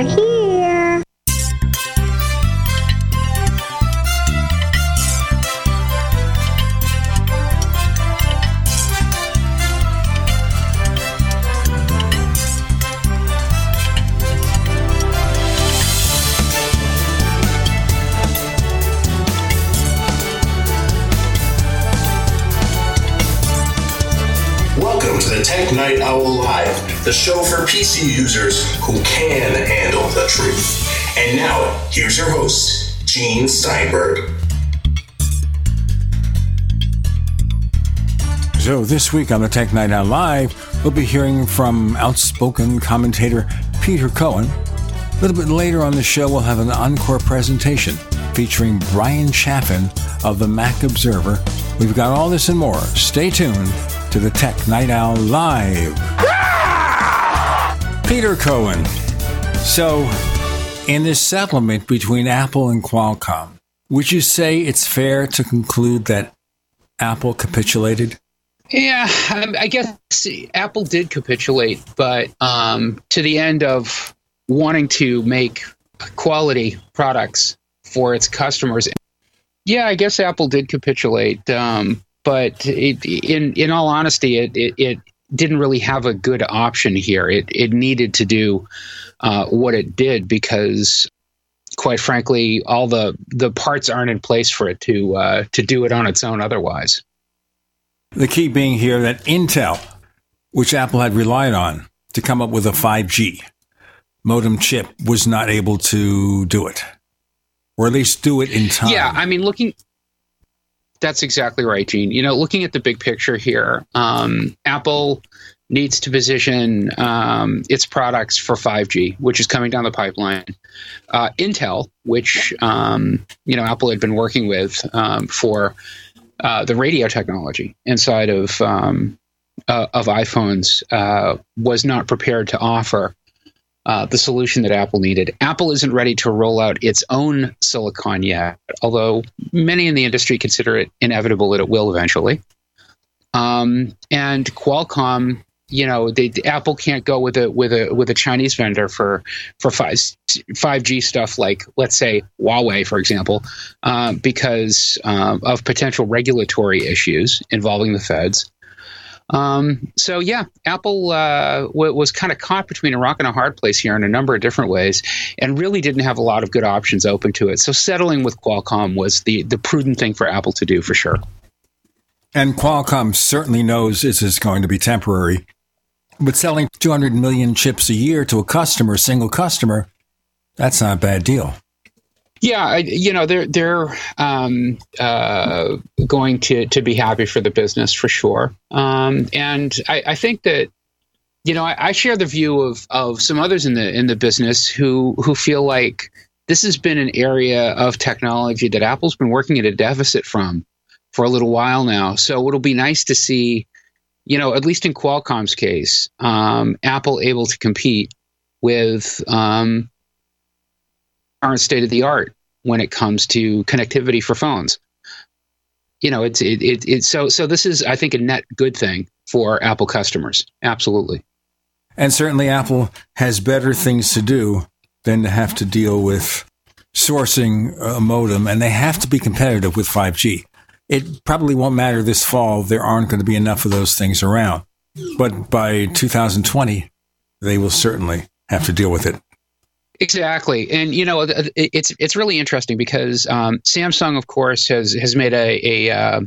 They're here. The show for PC users who can handle the truth. And now, here's your host, Gene Steinberg. So this week on the Tech Night Owl Live, we'll be hearing from outspoken commentator Peter Cohen. A little bit later on the show, we'll have an encore presentation featuring Bryan Chaffin of the Mac Observer. We've got all this and more. Stay tuned to the Tech Night Owl Live. Peter Cohen. So, in this settlement between Apple and Qualcomm, would you say it's fair to conclude that Apple capitulated? Yeah, um, I guess Apple did capitulate, but um, to the end of wanting to make quality products for its customers. Yeah, I guess Apple did capitulate, um, but it, in in all honesty, it, it, it didn't really have a good option here. It it needed to do uh, what it did because, quite frankly, all the the parts aren't in place for it to uh, to do it on its own. Otherwise. The key being here that Intel, which Apple had relied on to come up with a 5G modem chip, was not able to do it, or at least do it in time. Yeah, I mean, looking. That's exactly right, Gene. You know, looking at the big picture here, um, Apple needs to position um, its products for 5G, which is coming down the pipeline. Uh, Intel, which um, you know Apple had been working with um, for uh, the radio technology inside of um, uh, of iPhones, uh, was not prepared to offer uh, the solution that Apple needed. Apple isn't ready to roll out its own silicon yet, although many in the industry consider it inevitable that it will eventually. Um, and Qualcomm, you know, they, Apple can't go with a with a with a Chinese vendor for for five five G stuff like let's say Huawei, for example, uh, because uh, of potential regulatory issues involving the feds. Um, so yeah, Apple uh, w- was kind of caught between a rock and a hard place here in a number of different ways, and really didn't have a lot of good options open to it. So settling with Qualcomm was the the prudent thing for Apple to do for sure. And Qualcomm certainly knows this is going to be temporary. But selling 200 million chips a year to a customer, single customer, that's not a bad deal. Yeah, I, you know they're they're um, uh, going to to be happy for the business for sure, um, and I, I, think that you know I, I, share the view of of some others in the in the business who who feel like this has been an area of technology that Apple's been working at a deficit from for a little while now. So it'll be nice to see, you know, at least in Qualcomm's case, um, Apple able to compete with um, current state of the art when it comes to connectivity for phones. You know, it's it, it, it so so this is I think a net good thing for Apple customers. Absolutely. And certainly Apple has better things to do than to have to deal with sourcing a modem and they have to be competitive with 5G. It probably won't matter this fall. There aren't going to be enough of those things around. But by 2020, they will certainly have to deal with it. Exactly, and you know it's it's really interesting because um, Samsung, of course, has has made a a, uh,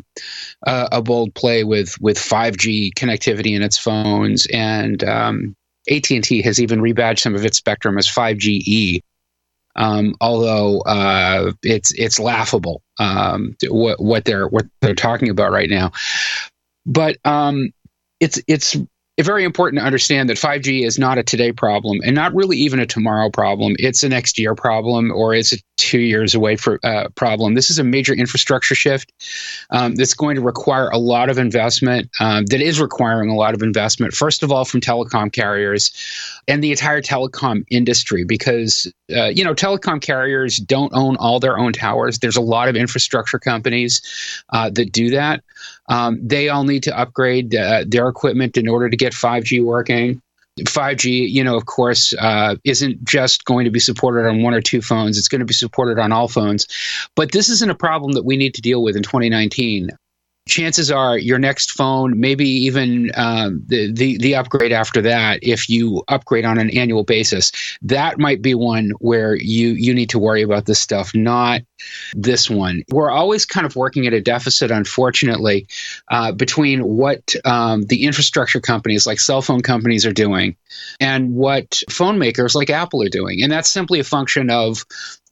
a bold play with with 5G connectivity in its phones, and um, AT and T has even rebadged some of its spectrum as 5GE. Um, although uh, it's it's laughable um, what what they're what they're talking about right now, but um, it's it's very important to understand that 5G is not a today problem and not really even a tomorrow problem. It's a next year problem or it's a two years away for uh, problem. This is a major infrastructure shift um, that's going to require a lot of investment. Um, that is requiring a lot of investment. First of all, from telecom carriers and the entire telecom industry, because uh, you know telecom carriers don't own all their own towers. There's a lot of infrastructure companies uh, that do that. Um, they all need to upgrade uh, their equipment in order to get 5G working. 5G, you know, of course, uh, isn't just going to be supported on one or two phones. It's going to be supported on all phones. But this isn't a problem that we need to deal with in 2019 chances are your next phone, maybe even um, the, the the upgrade after that, if you upgrade on an annual basis, that might be one where you you need to worry about this stuff, not this one. We're always kind of working at a deficit, unfortunately, uh, between what um, the infrastructure companies like cell phone companies are doing and what phone makers like Apple are doing, and that's simply a function of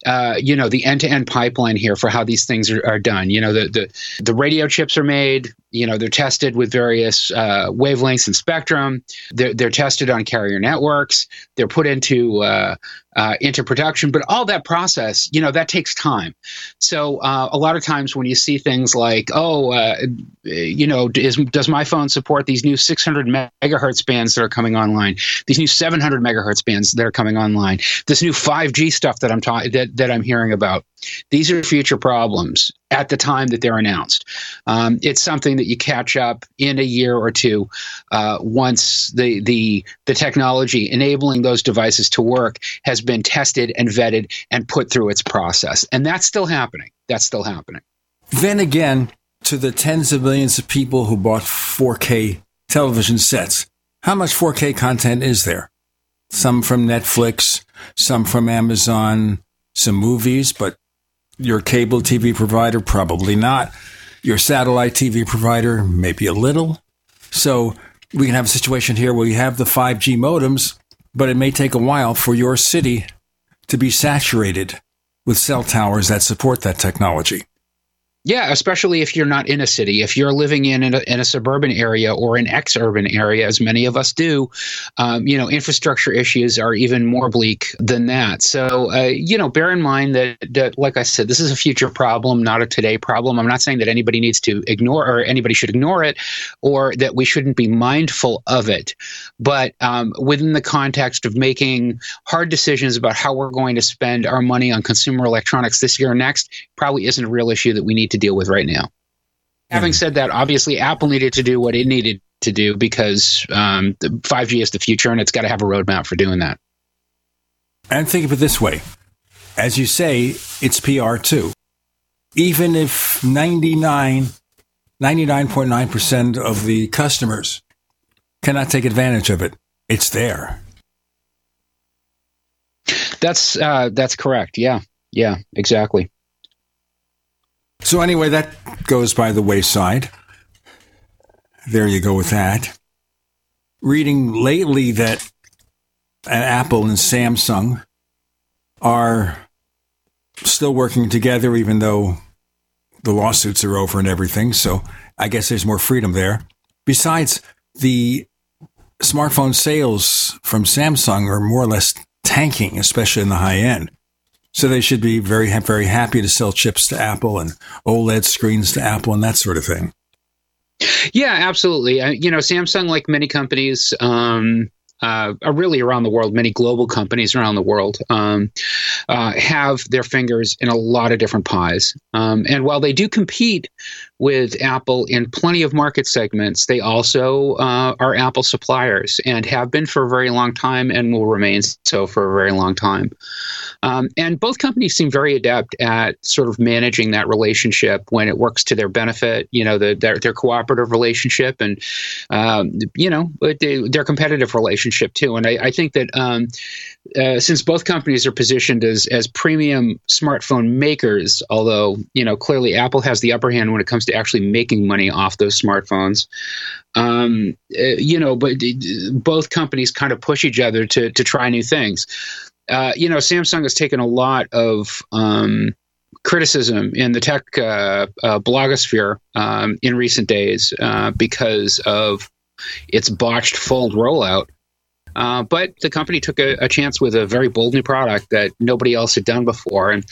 uh, you know the end-to-end pipeline here for how these things are, are, done. You know the, the the radio chips are made. You know they're tested with various uh, wavelengths and spectrum. They're they're tested on carrier networks. They're put into uh, uh, into production. But all that process, you know, that takes time. So uh, a lot of times when you see things like, oh, uh, you know, is, does my phone support these new 600 megahertz bands that are coming online? These new 700 megahertz bands that are coming online? This new 5G stuff that I'm talking that, that I'm hearing about? These are future problems at the time that they're announced. Um, it's something that you catch up in a year or two uh, once the the the technology enabling those devices to work has been tested and vetted and put through its process, and that's still happening. That's still happening. Then again, to the tens of millions of people who bought 4K television sets, how much 4K content is there? Some from Netflix, some from Amazon, some movies, but your cable TV provider, probably not. Your satellite TV provider, maybe a little. So we can have a situation here where you have the 5G modems, but it may take a while for your city to be saturated with cell towers that support that technology. Yeah, especially if you're not in a city. If you're living in a, in a suburban area or an ex-urban area, as many of us do, um, you know, infrastructure issues are even more bleak than that. So, uh, you know, bear in mind that, that, like I said, this is a future problem, not a today problem. I'm not saying that anybody needs to ignore or anybody should ignore it, or that we shouldn't be mindful of it. But um, within the context of making hard decisions about how we're going to spend our money on consumer electronics this year or next, probably isn't a real issue that we need to deal with right now. Having said that, obviously Apple needed to do what it needed to do because um, 5G is the future and it's got to have a roadmap for doing that. And think of it this way as you say, it's PR too. Even if 99, 99.9% of the customers cannot take advantage of it, it's there. That's uh, that's correct. Yeah, yeah, exactly. So, anyway, that goes by the wayside. There you go with that. Reading lately that Apple and Samsung are still working together, even though the lawsuits are over and everything. So, I guess there's more freedom there. Besides, the smartphone sales from Samsung are more or less tanking, especially in the high end. So they should be very, very happy to sell chips to Apple and OLED screens to Apple and that sort of thing. Yeah, absolutely. You know, Samsung, like many companies, um, uh, really around the world, many global companies around the world um, uh, have their fingers in a lot of different pies. Um, and while they do compete with Apple in plenty of market segments, they also uh, are Apple suppliers and have been for a very long time and will remain so for a very long time. Um, and both companies seem very adept at sort of managing that relationship when it works to their benefit, you know, the, their, their cooperative relationship and, um, you know, their competitive relationship too. And I, I think that um, uh, since both companies are positioned as, as premium smartphone makers, although, you know, clearly Apple has the upper hand when it comes to actually making money off those smartphones. Um, uh, you know, but both companies kind of push each other to to try new things. Uh, you know, Samsung has taken a lot of um, criticism in the tech uh, uh, blogosphere um, in recent days because of its botched fold rollout. Uh, but the company took a, a, chance with a very bold new product that nobody else had done before, and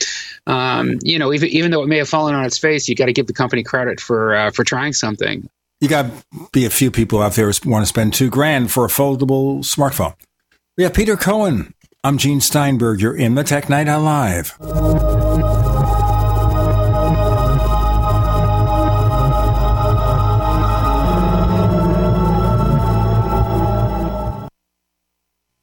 um, you know, even even though it may have fallen on its face, you got to give the company credit for uh, for trying something. You got to be a few people out there who want to spend two grand for a foldable smartphone. We have Peter Cohen. I'm Gene Steinberg. You're in the Tech Night Live.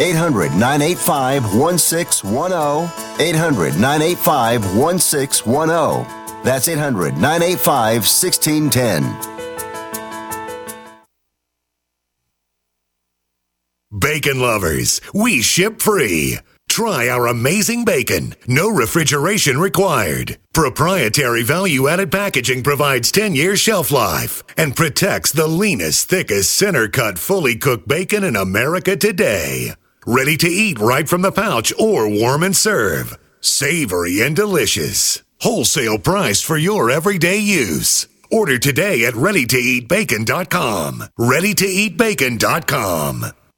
800 985 1610. 800 985 1610. That's 800 985 1610. Bacon lovers, we ship free. Try our amazing bacon. No refrigeration required. Proprietary value added packaging provides 10 years shelf life and protects the leanest, thickest, center cut, fully cooked bacon in America today. Ready to eat right from the pouch or warm and serve. Savory and delicious. Wholesale price for your everyday use. Order today at readytoeatbacon.com. Readytoeatbacon.com.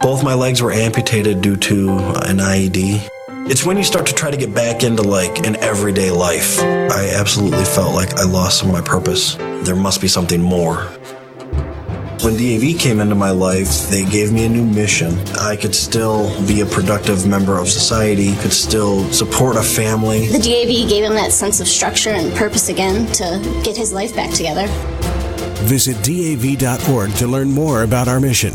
Both my legs were amputated due to an IED. It's when you start to try to get back into like an everyday life. I absolutely felt like I lost some of my purpose. There must be something more. When DAV came into my life, they gave me a new mission. I could still be a productive member of society, could still support a family. The DAV gave him that sense of structure and purpose again to get his life back together. Visit DAV.org to learn more about our mission.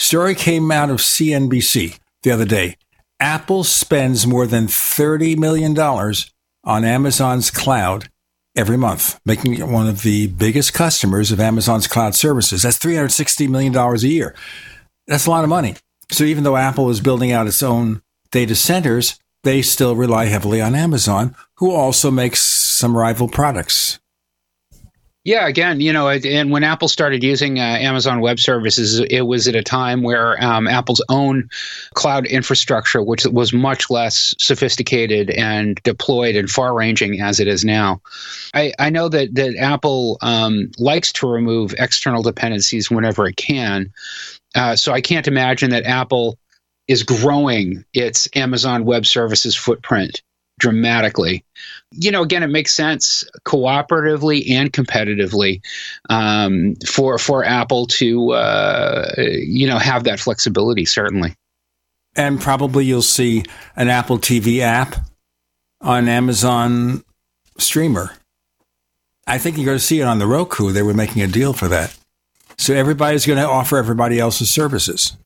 Story came out of CNBC the other day. Apple spends more than $30 million on Amazon's cloud every month, making it one of the biggest customers of Amazon's cloud services. That's $360 million a year. That's a lot of money. So even though Apple is building out its own data centers, they still rely heavily on Amazon, who also makes some rival products. Yeah, again, you know, and when Apple started using uh, Amazon Web Services, it was at a time where um, Apple's own cloud infrastructure, which was much less sophisticated and deployed and far-ranging as it is now. I, I know that that Apple um, likes to remove external dependencies whenever it can, uh, so I can't imagine that Apple is growing its Amazon Web Services footprint dramatically. You know, again, it makes sense cooperatively and competitively um, for for Apple to uh, you know have that flexibility. Certainly, and probably you'll see an Apple TV app on Amazon Streamer. I think you're going to see it on the Roku. They were making a deal for that. So everybody's going to offer everybody else's services.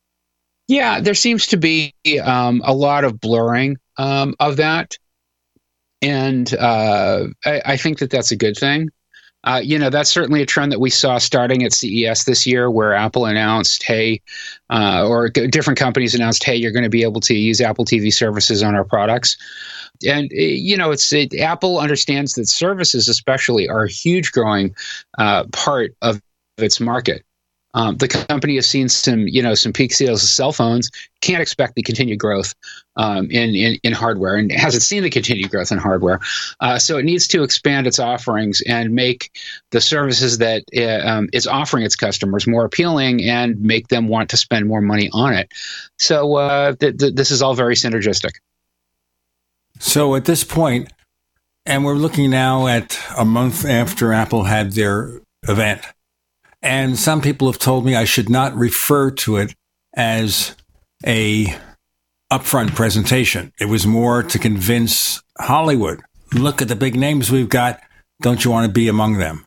Yeah, there seems to be um, a lot of blurring um, of that and uh, I, I, think that that's a good thing. Uh, you know, that's certainly a trend that we saw starting at CES this year, where Apple announced, "Hey," uh, or different companies announced, "Hey, you're going to be able to use Apple TV services on our products." And eh, you know, it's it, Apple understands that services, especially, are a huge growing uh, part of its market. Um, the company has seen some, you know, some peak sales of cell phones. Can't expect the continued growth um, in, in, in hardware, and hasn't seen the continued growth in hardware. Uh, so it needs to expand its offerings and make the services that uh, um, it's offering its customers more appealing, and make them want to spend more money on it. So uh, th- th- this is all very synergistic. So at this point, and we're looking now at a month after Apple had their event and some people have told me I should not refer to it as a upfront presentation. It was more to convince Hollywood. Look at the big names we've got. Don't you want to be among them?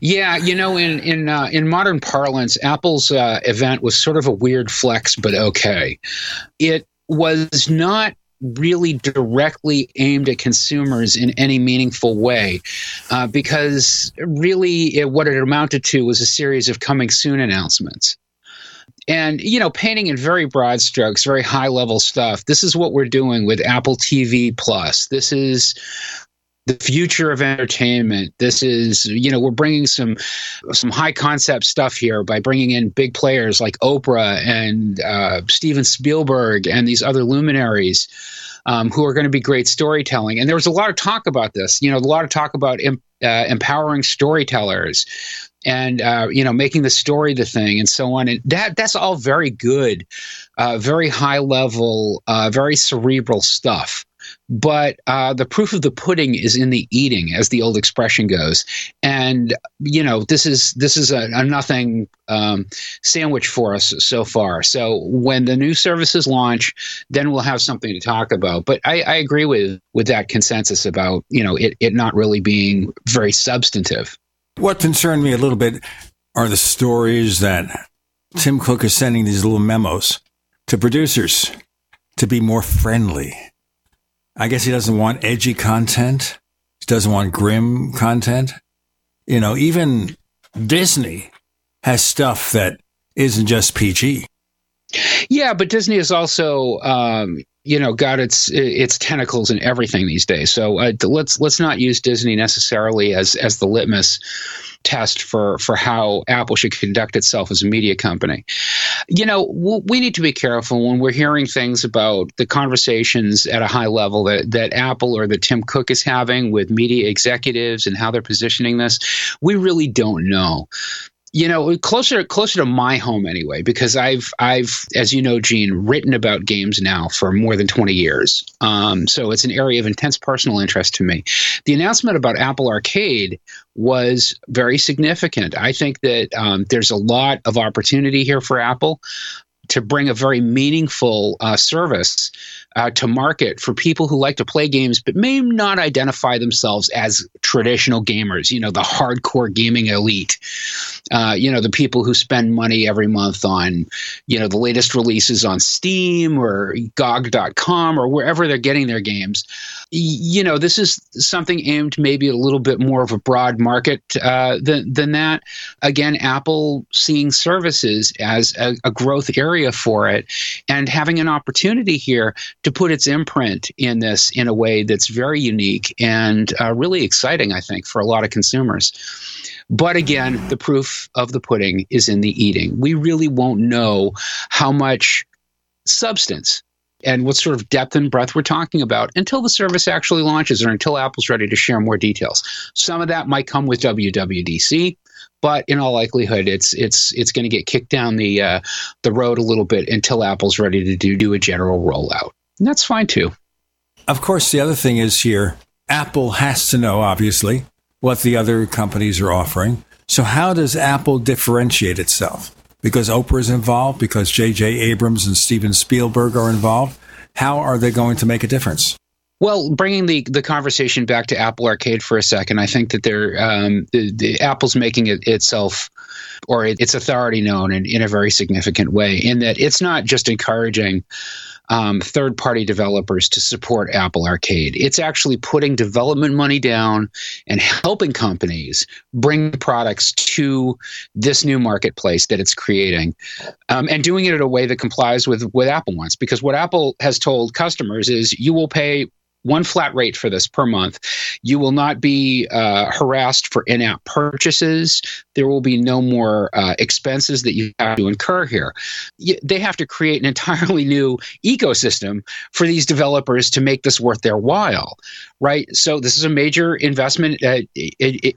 Yeah, you know, in in uh, in modern parlance, Apple's uh, event was sort of a weird flex, but okay. It was not really directly aimed at consumers in any meaningful way uh, because really it, what it amounted to was a series of coming soon announcements. And you know painting in very broad strokes very high level stuff this is what we're doing with apple tv plus. This is the future of entertainment. This is you know we're bringing some some high concept stuff here by bringing in big players like oprah and uh, steven spielberg and these other luminaries um, who are going to be great storytelling. And there was a lot of talk about this you know a lot of talk about em- uh, empowering storytellers and uh, you know making the story the thing and so on. And that that's all very good uh, very high level uh, very cerebral stuff but uh, the proof of the pudding is in the eating, as the old expression goes. And you know, this is this is a, a nothing um, sandwich for us so far. So when the new services launch, then we'll have something to talk about. But I, I agree with with that consensus about you know it it not really being very substantive. What concerned me a little bit are the stories that Tim Cook is sending these little memos to producers to be more friendly I guess he doesn't want edgy content. He doesn't want grim content. You know, even Disney has stuff that isn't just PG. Yeah, but Disney is also, um, you know, got its its tentacles in everything these days. So uh, let's let's not use Disney necessarily as as the litmus test for for how Apple should conduct itself as a media company. You know, we need to be careful when we're hearing things about the conversations at a high level that that Apple or that Tim Cook is having with media executives and how they're positioning this. We really don't know you know closer closer to my home anyway because i've i've as you know gene written about games now for more than 20 years. Um, so it's an area of intense personal interest to me. The announcement about apple arcade was very significant. I think that um, there's a lot of opportunity here for apple to bring a very meaningful uh, service uh, to market for people who like to play games but may not identify themselves as traditional gamers, you know, the hardcore gaming elite, uh, you know, the people who spend money every month on, you know, the latest releases on Steam or GOG.com or wherever they're getting their games. You know, this is something aimed maybe a little bit more of a broad market uh, than, than that. Again, Apple seeing services as a, a growth area for it, and having an opportunity here to put its imprint in this in a way that's very unique and uh, really exciting, I think, for a lot of consumers. But again, the proof of the pudding is in the eating. We really won't know how much substance and what sort of depth and breadth we're talking about until the service actually launches or until Apple's ready to share more details. Some of that might come with WWDC, but in all likelihood, it's it's it's going to get kicked down the uh, the road a little bit until Apple's ready to do do a general rollout. And that's fine too. Of course, the other thing is here, Apple has to know, obviously, what the other companies are offering. So, how does Apple differentiate itself? Because Oprah is involved, because J.J. Abrams and Steven Spielberg are involved. How are they going to make a difference? Well, bringing the, the conversation back to Apple Arcade for a second, I think that they're um, the, the Apple's making it itself or it, its authority known in, in a very significant way. In that it's not just encouraging um, third party developers to support Apple Arcade. It's actually putting development money down and helping companies bring products to this new marketplace that it's creating um, and doing it in a way that complies with what Apple wants. Because what Apple has told customers is you will pay one flat rate for this per month. You will not be uh, harassed for in app purchases. There will be no more uh, expenses that you have to incur here. They have to create an entirely new ecosystem for these developers to make this worth their while, right? So this is a major investment, uh,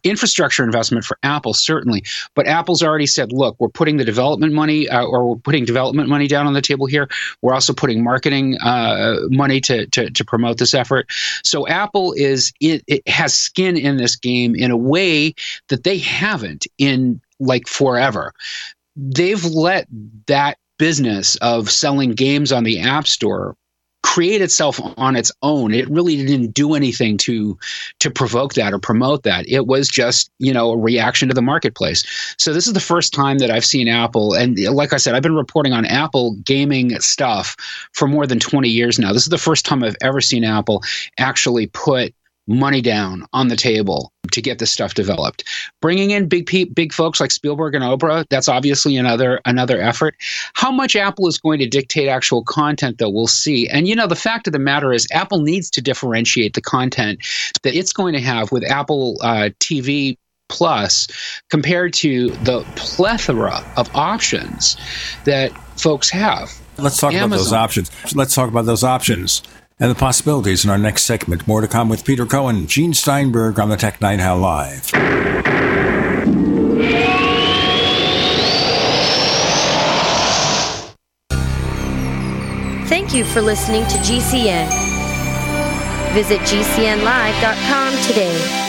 infrastructure investment for Apple, certainly. But Apple's already said, look, we're putting the development money uh, or we're putting development money down on the table here. We're also putting marketing uh, money to, to, to promote this effort So Apple is it, it has skin in this game in a way that they haven't in like forever. They've let that business of selling games on the App Store create itself on its own. It really didn't do anything to to provoke that or promote that. It was just, you know, a reaction to the marketplace. So this is the first time that I've seen Apple and like I said, I've been reporting on Apple gaming stuff for more than 20 years now. This is the first time I've ever seen Apple actually put money down on the table to get this stuff developed. Bringing in big big folks like Spielberg and Oprah, that's obviously another another effort. How much Apple is going to dictate actual content though, we'll see. And you know, the fact of the matter is Apple needs to differentiate the content that it's going to have with Apple uh, TV Plus compared to the plethora of options that folks have. Let's talk Amazon. about those options. Let's talk about those options and the possibilities in our next segment. More to come with Peter Cohen, Gene Steinberg on the Tech Night Owl Live. Thank you for listening to GCN. Visit GCNlive.com today.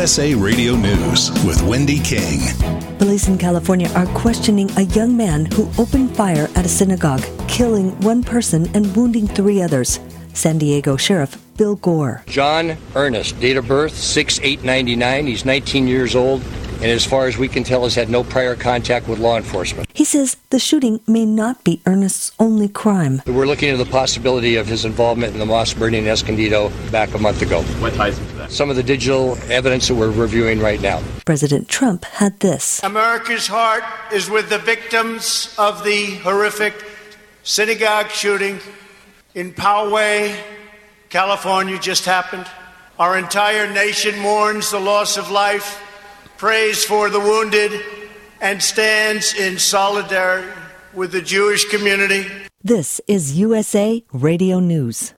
USA Radio News with Wendy King. Police in California are questioning a young man who opened fire at a synagogue, killing one person and wounding three others. San Diego Sheriff Bill Gore. John Earnest, date of birth 6899. He's 19 years old and as far as we can tell, has had no prior contact with law enforcement. He says the shooting may not be Earnest's only crime. We're looking into the possibility of his involvement in the mosque burning in Escondido back a month ago. What ties him to that? Some of the digital evidence that we're reviewing right now. President Trump had this America's heart is with the victims of the horrific synagogue shooting in Poway, California, just happened Our entire nation mourns the loss of life, prays for the wounded, and stands in solidarity with the Jewish community. This is USA Radio News.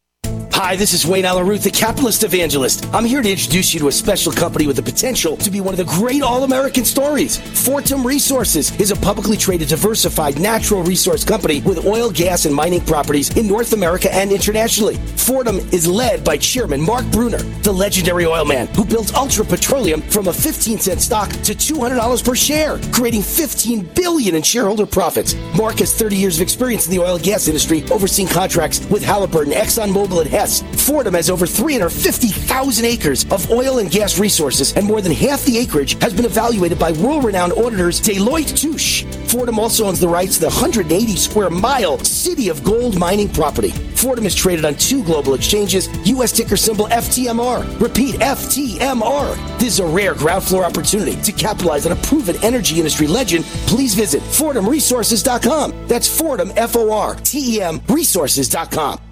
Hi, this is Wayne Allyn Root, the capitalist evangelist. I'm here to introduce you to a special company with the potential to be one of the great all American stories. Fortem Resources is a publicly traded, diversified natural resource company with oil, gas, and mining properties in North America and internationally. Fortem is led by Chairman Marc Bruner, the legendary oil man who built Ultra Petroleum from a 15 cent stock to $200 per share, creating 15 billion in shareholder profits. Marc has 30 years of experience in the oil and gas industry, overseeing contracts with Halliburton, ExxonMobil, and Hess. Fortem has over 350,000 acres of oil and gas resources, and more than half the acreage has been evaluated by world renowned auditors Deloitte Touche. Fortem also owns the rights to the 180 square mile City of Gold mining property. Fortem is traded on two global exchanges, U.S. ticker symbol FTMR. Repeat, FTMR. This is a rare ground floor opportunity to capitalize on a proven energy industry legend. Please visit FortemResources.com. That's Fortem, F O R T E M, resources.com.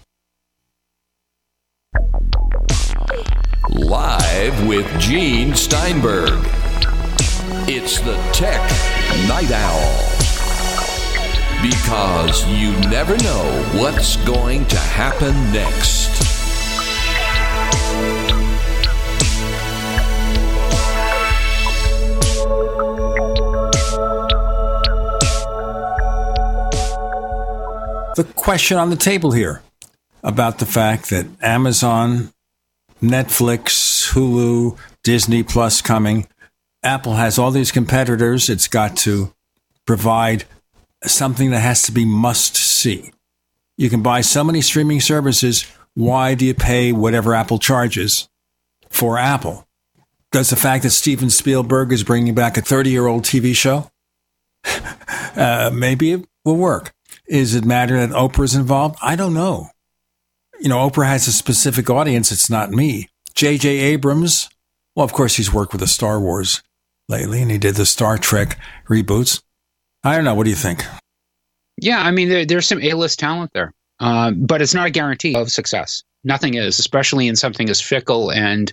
Live with Gene Steinberg. It's the Tech Night Owl. Because you never know what's going to happen next. The question on the table here about the fact that Amazon, Netflix, Hulu, Disney Plus coming, Apple has all these competitors. It's got to provide something that has to be must see. You can buy so many streaming services. Why do you pay whatever Apple charges for Apple? Does the fact that Steven Spielberg is bringing back a 30 year old TV show? uh, maybe it will work. Is it matter that Oprah's involved? I don't know. You know, Oprah has a specific audience. It's not me. J.J. Abrams, well, of course, he's worked with the Star Wars lately, and he did the Star Trek reboots. I don't know. What do you think? Yeah, I mean, there, there's some A-list talent there, uh, but it's not a guarantee of success. Nothing is, especially in something as fickle and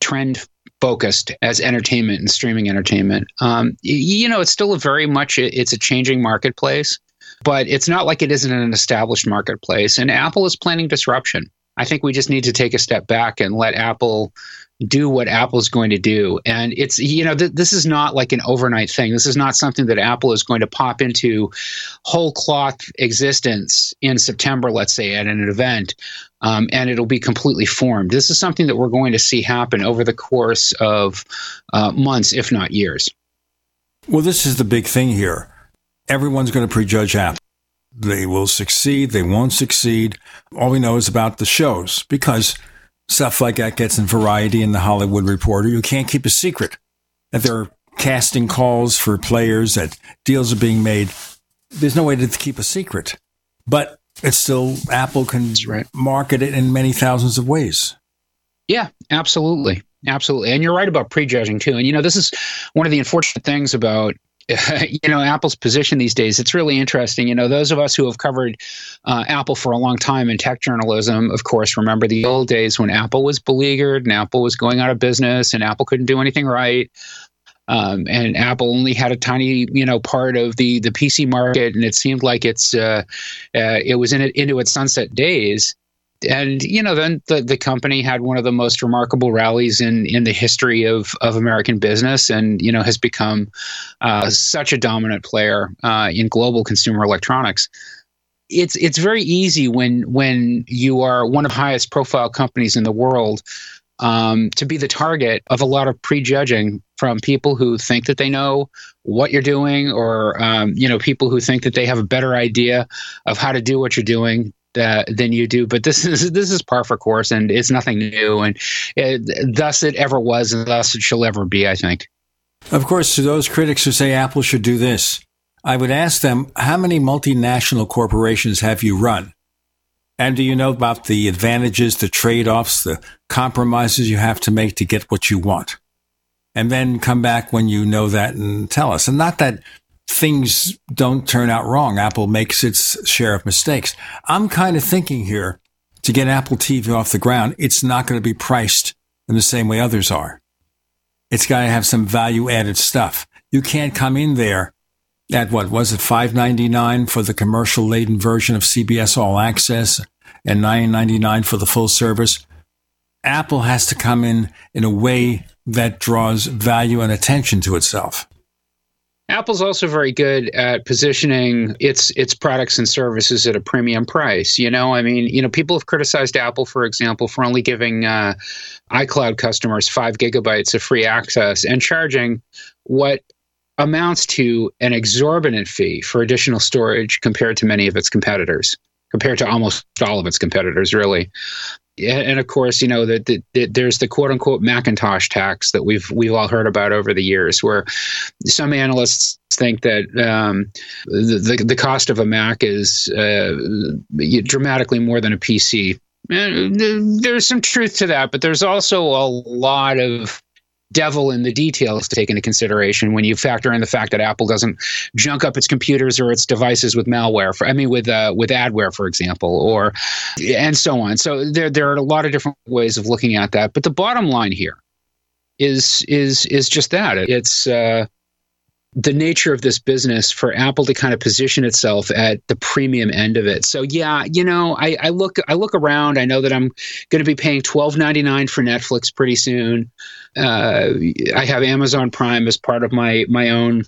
trend focused as entertainment and streaming entertainment. Um, you know, it's still a very much it's a changing marketplace, but it's not like it isn't an established marketplace. And Apple is planning disruption. I think we just need to take a step back and let Apple do what Apple's going to do. And it's, you know, th- this is not like an overnight thing. This is not something that Apple is going to pop into whole cloth existence in September, let's say, at an event. Um, and it'll be completely formed. This is something that we're going to see happen over the course of uh, months, if not years. Well, this is the big thing here. Everyone's going to prejudge Apple. They will succeed, they won't succeed. All we know is about the shows because stuff like that gets in Variety and the Hollywood Reporter. You can't keep a secret that they're casting calls for players, that deals are being made. There's no way to keep a secret. But it's still, Apple can right. market it in many thousands of ways. Yeah, absolutely. Absolutely. And you're right about prejudging too. And, you know, this is one of the unfortunate things about you know apple's position these days it's really interesting. You know those of us who have covered uh, apple for a long time in tech journalism of course remember the old days when apple was beleaguered and apple was going out of business and apple couldn't do anything right. Um, and apple only had a tiny you know part of the the pc market and it seemed like it's uh, uh, it was in it into its sunset days and you know then the, the company had one of the most remarkable rallies in in the history of of American business and you know has become uh, such a dominant player uh, in global consumer electronics. It's it's very easy when when you are one of the highest profile companies in the world um, to be the target of a lot of prejudging from people who think that they know what you're doing, or um, you know, people who think that they have a better idea of how to do what you're doing uh, than you do. But this is this is par for course, and it's nothing new, and it, thus it ever was, and thus it shall ever be. I think. Of course, to those critics who say Apple should do this, I would ask them, how many multinational corporations have you run? And do you know about the advantages, the trade offs, the compromises you have to make to get what you want? And then come back when you know that and tell us. And not that things don't turn out wrong. Apple makes its share of mistakes. I'm kind of thinking here to get Apple TV off the ground, it's not going to be priced in the same way others are. It's got to have some value added stuff. You can't come in there at what was it 5.99 for the commercial laden version of CBS All Access and 9.99 for the full service. Apple has to come in in a way that draws value and attention to itself. Apple's also very good at positioning its its products and services at a premium price. You know, I mean, you know, people have criticized Apple, for example, for only giving uh, iCloud customers five gigabytes of free access and charging what amounts to an exorbitant fee for additional storage compared to many of its competitors, compared to almost all of its competitors, really. And of course, you know that the, the, there's the quote unquote Macintosh tax that we've we've all heard about over the years, where some analysts think that um, the, the, cost of a Mac is uh, dramatically more than a PC. And there's some truth to that, but there's also a lot of devil in the details to take into consideration when you factor in the fact that Apple doesn't junk up its computers or its devices with malware. For, I mean, with uh, with adware, for example, or and so on. So there there are a lot of different ways of looking at that. But the bottom line here is is is just that it's. Uh, the nature of this business for Apple to kind of position itself at the premium end of it. So yeah, you know, I, I look I look around. I know that I'm going to be paying twelve ninety nine for Netflix pretty soon. Uh, I have Amazon Prime as part of my my own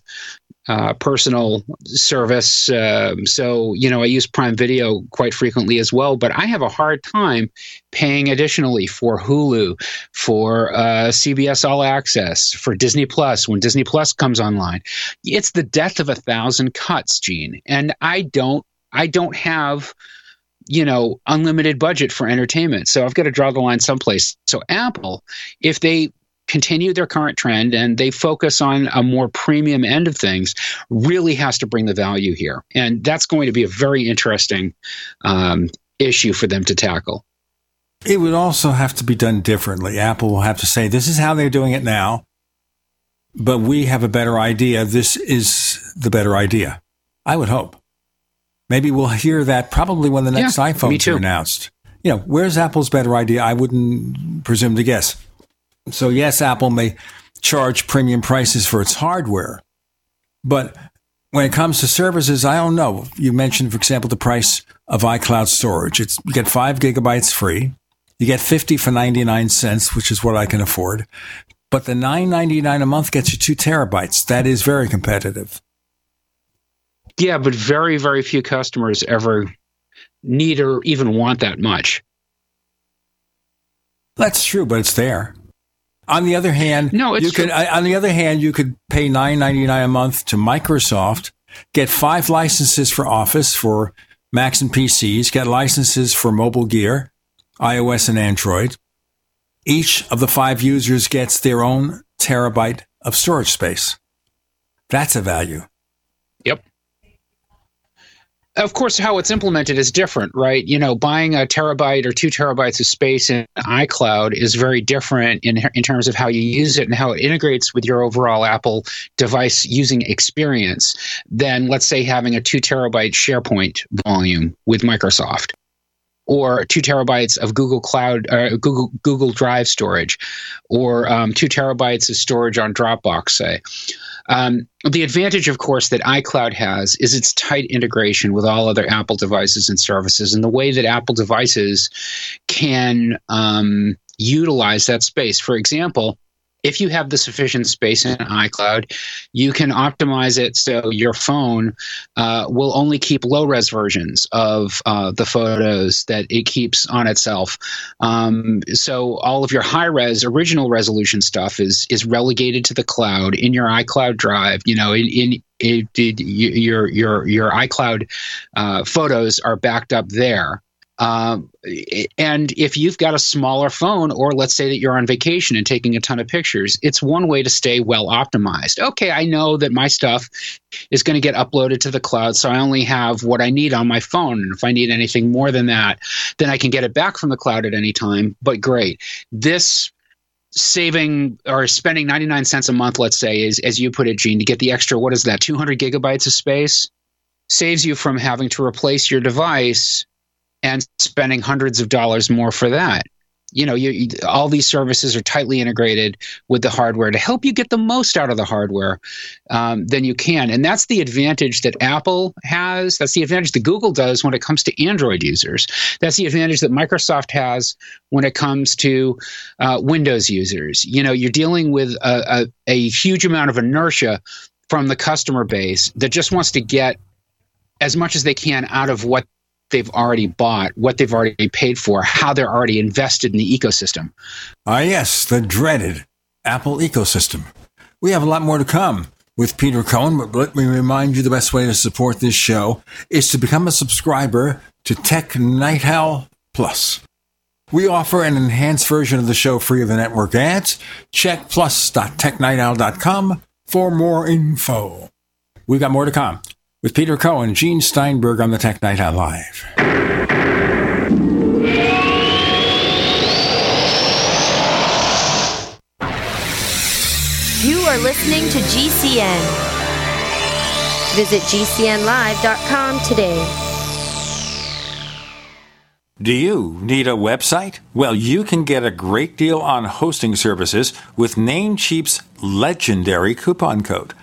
uh, personal service. Um, so, you know, I use Prime Video quite frequently as well, but I have a hard time paying additionally for Hulu, for uh, CBS All Access, for Disney Plus when Disney Plus comes online. It's the death of a thousand cuts, Gene. And I don't, I don't have you know unlimited budget for entertainment so i've got to draw the line someplace so apple if they continue their current trend and they focus on a more premium end of things, really has to bring the value here. And that's going to be a very interesting um, issue for them to tackle. It would also have to be done differently. Apple will have to say, this is how they're doing it now, but we have a better idea. This is the better idea. I would hope. Maybe we'll hear that probably when the next yeah, iPhones are announced. You know, where's Apple's better idea? I wouldn't presume to guess. So, yes, Apple may charge premium prices for its hardware, but when it comes to services, I don't know. You mentioned, for example, the price of iCloud storage. It's you get five gigabytes free. You get 50 for 99 cents, which is what I can afford. But the 9.99 a month gets you two terabytes. That is very competitive. Yeah, but very, very few customers ever need or even want that much. That's true, but it's there. On the other hand, no, you could. Uh, on the other hand, you could pay nine ninety nine a month to Microsoft, get five licenses for Office for Macs and PCs, get licenses for mobile gear, iOS and Android. Each of the five users gets their own terabyte of storage space. That's a value. Of course, how it's implemented is different, right? You know, buying a terabyte or two terabytes of space in iCloud is very different in in terms of how you use it and how it integrates with your overall Apple device using experience than, let's say, having a two terabyte SharePoint volume with Microsoft or two terabytes of Google Cloud, uh, Google Google Drive storage, or um, two terabytes of storage on Dropbox, say. Um, the advantage, of course, that iCloud has is its tight integration with all other Apple devices and services, and the way that Apple devices can um, utilize that space. For example, if you have the sufficient space in iCloud, you can optimize it so your phone uh, will only keep low res versions of uh, the photos that it keeps on itself. Um, so all of your high res original resolution stuff is is relegated to the cloud in your iCloud drive. You know, in, in your your your iCloud uh, photos are backed up there. Um, and if you've got a smaller phone, or let's say that you're on vacation and taking a ton of pictures, it's one way to stay well optimized. Okay, I know that my stuff is going to get uploaded to the cloud, so I only have what I need on my phone. And if I need anything more than that, then I can get it back from the cloud at any time. But great. This saving or spending 99 cents a month, let's say, is as you put it, Gene, to get the extra, what is that, 200 gigabytes of space? Saves you from having to replace your device and spending hundreds of dollars more for that. You know, you, you, all these services are tightly integrated with the hardware to help you get the most out of the hardware um, than you can. And that's the advantage that Apple has. That's the advantage that Google does when it comes to Android users. That's the advantage that Microsoft has when it comes to uh, Windows users. You know, you're dealing with a, a, a huge amount of inertia from the customer base that just wants to get as much as they can out of what they've already bought, what they've already paid for, how they're already invested in the ecosystem. Ah, yes, the dreaded Apple ecosystem. We have a lot more to come with Peter Cohen, but let me remind you the best way to support this show is to become a subscriber to Tech Night Owl Plus. We offer an enhanced version of the show free of the network ads. Check plus.technightowl.com for more info. We've got more to come with Peter Cohen, Gene Steinberg on the Tech Night Owl Live. You are listening to GCN. Visit GCNlive.com today. Do you need a website? Well, you can get a great deal on hosting services with Namecheap's legendary coupon code.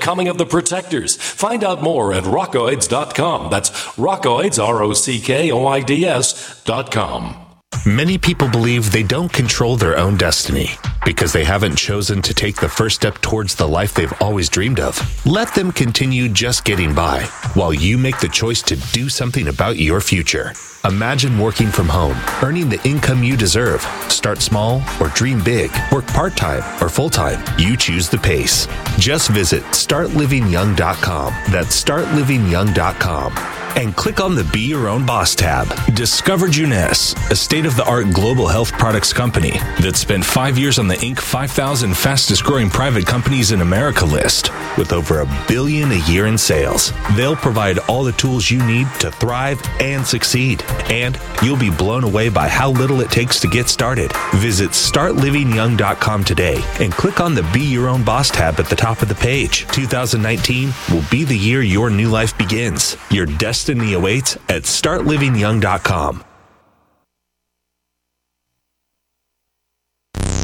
Coming of the Protectors. Find out more at rockoids.com. That's rockoids, R O C K O I D S.com. Many people believe they don't control their own destiny because they haven't chosen to take the first step towards the life they've always dreamed of. Let them continue just getting by while you make the choice to do something about your future. Imagine working from home, earning the income you deserve. Start small or dream big. Work part time or full time. You choose the pace. Just visit startlivingyoung.com. That's startlivingyoung.com and click on the Be Your Own Boss tab. Discover Jeunesse, a state of the art global health products company that spent five years on the Inc. 5000 fastest growing private companies in America list with over a billion a year in sales. They'll provide all the tools you need to thrive and succeed. And you'll be blown away by how little it takes to get started. Visit startlivingyoung.com today and click on the Be Your Own Boss tab at the top of the page. 2019 will be the year your new life begins. Your destiny awaits at startlivingyoung.com.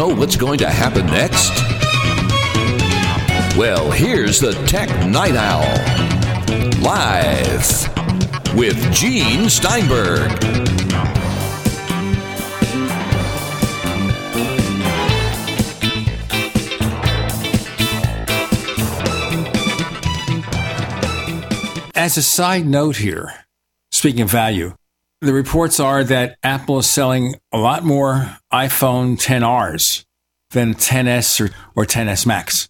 know what's going to happen next? Well, here's the Tech Night Owl. Live with Gene Steinberg. As a side note here, speaking of value, the reports are that Apple is selling a lot more iPhone 10Rs than 10S or, or 10S Max.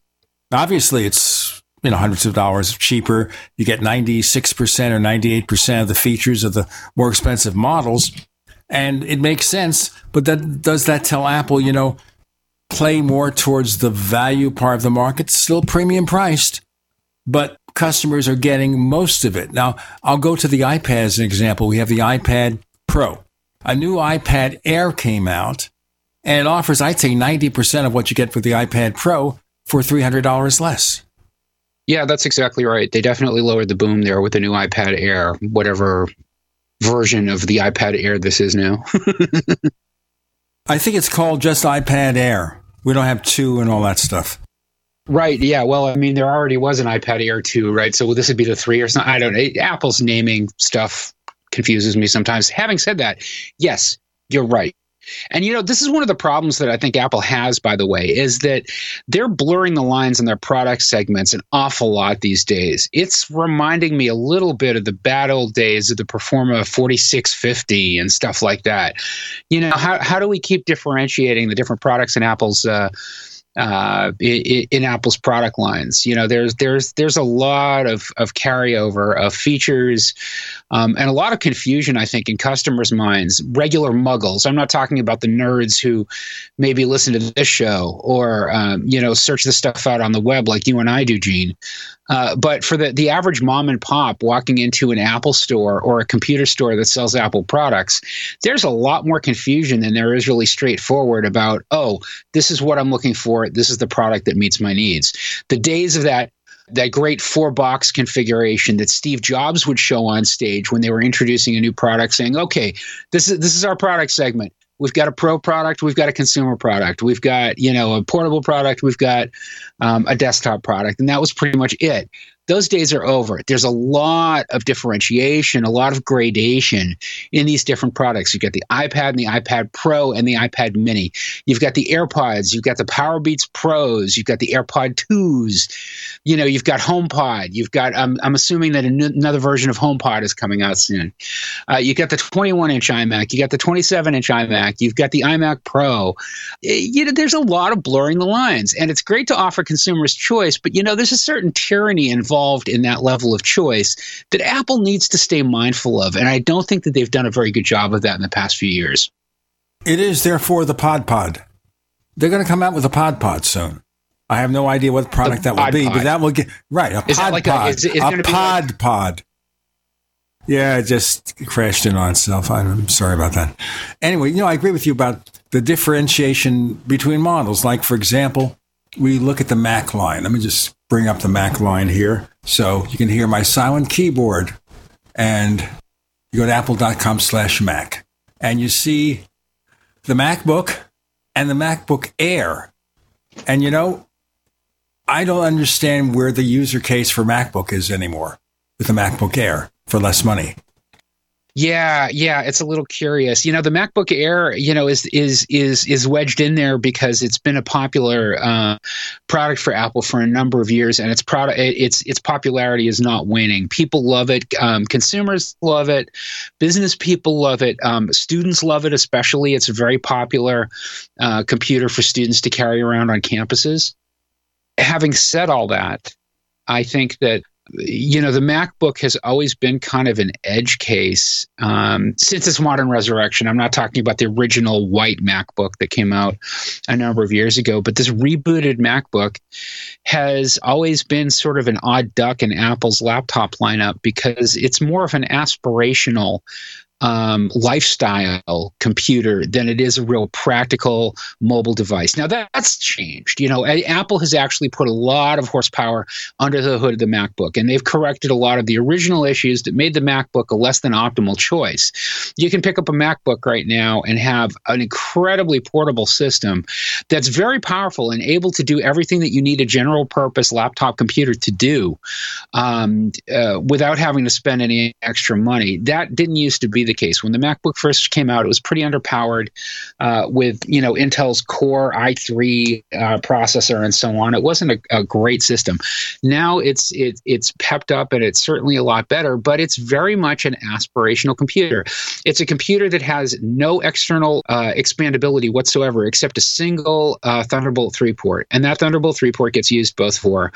Obviously, it's you know hundreds of dollars cheaper. You get 96% or 98% of the features of the more expensive models, and it makes sense. But that does that tell Apple, you know, play more towards the value part of the market, still premium priced, but customers are getting most of it. Now, I'll go to the iPad as an example. We have the iPad Pro. A new iPad Air came out and it offers, I'd say, 90% of what you get for the iPad Pro for $300 less. Yeah, that's exactly right. They definitely lowered the boom there with the new iPad Air, whatever version of the iPad Air this is now. I think it's called just iPad Air. We don't have two and all that stuff. Right. Yeah. Well, I mean, there already was an iPad Air 2, right? So this would be the three or something. I don't know. Apple's naming stuff confuses me sometimes. Having said that, yes, you're right. And you know, this is one of the problems that I think Apple has, by the way, is that they're blurring the lines in their product segments an awful lot these days. It's reminding me a little bit of the bad old days of the Performa 4650 and stuff like that. You know, how, how do we keep differentiating the different products in Apple's uh, uh, in, in, Apple's product lines. You know, there's there's there's a lot of of carryover of features um, and a lot of confusion, I think, in customers' minds. Regular muggles. I'm not talking about the nerds who maybe listen to this show or um, you know search the stuff out on the web like you and I do, Gene. Uh, but for the, the average mom and pop walking into an Apple store or a computer store that sells Apple products, there's a lot more confusion than there is really straightforward about, oh, this is what I'm looking for. This is the product that meets my needs. The days of that that great four box configuration that Steve Jobs would show on stage when they were introducing a new product saying, okay, this is this is our product segment. We've got a pro product. We've got a consumer product. We've got, you know, a portable product. We've got um, a desktop product. And that was pretty much it. those days are over. There's a lot of differentiation, a lot of gradation in these different products. You've got the iPad and the iPad Pro and the iPad Mini. You've got the AirPods. You've got the Powerbeats Pros. You've got the AirPod 2s. You know, you've got HomePod. You've got, um, I'm assuming that another version of HomePod is coming out soon. Uh, you got the 21 inch iMac. You got the 27 inch iMac. You've got the iMac Pro. You know, there's a lot of blurring the lines. And it's great to offer consumers choice, but, you know, there's a certain tyranny involved in that level of choice that Apple needs to stay mindful of. And I don't think that they've done a very good job of that in the past few years. It is therefore the Pod Pod. They're going to come out with a Pod Pod soon. I have no idea what product that will be, pod. but that will get right. A is pod like pod. A, is, is a pod like- pod. Yeah, it just crashed in on itself. I'm sorry about that. Anyway, you know, I agree with you about the differentiation between models. Like, for example, we look at the Mac line. Let me just bring up the Mac line here so you can hear my silent keyboard. And you go to apple.com slash Mac and you see the MacBook and the MacBook Air. And you know, I don't understand where the user case for MacBook is anymore with the MacBook Air for less money. Yeah, yeah, it's a little curious. You know, the MacBook Air, you know, is is is is wedged in there because it's been a popular uh, product for Apple for a number of years, and its product, its its popularity is not waning. People love it. Um, consumers love it. Business people love it. Um, students love it, especially. It's a very popular uh, computer for students to carry around on campuses. Having said all that, I think that you know, the MacBook has always been kind of an edge case um, since its modern resurrection. I'm not talking about the original white MacBook that came out a number of years ago, but this rebooted MacBook has always been sort of an odd duck in Apple's laptop lineup because it's more of an aspirational um, lifestyle computer than it is a real practical mobile device. Now that's changed. You know, Apple has actually put a lot of horsepower under the hood of the MacBook, and they've corrected a lot of the original issues that made the MacBook a less than optimal choice. You can pick up a MacBook right now and have an incredibly portable system that's very powerful and able to do everything that you need a general purpose laptop computer to do um, uh, without having to spend any extra money. That didn't used to be the case. When the MacBook first came out, it was pretty underpowered uh, with you know Intel's Core i3 uh, processor and so on. It wasn't a, a, great system. Now it's it, it's pepped up and it's certainly a lot better, but it's very much an aspirational computer. It's a computer that has no external uh, expandability whatsoever, except a single uh, Thunderbolt 3 port, and that Thunderbolt 3 port gets used both for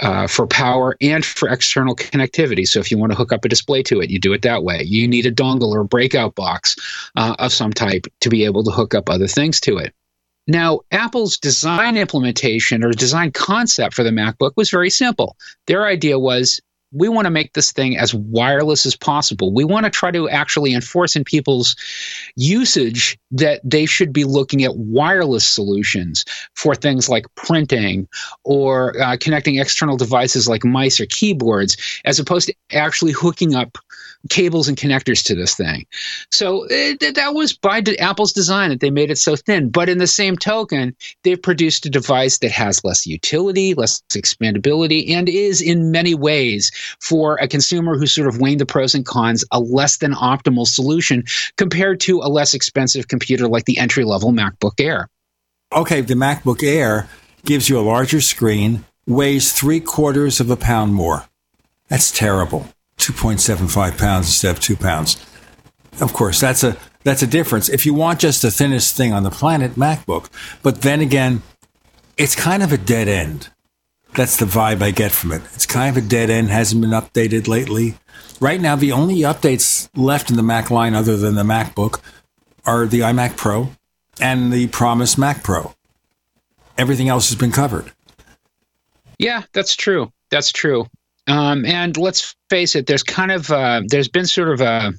uh, for power and for external connectivity. So if you want to hook up a display to it, you do it that way. You need a dongle or a breakout box uh, of some type to be able to hook up other things to it. Now, Apple's design implementation or design concept for the MacBook was very simple. Their idea was we want to make this thing as wireless as possible. We want to try to actually enforce in people's usage that they should be looking at wireless solutions for things like printing or uh, connecting external devices like mice or keyboards, as opposed to actually hooking up cables and connectors to this thing. So it, eh, that was by Apple's design that they made it so thin. But in the same token, they've produced a device that has less utility, less expandability, and is in many ways for a consumer who's sort of weighing the pros and cons a less than optimal solution compared to a less expensive computer like the entry level MacBook Air. Okay, the MacBook Air gives you a larger screen, weighs three quarters of a pound more. That's terrible. 2.75 pounds instead of two pounds. Of course, that's a that's a difference. If you want just the thinnest thing on the planet, MacBook. But then again, it's kind of a dead end. That's the vibe I get from it. It's kind of a dead end, hasn't been updated lately. Right now, the only updates left in the Mac line other than the MacBook are the iMac Pro and the promised Mac Pro. Everything else has been covered. Yeah, that's true. That's true. Um, and let's face it, there's kind of uh, there's been sort of a,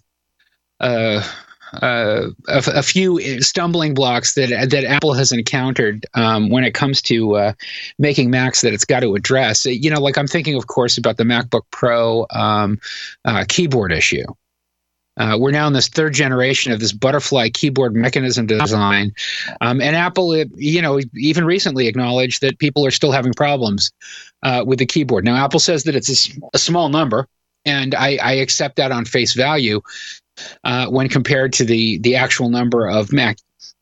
a a, a, few stumbling blocks that that Apple has encountered um, when it comes to uh, making Macs that it's got to address. You know, like I'm thinking, of course, about the MacBook Pro um, uh, keyboard issue. Uh, we're now in this third generation of this butterfly keyboard mechanism design, um, and Apple, it, you know, even recently acknowledged that people are still having problems uh, with the keyboard. Now, Apple says that it's a, a small number, and I, I, accept that on face value uh, when compared to the the actual number of Mac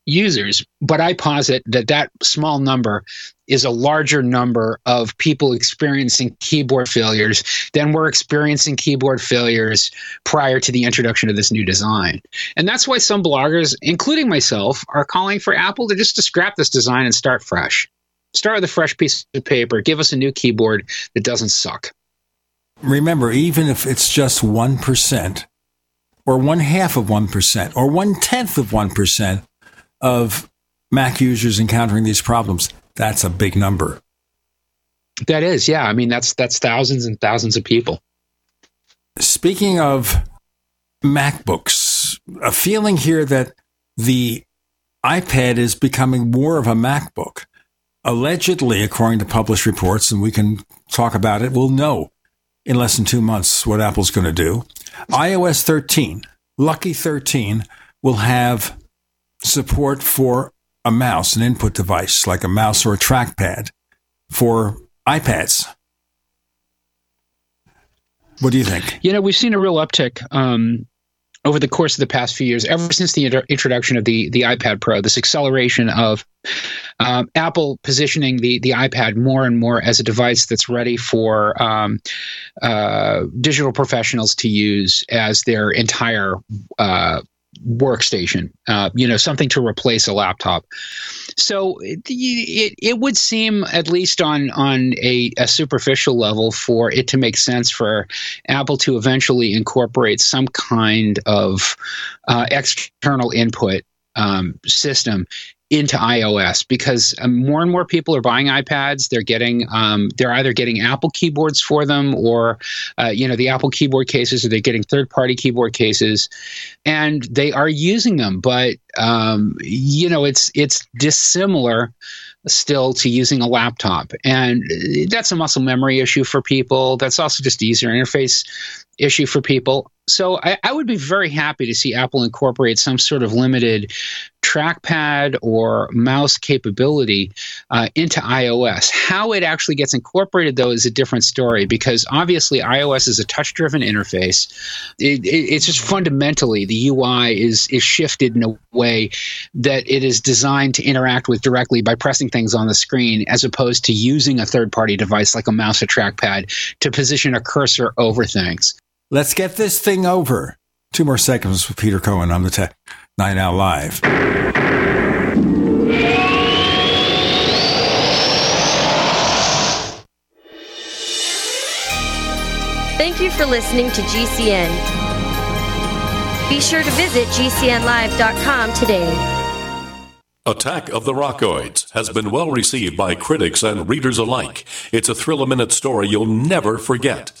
users. But I posit that that small number is a larger number of people experiencing keyboard failures than were experiencing keyboard failures prior to the introduction of this new design. And that's why some bloggers, including myself, are calling for Apple to just to scrap this design and start fresh. Start with a fresh piece of paper. Give us a new keyboard that doesn't suck. Remember, even if it's just 1%, or one half of 1%, or one tenth of 1% of Mac users encountering these problems, that's a big number. That is, yeah. I mean, that's that's thousands and thousands of people. Speaking of MacBooks, a feeling here that the iPad is becoming more of a MacBook. Allegedly, according to published reports, and we can talk about it, we'll know in less than two months what Apple's going to do. iOS 13, Lucky 13, will have support for a mouse, an input device like a mouse or a trackpad for iPads. What do you think? You know, we've seen a real uptick um, over the course of the past few years, ever since the inter- introduction of the the iPad Pro, this acceleration of um, Apple positioning the the iPad more and more as a device that's ready for um, uh, digital professionals to use as their entire uh, workstation, uh, you know, something to replace a laptop. So it, it, it would seem, at least on on a, a, superficial level, for it to make sense for Apple to eventually incorporate some kind of uh, external input um, system into iOS because um, more and more people are buying iPads. They're getting um, they're either getting Apple keyboards for them or uh, you know the Apple keyboard cases, or they're getting third party keyboard cases, and they are using them. But um, you know it's it's dissimilar still to using a laptop, and that's a muscle memory issue for people. That's also just easier interface issue for people. So I, I, would be very happy to see Apple incorporate some sort of limited trackpad or mouse capability uh, into iOS. How it actually gets incorporated, though, is a different story because obviously iOS is a touch-driven interface. It, it, it's just fundamentally the UI is is shifted in a way that it is designed to interact with directly by pressing things on the screen, as opposed to using a third-party device like a mouse or trackpad to position a cursor over things. Let's get this thing over. Two more seconds with Peter Cohen on the Tech Night Owl Live. Thank you for listening to GCN. Be sure to visit GCNlive.com today. Attack of the Rockoids has been well received by critics and readers alike. It's a thrill a minute story you'll never forget.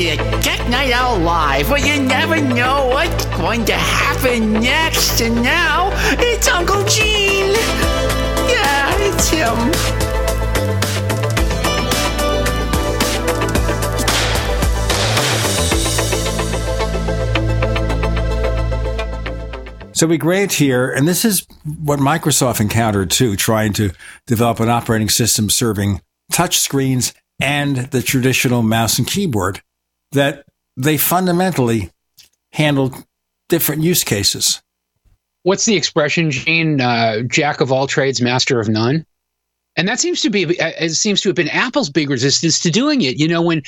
To Tech Night Owl Live, where you never know what's going to happen next. And now it's Uncle Gene. Yeah, it's him. So we grant here, and this is what Microsoft encountered too, trying to develop an operating system serving touch screens and the traditional mouse and keyboard, that they fundamentally handled different use cases. What's the expression, Gene? Uh, Jack of all trades, master of none. And that seems to be it seems to have been Apple's big resistance to doing it. You know, when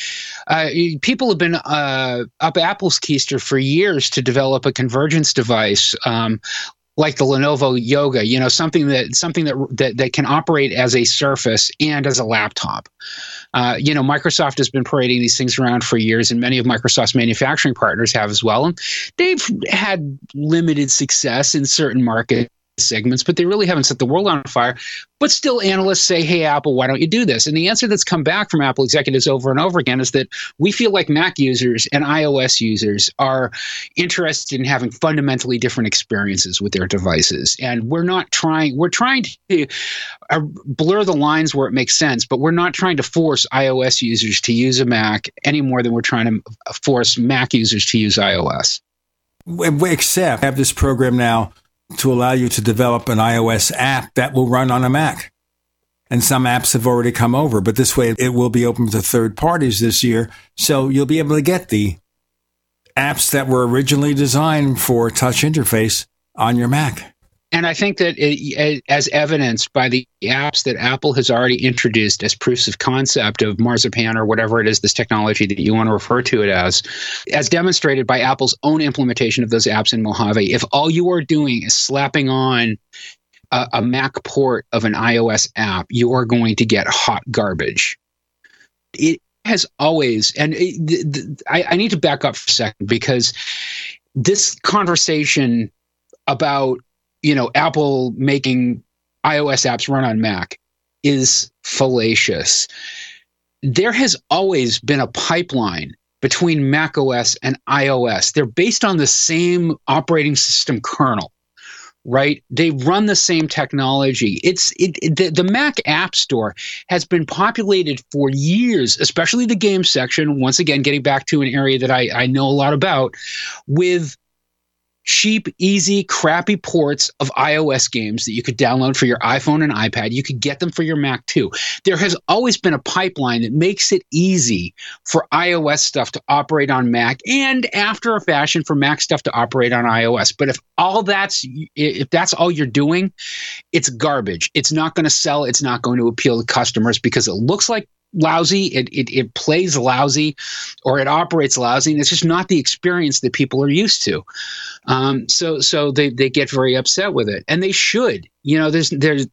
uh, people have been uh, up Apple's keister for years to develop a convergence device. Um, like the Lenovo Yoga, you know, something that something that that, that can operate as a Surface and as a laptop. Uh, you know, Microsoft has been parading these things around for years, and many of Microsoft's manufacturing partners have as well. And they've had limited success in certain markets segments, but they really haven't set the world on fire. But still, analysts say, hey, Apple, why don't you do this? And the answer that's come back from Apple executives over and over again is that we feel like Mac users and iOS users are interested in having fundamentally different experiences with their devices. And we're not trying, we're trying to uh, blur the lines where it makes sense, but we're not trying to force iOS users to use a Mac any more than we're trying to force Mac users to use iOS. Except have this program now to allow you to develop an iOS app that will run on a Mac. And some apps have already come over, but this way it will be open to third parties this year. So you'll be able to get the apps that were originally designed for touch interface on your Mac. And I think that it, as evidenced by the apps that Apple has already introduced as proofs of concept of Marzipan or whatever it is, this technology that you want to refer to it as, as demonstrated by Apple's own implementation of those apps in Mojave, if all you are doing is slapping on a, a Mac port of an iOS app, you are going to get hot garbage. It has always, and it, the, the, I, I need to back up for a second because this conversation about you know, Apple making iOS apps run on Mac is fallacious. There has always been a pipeline between Mac OS and iOS. They're based on the same operating system kernel, right? They run the same technology. It's it, it the, the Mac App Store has been populated for years, especially the game section. Once again, getting back to an area that I, I know a lot about with cheap, easy, crappy ports of iOS games that you could download for your iPhone and iPad. You could get them for your Mac too. There has always been a pipeline that makes it easy for iOS stuff to operate on Mac and after a fashion for Mac stuff to operate on iOS. But if all that's if that's all you're doing, it's garbage. It's not going to sell, it's not going to appeal to customers because it looks like lousy, it, it, it plays lousy, or it operates lousy, and it's just not the experience that people are used to. Um, so so they, they get very upset with it, and they should. You know, there's there's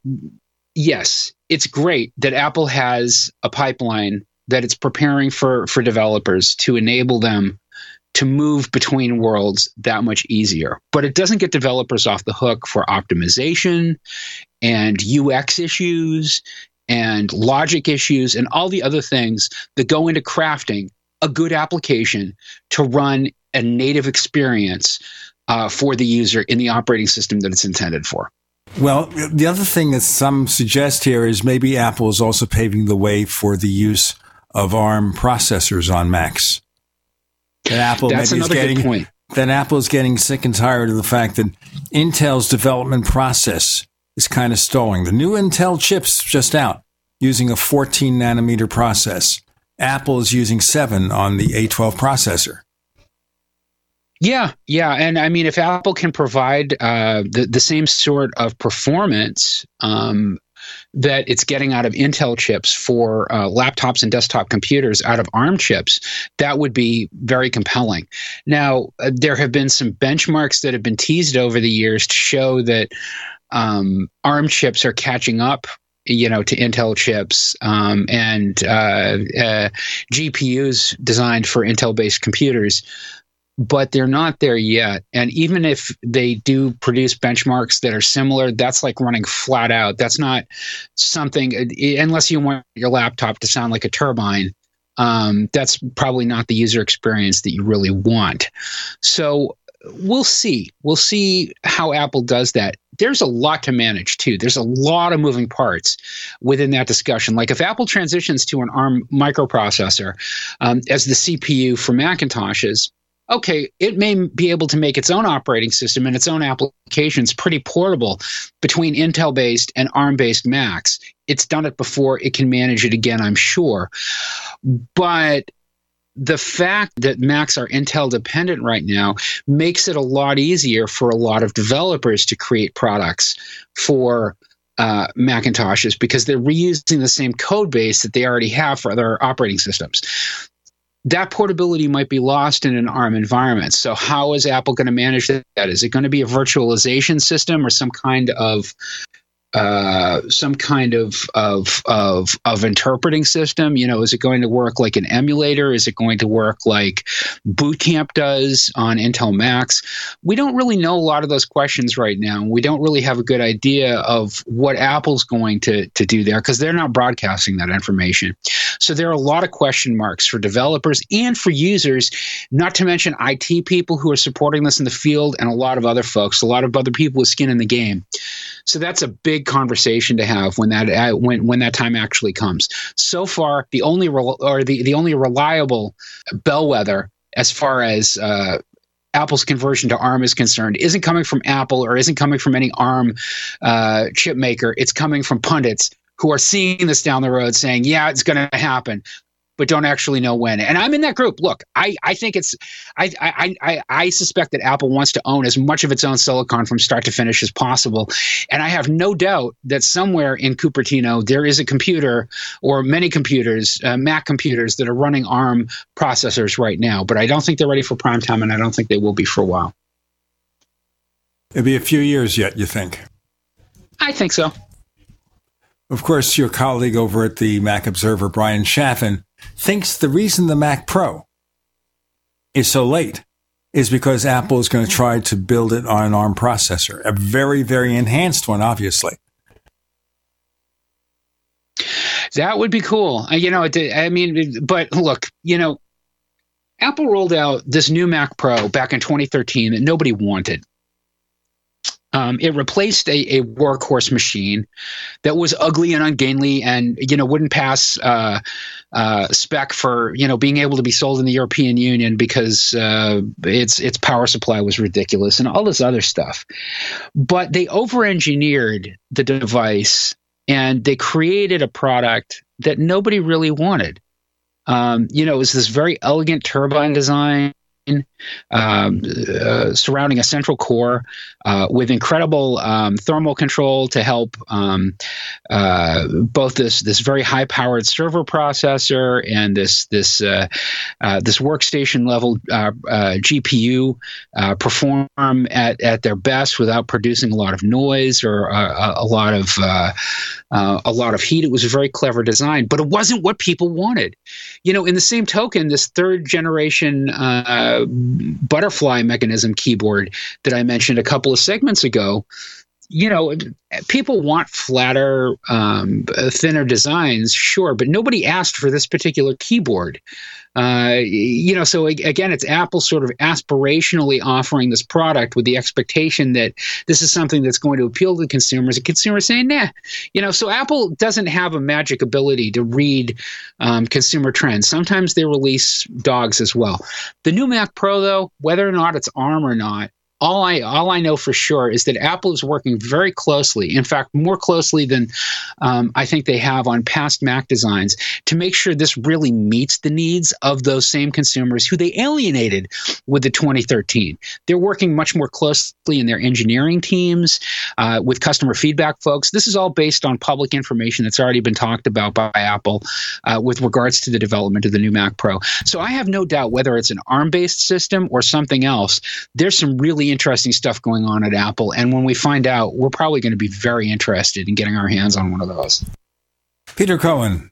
yes, it's great that Apple has a pipeline that it's preparing for for developers to enable them to move between worlds that much easier. But it doesn't get developers off the hook for optimization and UX issues and logic issues and all the other things that go into crafting a good application to run a native experience uh, for the user in the operating system that it's intended for. Well, the other thing that some suggest here is maybe Apple is also paving the way for the use of ARM processors on Macs. That Apple That's maybe is getting point. that Apple is getting sick and tired of the fact that Intel's development process is kind of stalling. The new Intel chips just out using a 14 nanometer process. Apple is using 7 on the A12 processor. Yeah, yeah, and I mean, if Apple can provide uh, the the same sort of performance um, that it's getting out of Intel chips for uh, laptops and desktop computers out of ARM chips, that would be very compelling. Now, uh, there have been some benchmarks that have been teased over the years to show that um, ARM chips are catching up you know, to Intel chips um, and uh, uh, GPUs designed for Intel-based computers, but they're not there yet. And even if they do produce benchmarks that are similar, that's like running flat out. That's not something unless you want your laptop to sound like a turbine. Um, that's probably not the user experience that you really want. So we'll see. We'll see how Apple does that. There's a lot to manage too. There's a lot of moving parts within that discussion. Like if Apple transitions to an ARM microprocessor um, as the CPU for Macintoshes, okay, it may be able to make its own operating system and its own applications pretty portable between Intel based and ARM based Macs. It's done it before, it can manage it again, I'm sure. But the fact that Macs are Intel dependent right now makes it a lot easier for a lot of developers to create products for uh, Macintoshes because they're reusing the same code base that they already have for other operating systems. That portability might be lost in an ARM environment. So, how is Apple going to manage that? Is it going to be a virtualization system or some kind of uh, some kind of, of of of interpreting system. You know, is it going to work like an emulator? Is it going to work like Boot Camp does on Intel Macs? We don't really know a lot of those questions right now. We don't really have a good idea of what Apple's going to to do there because they're not broadcasting that information. So there are a lot of question marks for developers and for users. Not to mention IT people who are supporting this in the field and a lot of other folks, a lot of other people with skin in the game. So that's a big conversation to have when that uh, when when that time actually comes. So far, the only re- or the the only reliable bellwether as far as uh, Apple's conversion to ARM is concerned isn't coming from Apple or isn't coming from any ARM uh, chip maker. It's coming from pundits who are seeing this down the road saying, yeah, it's going to happen but don't actually know when. And I'm in that group. Look, I, I think it's I, I I I suspect that Apple wants to own as much of its own silicon from start to finish as possible. And I have no doubt that somewhere in Cupertino there is a computer or many computers, uh, Mac computers that are running ARM processors right now. But I don't think they're ready for prime time, and I don't think they will be for a while. It'll be a few years yet, you think? I think so. Of course, your colleague over at the Mac Observer, Bryan Chaffin, thinks the reason the Mac Pro is so late is because Apple is going to try to build it on an ARM processor, a very, very enhanced one, obviously. That would be cool. Uh, you know, I mean, but look, you know, Apple rolled out this new Mac Pro back in 2013 that nobody wanted. Um, it replaced a, a, workhorse machine that was ugly and ungainly, and you know wouldn't pass uh, uh, spec for you know being able to be sold in the European Union because uh, its its power supply was ridiculous and all this other stuff. But they over-engineered the device and they created a product that nobody really wanted. Um, you know, it was this very elegant turbine design um, uh, surrounding a central core uh, with incredible um, thermal control to help um, uh, both this this very high powered server processor and this this uh, uh, this workstation level uh, GPU perform at, at their best without producing a lot of noise or a, a lot of a lot of heat. It was a very clever design, but it wasn't what people wanted. You know, in the same token, this third generation butterfly mechanism keyboard that I mentioned a couple of segments ago, you know, people want flatter, um, thinner designs, sure, but nobody asked for this particular keyboard. Uh, you know, so again, it's Apple sort of aspirationally offering this product with the expectation that this is something that's going to appeal to consumers. And consumers saying, "Nah," you know. So Apple doesn't have a magic ability to read um, consumer trends. Sometimes they release dogs as well. The new Mac Pro, though, whether or not it's ARM or not, all I all I know for sure is that Apple is working very closely, in fact, more closely than um, I think they have on past Mac designs, to make sure this really meets the needs of those same consumers who they alienated with the 2013. They're working much more closely in their engineering teams uh, with customer feedback folks. This is all based on public information that's already been talked about by Apple uh, with regards to the development of the new Mac Pro. So I have no doubt whether it's an ARM-based system or something else. There's some really interesting stuff going on at Apple, and when we find out, we're probably going to be very interested in getting our hands on one of those. Peter Cohen,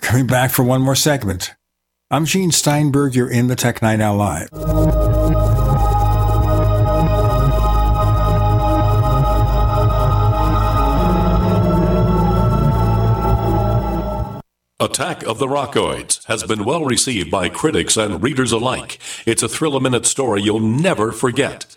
coming back for one more segment. I'm Gene Steinberg. You're in the Tech Night Owl Live. Attack of the Rockoids has been well received by critics and readers alike. It's a thrill a minute story you'll never forget.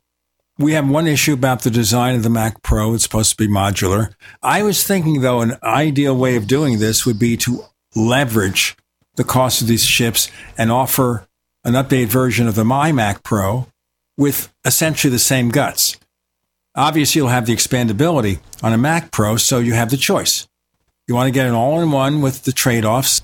we have one issue about the design of the Mac Pro. It's supposed to be modular. I was thinking, though, an ideal way of doing this would be to leverage the cost of these chips and offer an updated version of the iMac Pro with essentially the same guts. Obviously, you'll have the expandability on a Mac Pro, so you have the choice. You want to get an all in one with the trade offs,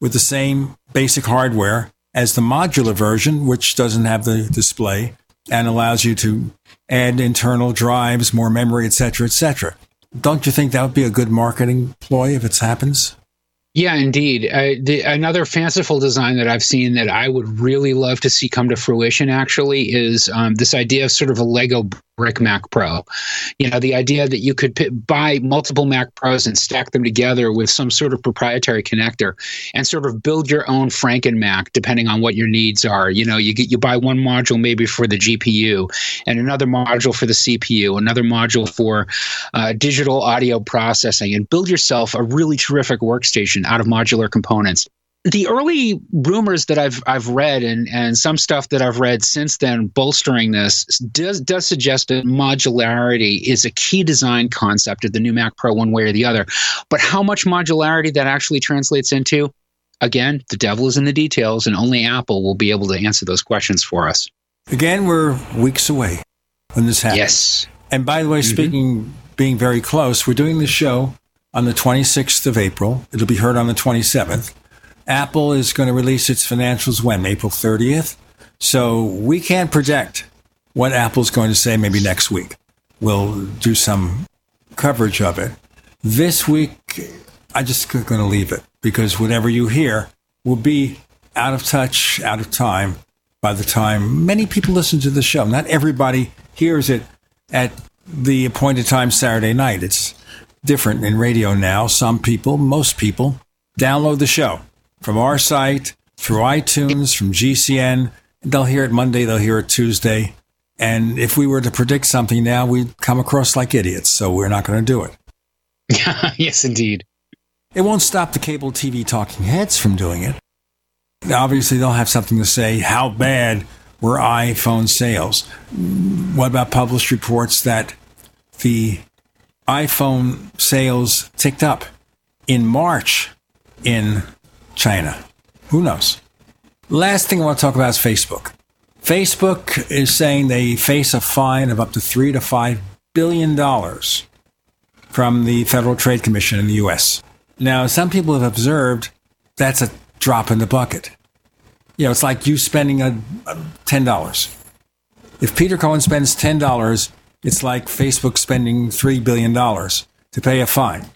with the same basic hardware as the modular version, which doesn't have the display and allows you to add internal drives, more memory, etc., etc. Don't you think that would be a good marketing ploy if it happens? Yeah, indeed. Uh, the, another fanciful design that I've seen that I would really love to see come to fruition actually is um, this idea of sort of a Lego brick Mac Pro. You know, the idea that you could p- buy multiple Mac Pros and stack them together with some sort of proprietary connector and sort of build your own Franken Mac depending on what your needs are. You know, you get you buy one module maybe for the GPU and another module for the CPU, another module for uh, digital audio processing, and build yourself a really terrific workstation out of modular components the early rumors that I've I've read and and some stuff that I've read since then bolstering this does does suggest that modularity is a key design concept of the new Mac Pro one way or the other. But how much modularity that actually translates into, again, the devil is in the details, and only Apple will be able to answer those questions for us. Again, we're weeks away when this happens. Yes. And by the way, mm-hmm. speaking being very close, we're doing the show on the 26th of April. It'll be heard on the 27th. Apple is going to release its financials when? April 30th. So we can't project what Apple's going to say maybe next week. We'll do some coverage of it. This week, I just going to leave it because whatever you hear will be out of touch, out of time by the time many people listen to the show. Not everybody hears it at the appointed time Saturday night. It's different in radio now. Some people, most people, download the show from our site, through iTunes, from GCN. They'll hear it Monday, they'll hear it Tuesday. And if we were to predict something now, we'd come across like idiots. So we're not going to do it. yes, indeed. It won't stop the cable TV talking heads from doing it. Obviously, they'll have something to say. How bad were iPhone sales? What about published reports that the iPhone sales ticked up in March in China. Who knows? Last thing I want to talk about is Facebook. Facebook is saying they face a fine of up to three to five billion dollars from the Federal Trade Commission in the U.S. Now, some people have observed that's a drop in the bucket. You know, it's like you spending a, a ten dollars. If Peter Cohen spends ten dollars, it's like Facebook spending three billion dollars to pay a fine.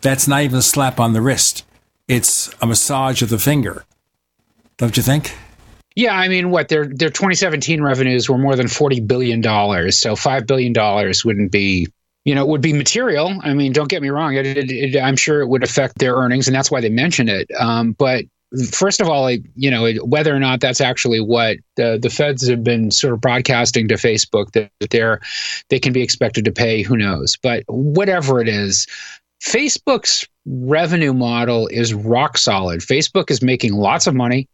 That's not even a slap on the wrist it's a massage of the finger. Don't you think? Yeah, I mean, what their their 2017 revenues were more than 40 billion dollars. So 5 billion dollars wouldn't be, you know, would be material. I mean, don't get me wrong. It, it, it, I'm sure it would affect their earnings, and that's why they mentioned it. Um, but first of all, you know, whether or not that's actually what the the feds have been sort of broadcasting to Facebook that, that they're they can be expected to pay, who knows? But whatever it is, Facebook's revenue model is rock solid. Facebook is making lots of money.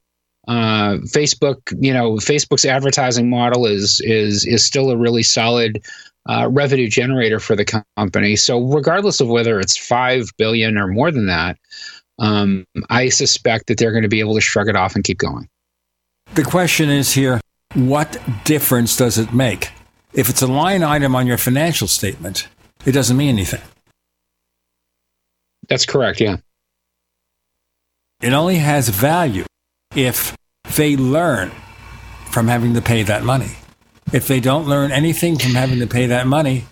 Uh, Facebook, you know, Facebook's advertising model is is is still a really solid uh, revenue generator for the company. So regardless of whether it's five billion or more than that, um, I suspect that they're going to be able to shrug it off and keep going. The question is here: What difference does it make? If it's a line item on your financial statement, it doesn't mean anything. That's correct, yeah. It only has value if they learn from having to pay that money. If they don't learn anything from having to pay that money,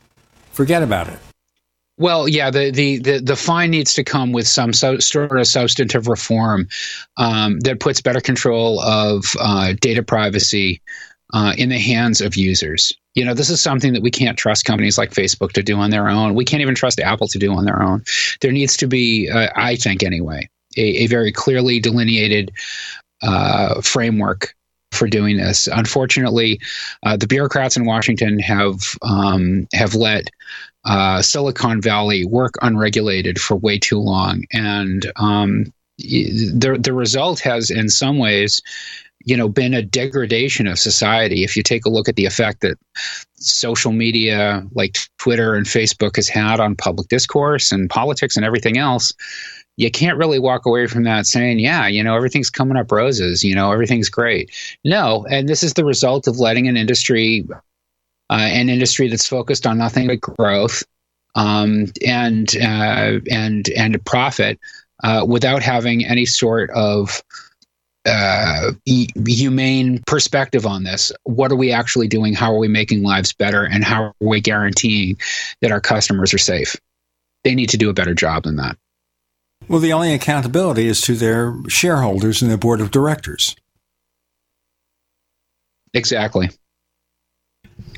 forget about it. Well, yeah, the, the, the, the fine needs to come with some so, sort of substantive reform um, that puts better control of uh, data privacy uh, in the hands of users. You know, this is something that we can't trust companies like Facebook to do on their own. We can't even trust Apple to do on their own. There needs to be, uh, I think anyway, a, a very clearly delineated uh, framework for doing this. Unfortunately, uh, the bureaucrats in Washington have um, have let uh, Silicon Valley work unregulated for way too long, and um, the the result has, in some ways, you know been a degradation of society. If you take a look at the effect that social media like twitter and facebook has had on public discourse and politics and everything else you can't really walk away from that saying yeah you know everything's coming up roses you know everything's great. No and this is the result of letting an industry uh, an industry that's focused on nothing but growth um, and uh, and and profit uh, without having any sort of uh, humane perspective on this. What are we actually doing? How are we making lives better? And how are we guaranteeing that our customers are safe? They need to do a better job than that. Well, the only accountability is to their shareholders and their board of directors. Exactly.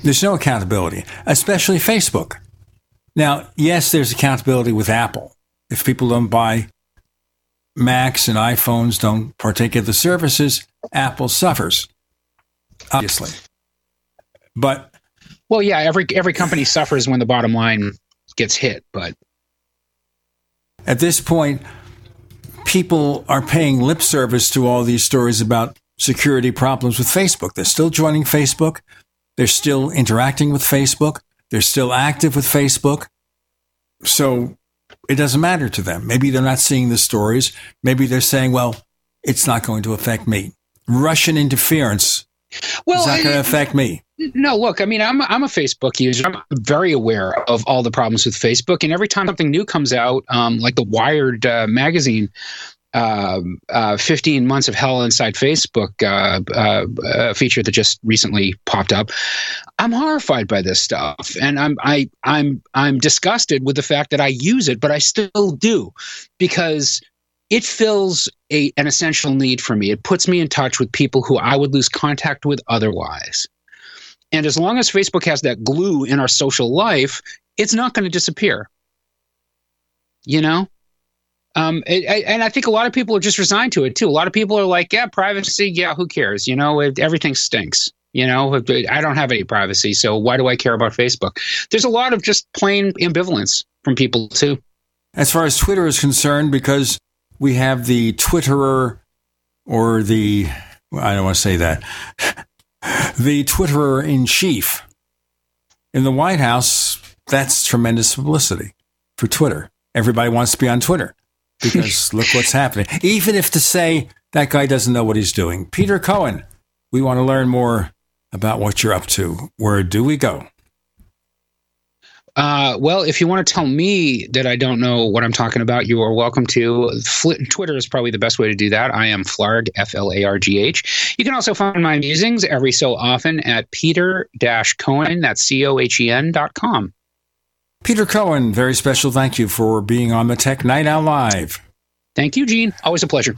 There's no accountability, especially Facebook. Now, yes, there's accountability with Apple. If people don't buy Macs and iPhones don't partake of the services, Apple suffers, obviously. But well, yeah, every every company suffers when the bottom line gets hit, but at this point, people are paying lip service to all these stories about security problems with Facebook. They're still joining Facebook. They're still interacting with Facebook. They're still active with Facebook. So it doesn't matter to them. Maybe they're not seeing the stories. Maybe they're saying, well, it's not going to affect me. Russian interference well, is not going to affect me. No, look, I mean, I'm I'm a Facebook user. I'm very aware of all the problems with Facebook, and every time something new comes out, um, like the Wired uh, magazine, um, uh, 15 months of hell inside Facebook uh, uh, feature that just recently popped up. I'm horrified by this stuff, and I'm I I'm I'm disgusted with the fact that I use it, but I still do because it fills a an essential need for me. It puts me in touch with people who I would lose contact with otherwise. And as long as Facebook has that glue in our social life, it's not going to disappear. You know, um, it, and I think a lot of people are just resigned to it too. A lot of people are like, "Yeah, privacy. Yeah, who cares? You know, it, everything stinks. You know, I don't have any privacy, so why do I care about Facebook?" There's a lot of just plain ambivalence from people too. As far as Twitter is concerned, because we have the Twitterer or the I don't want to say that the Twitterer in chief in the White House. That's tremendous publicity for Twitter. Everybody wants to be on Twitter because look what's happening. Even if to say that guy doesn't know what he's doing. Peter Cohen, we want to learn more about what you're up to. Where do we go? Uh, well, if you want to tell me that I don't know what I'm talking about, you are welcome to. Twitter is probably the best way to do that. I am Flargh, F L A R G H. You can also find my musings every so often at Peter Cohen, that's C O H E N dot com. Peter Cohen, very special thank you for being on the Tech Night Owl Live. Thank you, Gene. Always a pleasure.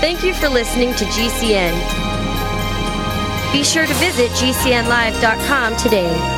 Thank you for listening to GCN. Be sure to visit GCNlive.com today.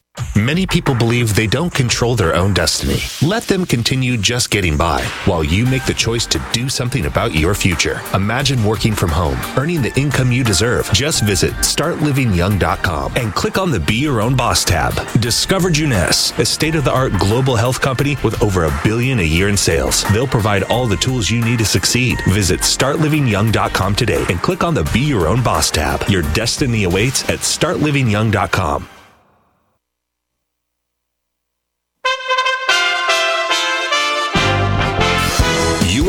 Many people believe they don't control their own destiny. Let them continue just getting by while you make the choice to do something about your future. Imagine working from home, earning the income you deserve. Just visit startlivingyoung.com and click on the Be Your Own Boss tab. Discover Jeunesse, a state of the art global health company with over a billion a year in sales. They'll provide all the tools you need to succeed. Visit startlivingyoung.com today and click on the Be Your Own Boss tab. Your destiny awaits at startlivingyoung.com.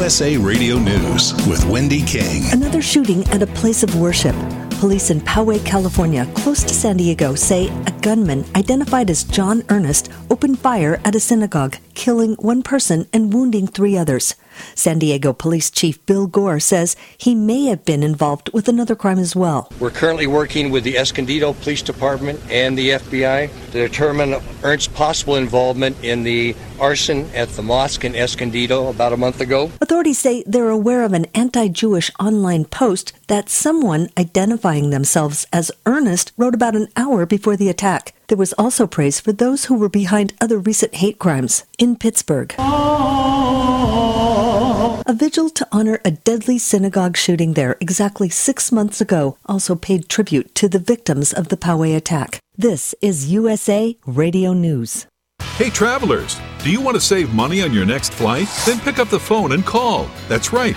USA Radio News with Wendy King. Another shooting at a place of worship. Police in Poway, California, close to San Diego, say a gunman identified as John Earnest opened fire at a synagogue, killing one person and wounding three others. San Diego Police Chief Bill Gore says he may have been involved with another crime as well. We're currently working with the Escondido Police Department and the FBI to determine Earnest's possible involvement in the arson at the mosque in Escondido about a month ago. Authorities say they're aware of an anti Jewish online post that someone identifying themselves as Earnest wrote about an hour before the attack. There was also praise for those who were behind other recent hate crimes in Pittsburgh. A vigil to honor a deadly synagogue shooting there exactly six months ago also paid tribute to the victims of the Poway attack. This is USA Radio News. Hey, travelers, do you want to save money on your next flight? Then pick up the phone and call. That's right,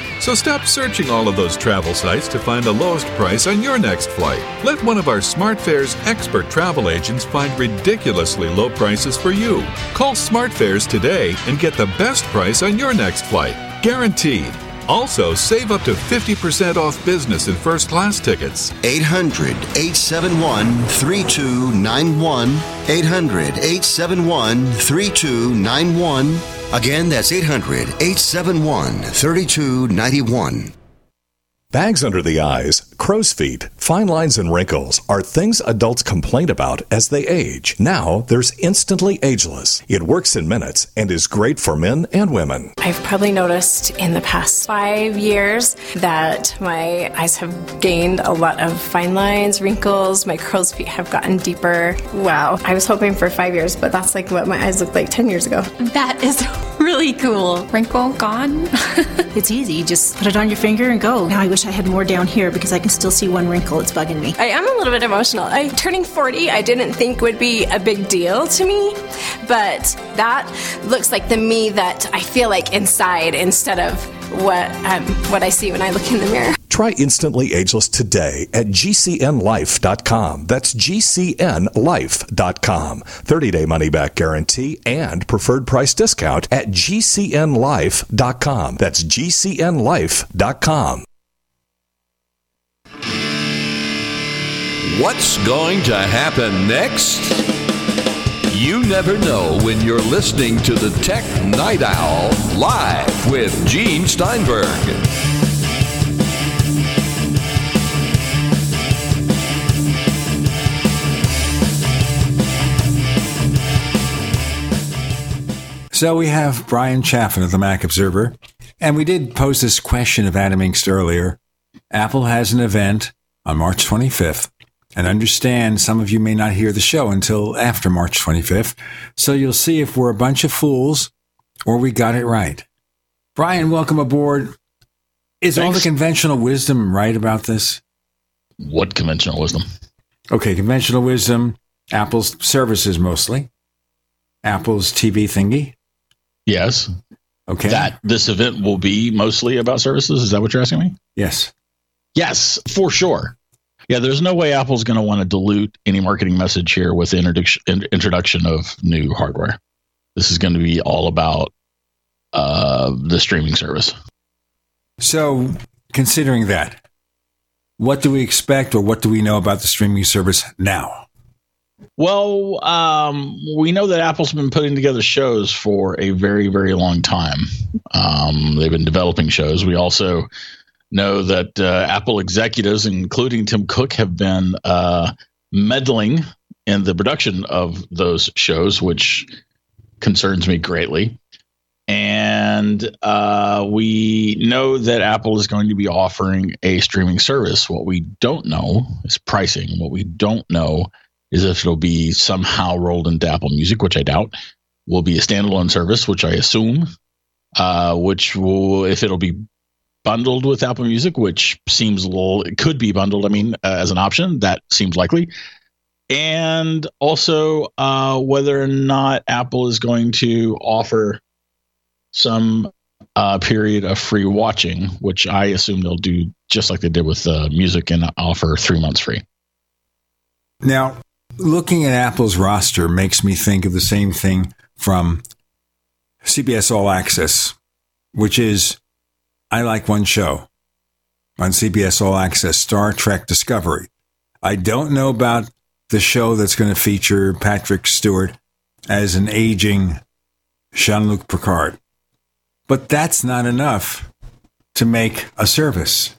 So stop searching all of those travel sites to find the lowest price on your next flight. Let one of our SmartFares expert travel agents find ridiculously low prices for you. Call SmartFares today and get the best price on your next flight. Guaranteed. Also, save up to 50% off business and first class tickets. 800 871 3291. 800 871 3291. Again, that's 800 871 3291. Bags under the eyes, crow's feet, fine lines, and wrinkles are things adults complain about as they age. Now there's Instantly Ageless. It works in minutes and is great for men and women. I've probably noticed in the past five years that my eyes have gained a lot of fine lines, wrinkles, my crow's feet have gotten deeper. Wow. I was hoping for five years, but that's like what my eyes looked like 10 years ago. That is really cool. Wrinkle gone. it's easy. Just put it on your finger and go. Now I wish I had more down here because I can still see one wrinkle. It's bugging me. I am a little bit emotional. I turning 40, I didn't think would be a big deal to me, but that looks like the me that I feel like inside instead of what um, what I see when I look in the mirror. Try Instantly Ageless today at gcnlive.com. That's gcnlive.com. 30 day money back guarantee and preferred price discount at gcnlive.com. That's gcnlive.com. What's going to happen next? You never know when you're listening to the Tech Night Owl live with Gene Steinberg. So we have Bryan Chaffin of the Mac Observer, and we did pose this question of Adam Engst earlier. Apple has an event on March 25th, and understand some of you may not hear the show until after March 25th, so you'll see if we're a bunch of fools or we got it right. Bryan, welcome aboard. Is all the conventional wisdom right about this? What conventional wisdom? Okay, conventional wisdom, Apple's services mostly, Apple's TV thingy. Yes. Okay. That this event will be mostly about services. Is that what you're asking me? Yes. Yes, for sure. Yeah, there's no way Apple's going to want to dilute any marketing message here with the introduction introduction of new hardware. This is going to be all about uh, the streaming service. So, considering that, what do we expect or what do we know about the streaming service now? Well, um, we know that Apple's been putting together shows for a very, very long time. Um, they've been developing shows. We also know that uh, Apple executives, including Tim Cook, have been uh, meddling in the production of those shows, which concerns me greatly. And uh, we know that Apple is going to be offering a streaming service. What we don't know is pricing. What we don't know is if it'll be somehow rolled into Apple Music, which I doubt, will be a standalone service, which I assume, uh, which will, if it'll be bundled with Apple Music, which seems a little, it could be bundled, I mean, uh, as an option, that seems likely. and also uh, whether or not Apple is going to offer some uh, period of free watching, which I assume they'll do just like they did with uh, music and offer three months free. Now, looking at Apple's roster makes me think of the same thing from CBS All Access, which is I like one show on CBS All Access, Star Trek Discovery. I don't know about the show that's going to feature Patrick Stewart as an aging Jean Luc Picard. But that's not enough to make a service.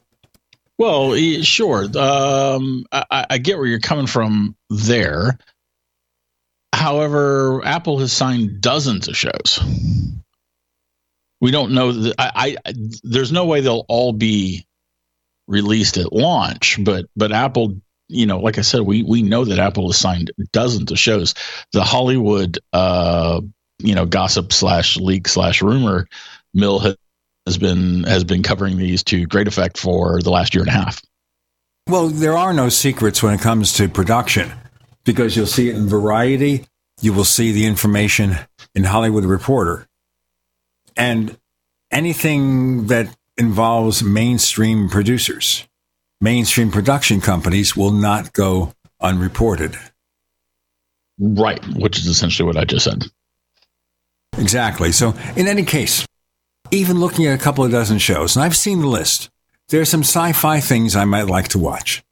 Well, sure. Um, I, I get where you're coming from there. However, Apple has signed dozens of shows. We don't know that. I, I there's no way they'll all be released at launch, but but Apple, you know, like I said, we we know that Apple has signed dozens of shows. The Hollywood, uh, you know, gossip slash leak slash rumor mill has been has been covering these to great effect for the last year and a half. Well, there are no secrets when it comes to production because you'll see it in Variety, you will see the information in Hollywood Reporter. And anything that involves mainstream producers, mainstream production companies will not go unreported. Right, which is essentially what I just said. Exactly. So, in any case, even looking at a couple of dozen shows, and I've seen the list, there are some sci fi things I might like to watch.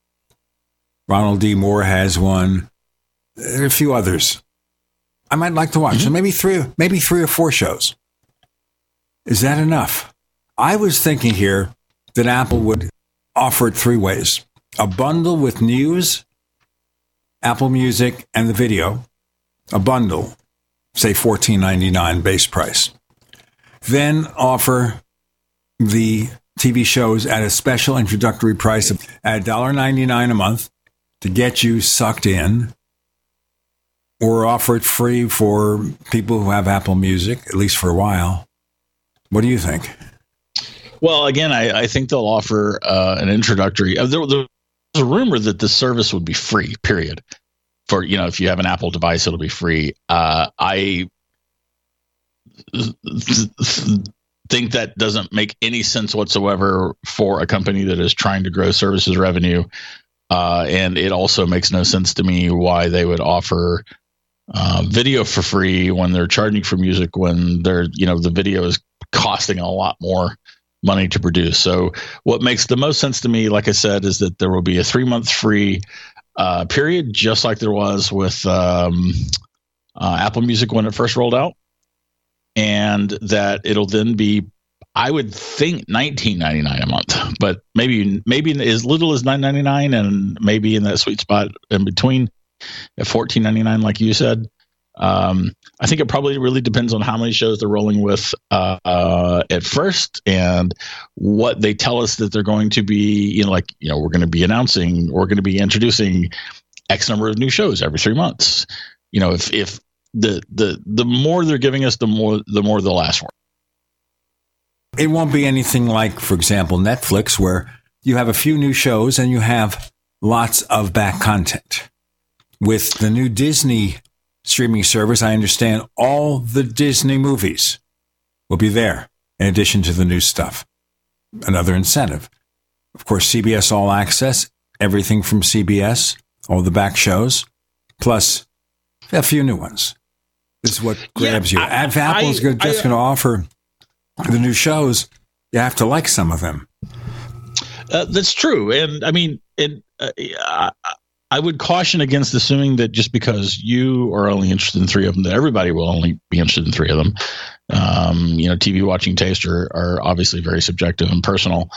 Ronald D. Moore has one. There are a few others I might like to watch. Mm-hmm. So maybe three, maybe three or four shows. Is that enough? I was thinking here that Apple would offer it three ways a bundle with news, Apple Music, and the video, a bundle, say $14.99 base price. Then offer the TV shows at a special introductory price of at $1.99 a month to get you sucked in, or offer it free for people who have Apple Music, at least for a while. What do you think? Well, again, I, I think they'll offer uh, an introductory. Uh, there, there's a rumor that the service would be free. Period. For you know, if you have an Apple device, it'll be free. Uh, I think that doesn't make any sense whatsoever for a company that is trying to grow services revenue. Uh, and it also makes no sense to me why they would offer uh, video for free when they're charging for music when they're you know the video is costing a lot more money to produce. So what makes the most sense to me, like I said, is that there will be a three month free uh, period, just like there was with um, uh, Apple Music when it first rolled out, and that it'll then be. I would think nineteen ninety nine a month, but maybe maybe as little as nine ninety nine, and maybe in that sweet spot in between at fourteen ninety nine, like you said. Um, I think it probably really depends on how many shows they're rolling with uh, uh, at first and what they tell us that they're going to be, you know, like, you know, we're going to be announcing, we're going to be introducing X number of new shows every three months. You know, if, if the, the, the more they're giving us, the more, the more they'll last for. It won't be anything like, for example, Netflix, where you have a few new shows and you have lots of back content. With the new Disney streaming service, I understand all the Disney movies will be there in addition to the new stuff. Another incentive. Of course, CBS All Access, everything from CBS, all the back shows, plus a few new ones. This is what grabs yeah, I, you. If Apple's I, just going to offer the new shows, you have to like some of them. Uh, that's true, and I mean, it, uh, I would caution against assuming that just because you are only interested in three of them, that everybody will only be interested in three of them. Um, you know, TV watching tastes are, are obviously very subjective and personal,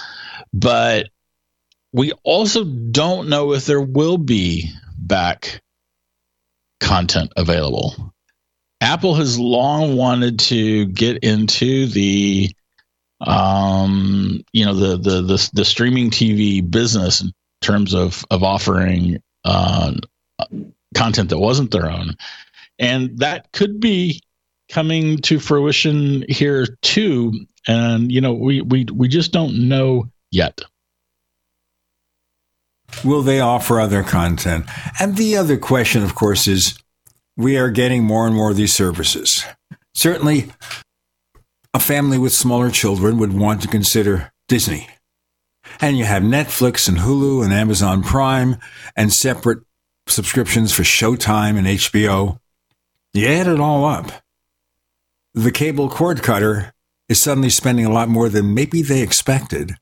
but we also don't know if there will be back content available. Apple has long wanted to get into the um, you know the, the the the streaming TV business in terms of of offering uh, content that wasn't their own. And that could be coming to fruition here too. And, you know, we, we, we just don't know yet. Will they offer other content? And the other question, of course, is we are getting more and more of these services. Certainly, a family with smaller children would want to consider Disney. And you have Netflix and Hulu and Amazon Prime and separate subscriptions for Showtime and HBO. You add it all up. The cable cord cutter is suddenly spending a lot more than maybe they expected.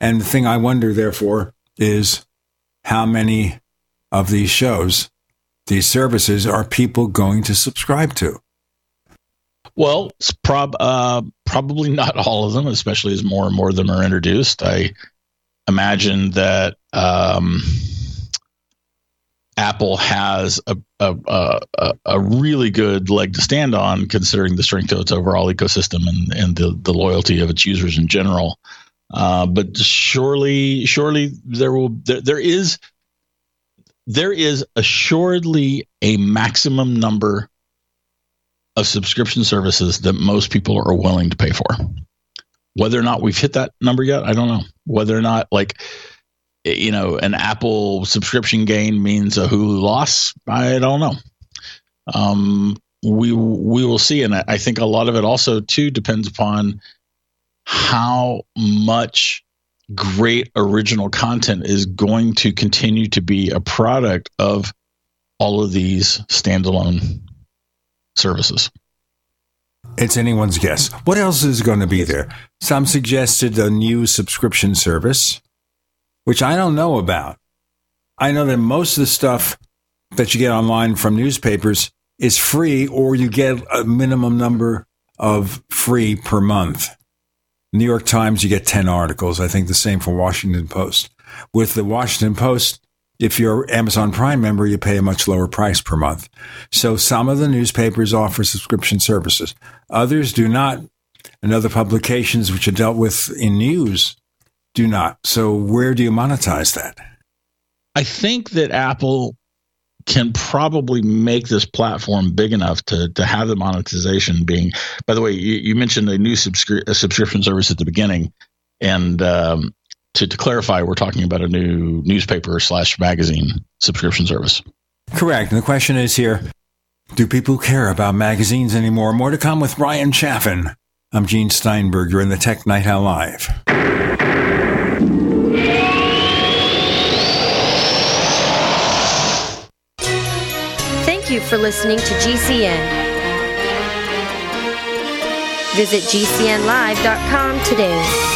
And the thing I wonder, therefore, is how many of these shows, these services, are people going to subscribe to? Well, prob uh, probably not all of them, especially as more and more of them are introduced. I imagine that um, Apple has a, a, a, a, really good leg to stand on, considering the strength of its overall ecosystem and, and the, the loyalty of its users in general. Uh, but surely, surely there will there, there is there is assuredly a maximum number of subscription services that most people are willing to pay for. Whether or not we've hit that number yet, I don't know. Whether or not like you know an Apple subscription gain means a Hulu loss, I don't know. Um, we we will see, and I think a lot of it also too depends upon how much great original content is going to continue to be a product of all of these standalone services. It's anyone's guess. What else is going to be there? Some suggested a new subscription service, which I don't know about. I know that most of the stuff that you get online from newspapers is free, or you get a minimum number of free per month. New York Times, you get 10 articles. I think the same for Washington Post. With the Washington Post, if you're Amazon Prime member, you pay a much lower price per month. So some of the newspapers offer subscription services. Others do not. And other publications which are dealt with in news do not. So where do you monetize that? I think that Apple can probably make this platform big enough to to have the monetization being. By the way, you, you mentioned a new subscri- a subscription service at the beginning, and um, to, to clarify, we're talking about a new newspaper slash magazine subscription service. Correct. And the question is here do people care about magazines anymore? More to come with Bryan Chaffin. I'm Gene Steinberg. You're in the Tech Night Owl Live. Thank you for listening to GCN. Visit GCNlive.com today.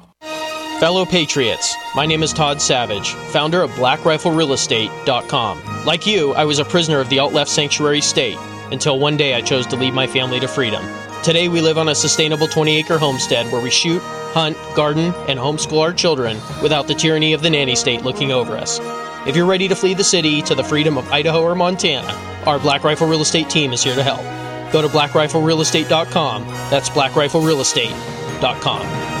Fellow Patriots, my name is Todd Savage, founder of BlackRifleRealEstate.com. Like you, I was a prisoner of the alt left sanctuary state until one day I chose to lead my family to freedom. Today, we live on a sustainable 20 acre homestead where we shoot, hunt, garden, and homeschool our children without the tyranny of the nanny state looking over us. If you're ready to flee the city to the freedom of Idaho or Montana, our Black Rifle Real Estate team is here to help. Go to blackriflerealestate.com. That's blackriflerealestate.com.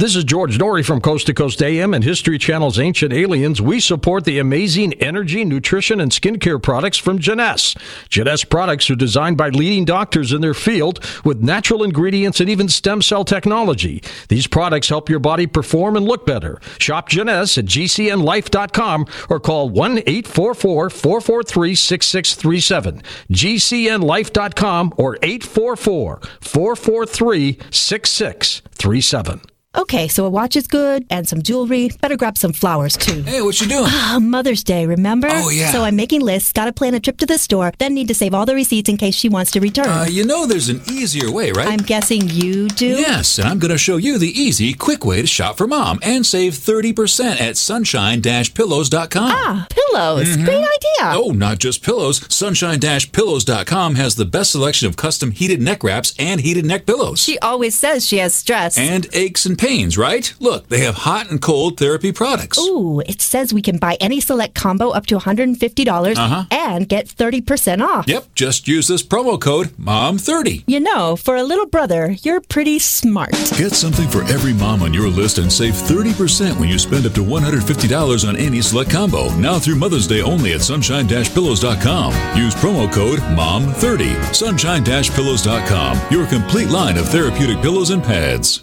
This is George Noory from Coast to Coast AM and History Channel's Ancient Aliens. We support the amazing energy, nutrition, and skincare products from Jeunesse. Jeunesse products are designed by leading doctors in their field with natural ingredients and even stem cell technology. These products help your body perform and look better. Shop Jeunesse at gcnlife.com or call 1 844 443 6637. gcnlife.com or 844 443 6637. Okay, so a watch is good and some jewelry. Better grab some flowers too. Hey, what you doing? Ah, Mother's Day, remember? Oh, yeah. So I'm making lists, gotta plan a trip to the store, then need to save all the receipts in case she wants to return. Uh, you know there's an easier way, right? I'm guessing you do? Yes, and I'm going to show you the easy, quick way to shop for mom and save 30% at sunshine-pillows.com. Ah, pillows. Mhm. Great idea. Oh, not just pillows. Sunshine-pillows.com has the best selection of custom heated neck wraps and heated neck pillows. She always says she has stress. And aches and pains, right? Look, they have hot and cold therapy products. Ooh, it says we can buy any select combo up to $150 Uh-huh. and get 30% off. Yep, just use this promo code MOM30. You know, for a little brother, you're pretty smart. Get something for every mom on your list and save 30% when you spend up to $150 on any select combo. Now through Mother's Day only at sunshine-pillows.com. Use promo code MOM30. Sunshine-pillows.com. Your complete line of therapeutic pillows and pads.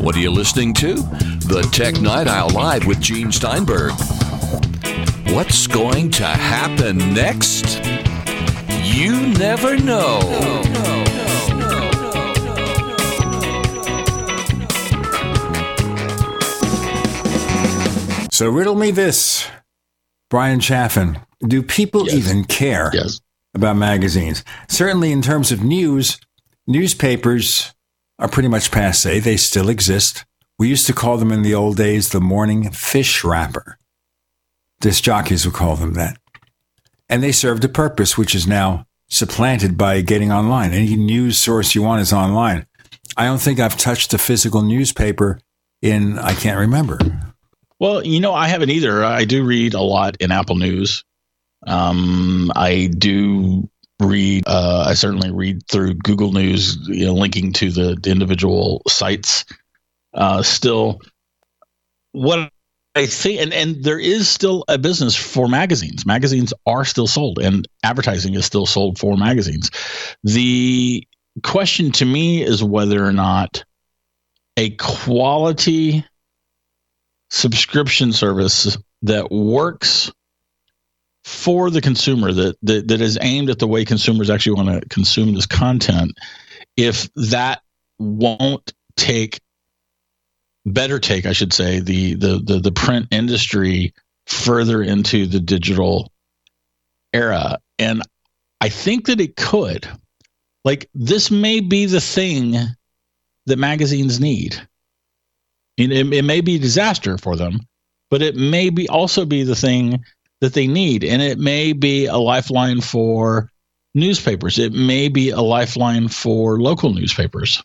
What are you listening to? The Tech Night Owl Live with Gene Steinberg. What's going to happen next? You never know. So riddle me this, Bryan Chaffin. Do people even care about magazines? Certainly, in terms of news, newspapers are pretty much passe. They still exist. We used to call them in the old days the morning fish wrapper. Disc jockeys would call them that. And they served a purpose, which is now supplanted by getting online. Any news source you want is online. I don't think I've touched a physical newspaper in, I can't remember. Well, you know, I haven't either. I do read a lot in Apple News. Um, I do read. Uh, I certainly read through Google News, you know, linking to the, the individual sites. Uh, still, what I think, and and there is still a business for magazines. Magazines are still sold, and advertising is still sold for magazines. The question to me is whether or not a quality subscription service that works for the consumer that, that that is aimed at the way consumers actually want to consume this content if that won't take better take i should say the the the, the print industry further into the digital era. And i think that it could. Like this may be the thing that magazines need. It, it, may be a disaster for them, but it may be also be the thing that they need, and it may be a lifeline for newspapers. It may be a lifeline for local newspapers.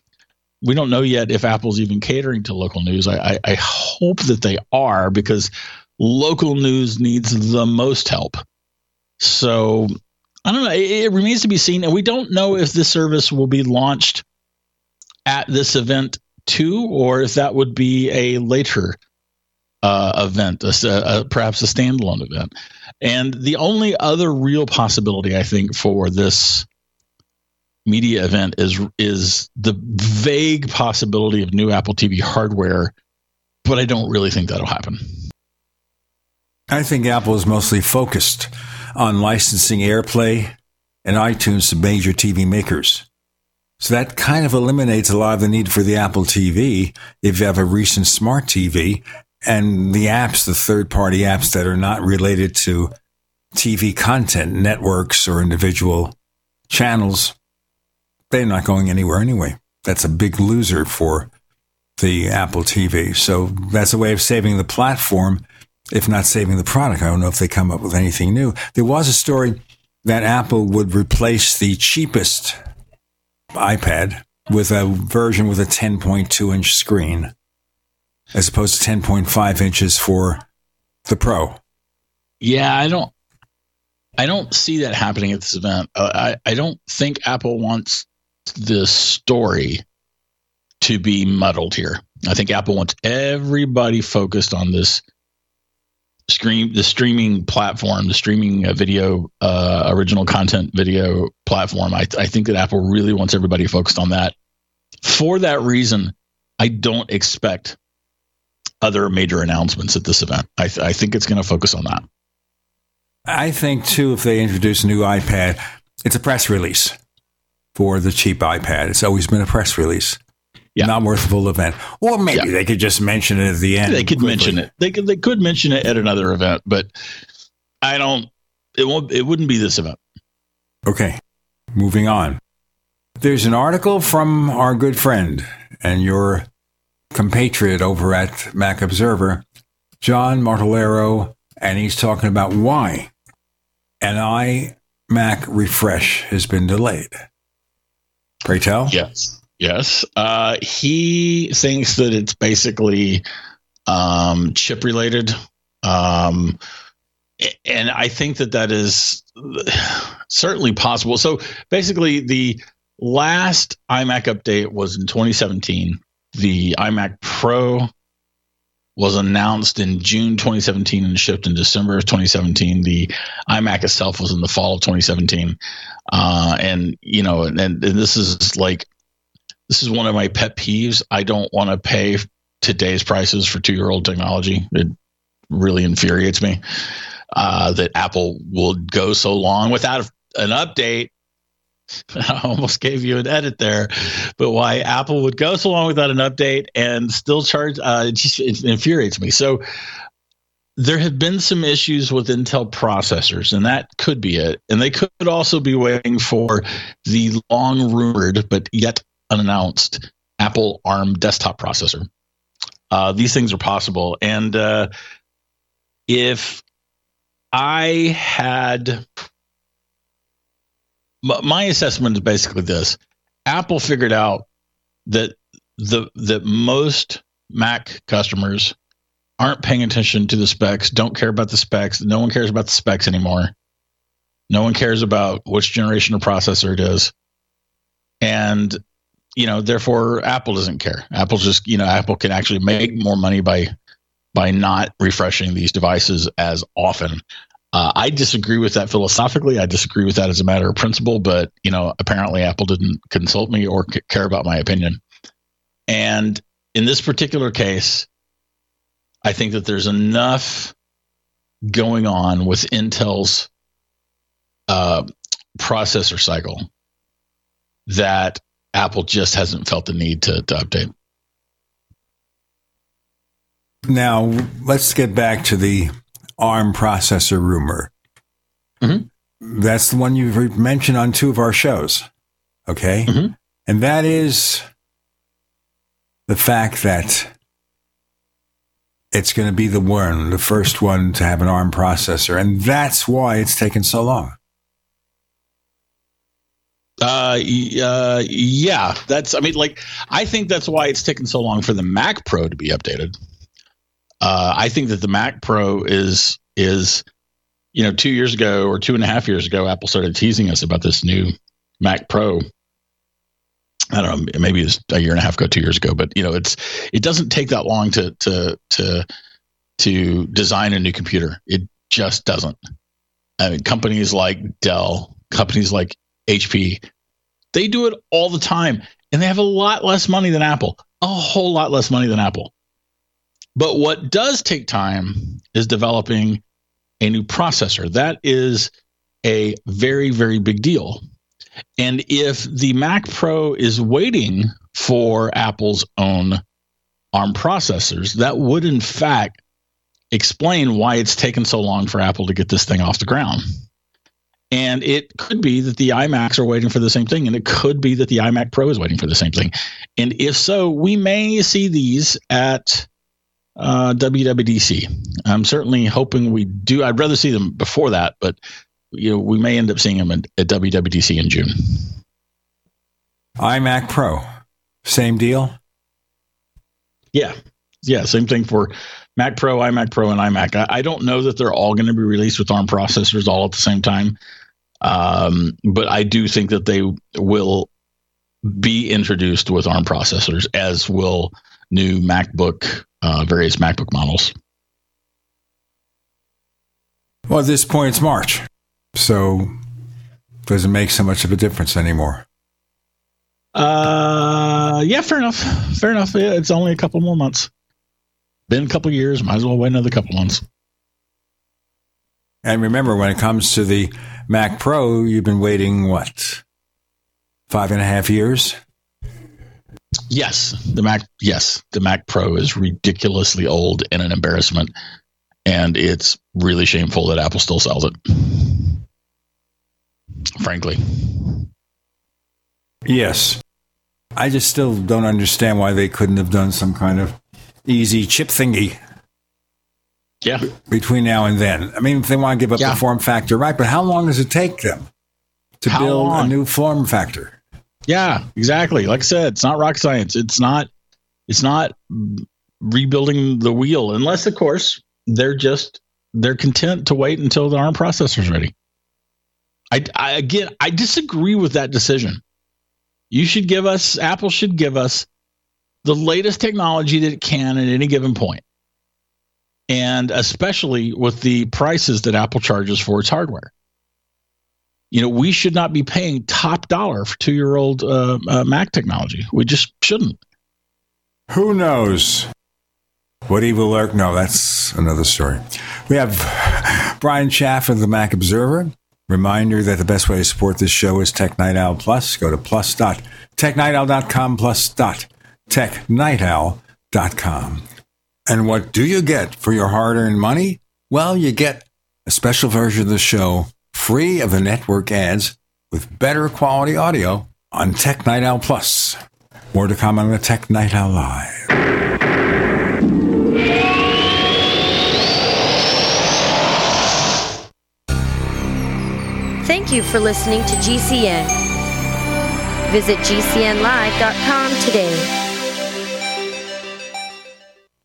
We don't know yet if Apple's even catering to local news. I, I, I hope that they are because local news needs the most help. So I don't know. It, it remains to be seen, and we don't know if this service will be launched at this event too, or if that would be a later uh, event, a, a, perhaps a standalone event. And the only other real possibility, I think, for this media event is is the vague possibility of new Apple TV hardware, but I don't really think that'll happen. I think Apple is mostly focused on licensing AirPlay and iTunes to major TV makers. So that kind of eliminates a lot of the need for the Apple TV if you have a recent smart TV and the apps, the third party apps that are not related to TV content, networks or individual channels. they're not going anywhere anyway. That's a big loser for the Apple TV. So that's a way of saving the platform, if not saving the product. I don't know if they come up with anything new. There was a story that Apple would replace the cheapest iPad with a version with a 10.2 inch screen as opposed to 10.5 inches for the Pro. Yeah, I don't I don't see that happening at this event. Uh, I, I don't think Apple wants the story to be muddled here. I think Apple wants everybody focused on this stream, the streaming platform, the streaming uh, video, uh, original content video platform. I, I think that Apple really wants everybody focused on that. For that reason, I don't expect other major announcements at this event. I, th- I think it's going to focus on that. I think too, if they introduce a new iPad, it's a press release for the cheap iPad. It's always been a press release. Yeah. Not worth a full event. Or maybe yeah. they could just mention it at the end. They could quickly. mention it. They could they could mention it at another event, but I don't it won't it wouldn't be this event. Okay. Moving on. There's an article from our good friend and your compatriot over at Mac Observer, John Martellaro, and he's talking about why an iMac refresh has been delayed. Pray tell? Yes. Yes. Uh, he thinks that it's basically um, chip related. Um, and I think that that is certainly possible. So basically, the last iMac update was in 2017. The iMac Pro was announced in June 2017 and shipped in December of 2017. The iMac itself was in the fall of 2017. Uh, and, you know, and, and this is like, this is one of my pet peeves. I don't want to pay today's prices for two year old technology. It really infuriates me uh, that Apple will go so long without an update I almost gave you an edit there, but why Apple would go so long without an update and still charge uh, it just it infuriates me. So there have been some issues with Intel processors, and that could be it. And they could also be waiting for the long rumored but yet unannounced Apple ARM desktop processor. Uh, these things are possible, and uh, if I had my assessment is basically this: Apple figured out that the that most Mac customers aren't paying attention to the specs, don't care about the specs. No one cares about the specs anymore. No one cares about which generation of processor it is. And you know, therefore Apple doesn't care. Apple just, you know, Apple can actually make more money by by not refreshing these devices as often. Uh, I disagree with that philosophically. I disagree with that as a matter of principle, but you know, apparently Apple didn't consult me or c- care about my opinion. And in this particular case, I think that there's enough going on with Intel's uh, processor cycle that Apple just hasn't felt the need to, to update. Now, let's get back to the ARM processor rumor. Mm-hmm. That's the one you've mentioned on two of our shows. Okay. Mm-hmm. And that is the fact that it's going to be the one, the first one to have an ARM processor. And that's why it's taken so long. Uh, uh, yeah, that's, I mean, like, I think that's why it's taken so long for the Mac Pro to be updated. Uh, I think that the Mac Pro is is you know two years ago or two and a half years ago, Apple started teasing us about this new Mac Pro. I don't know, maybe it's a year and a half ago, two years ago, but you know, it's it doesn't take that long to to to to design a new computer. It just doesn't. I mean, companies like Dell, companies like HP, they do it all the time, and they have a lot less money than Apple, a whole lot less money than Apple. But what does take time is developing a new processor. That is a very, very big deal. And if the Mac Pro is waiting for Apple's own ARM processors, that would in fact explain why it's taken so long for Apple to get this thing off the ground. And it could be that the iMacs are waiting for the same thing, and it could be that the iMac Pro is waiting for the same thing. And if so, we may see these at uh, WWDC. I'm certainly hoping we do. I'd rather see them before that, but you know, we may end up seeing them at, at WWDC in June. iMac Pro, same deal. Yeah, yeah, same thing for Mac Pro, iMac Pro, and iMac. I, I don't know that they're all going to be released with ARM processors all at the same time, um, but I do think that they will be introduced with ARM processors, as will new MacBook, uh, various MacBook models. Well, at this point, it's March, so doesn't make so much of a difference anymore. Uh, yeah, fair enough. Fair enough. Yeah, it's only a couple more months. Been a couple years. Might as well wait another couple months. And remember, when it comes to the Mac Pro, you've been waiting what five and a half years. Yes, the Mac. Yes, the Mac Pro is ridiculously old and an embarrassment, and it's really shameful that Apple still sells it. Frankly, Yes. I just still don't understand why they couldn't have done some kind of easy chip thingy. Yeah. Between now and then. I mean, if they want to give up Yeah. the form factor, right, but how long does it take them to How build a new form factor? Yeah, exactly. Like I said, it's not rocket science. It's not. It's not rebuilding the wheel, unless, of course, they're just they're content to wait until the ARM processor's ready. I, I again, I disagree with that decision. You should give us Apple should give us the latest technology that it can at any given point, and especially with the prices that Apple charges for its hardware you know, we should not be paying top dollar for two year old uh, uh, Mac technology. We just shouldn't. Who knows? What evil lurk? No, that's another story. We have Bryan Chaffin of the Mac Observer. Reminder that the best way to support this show is Tech Night Owl Plus. Go to plus dot technightowl.com. And what do you get for your hard earned money? Well, you get a special version of the show free of the network ads with better quality audio on Tech Night Owl Plus. More to come on the Tech Night Owl Live. Thank you for listening to GCN. Visit GCNlive.com today.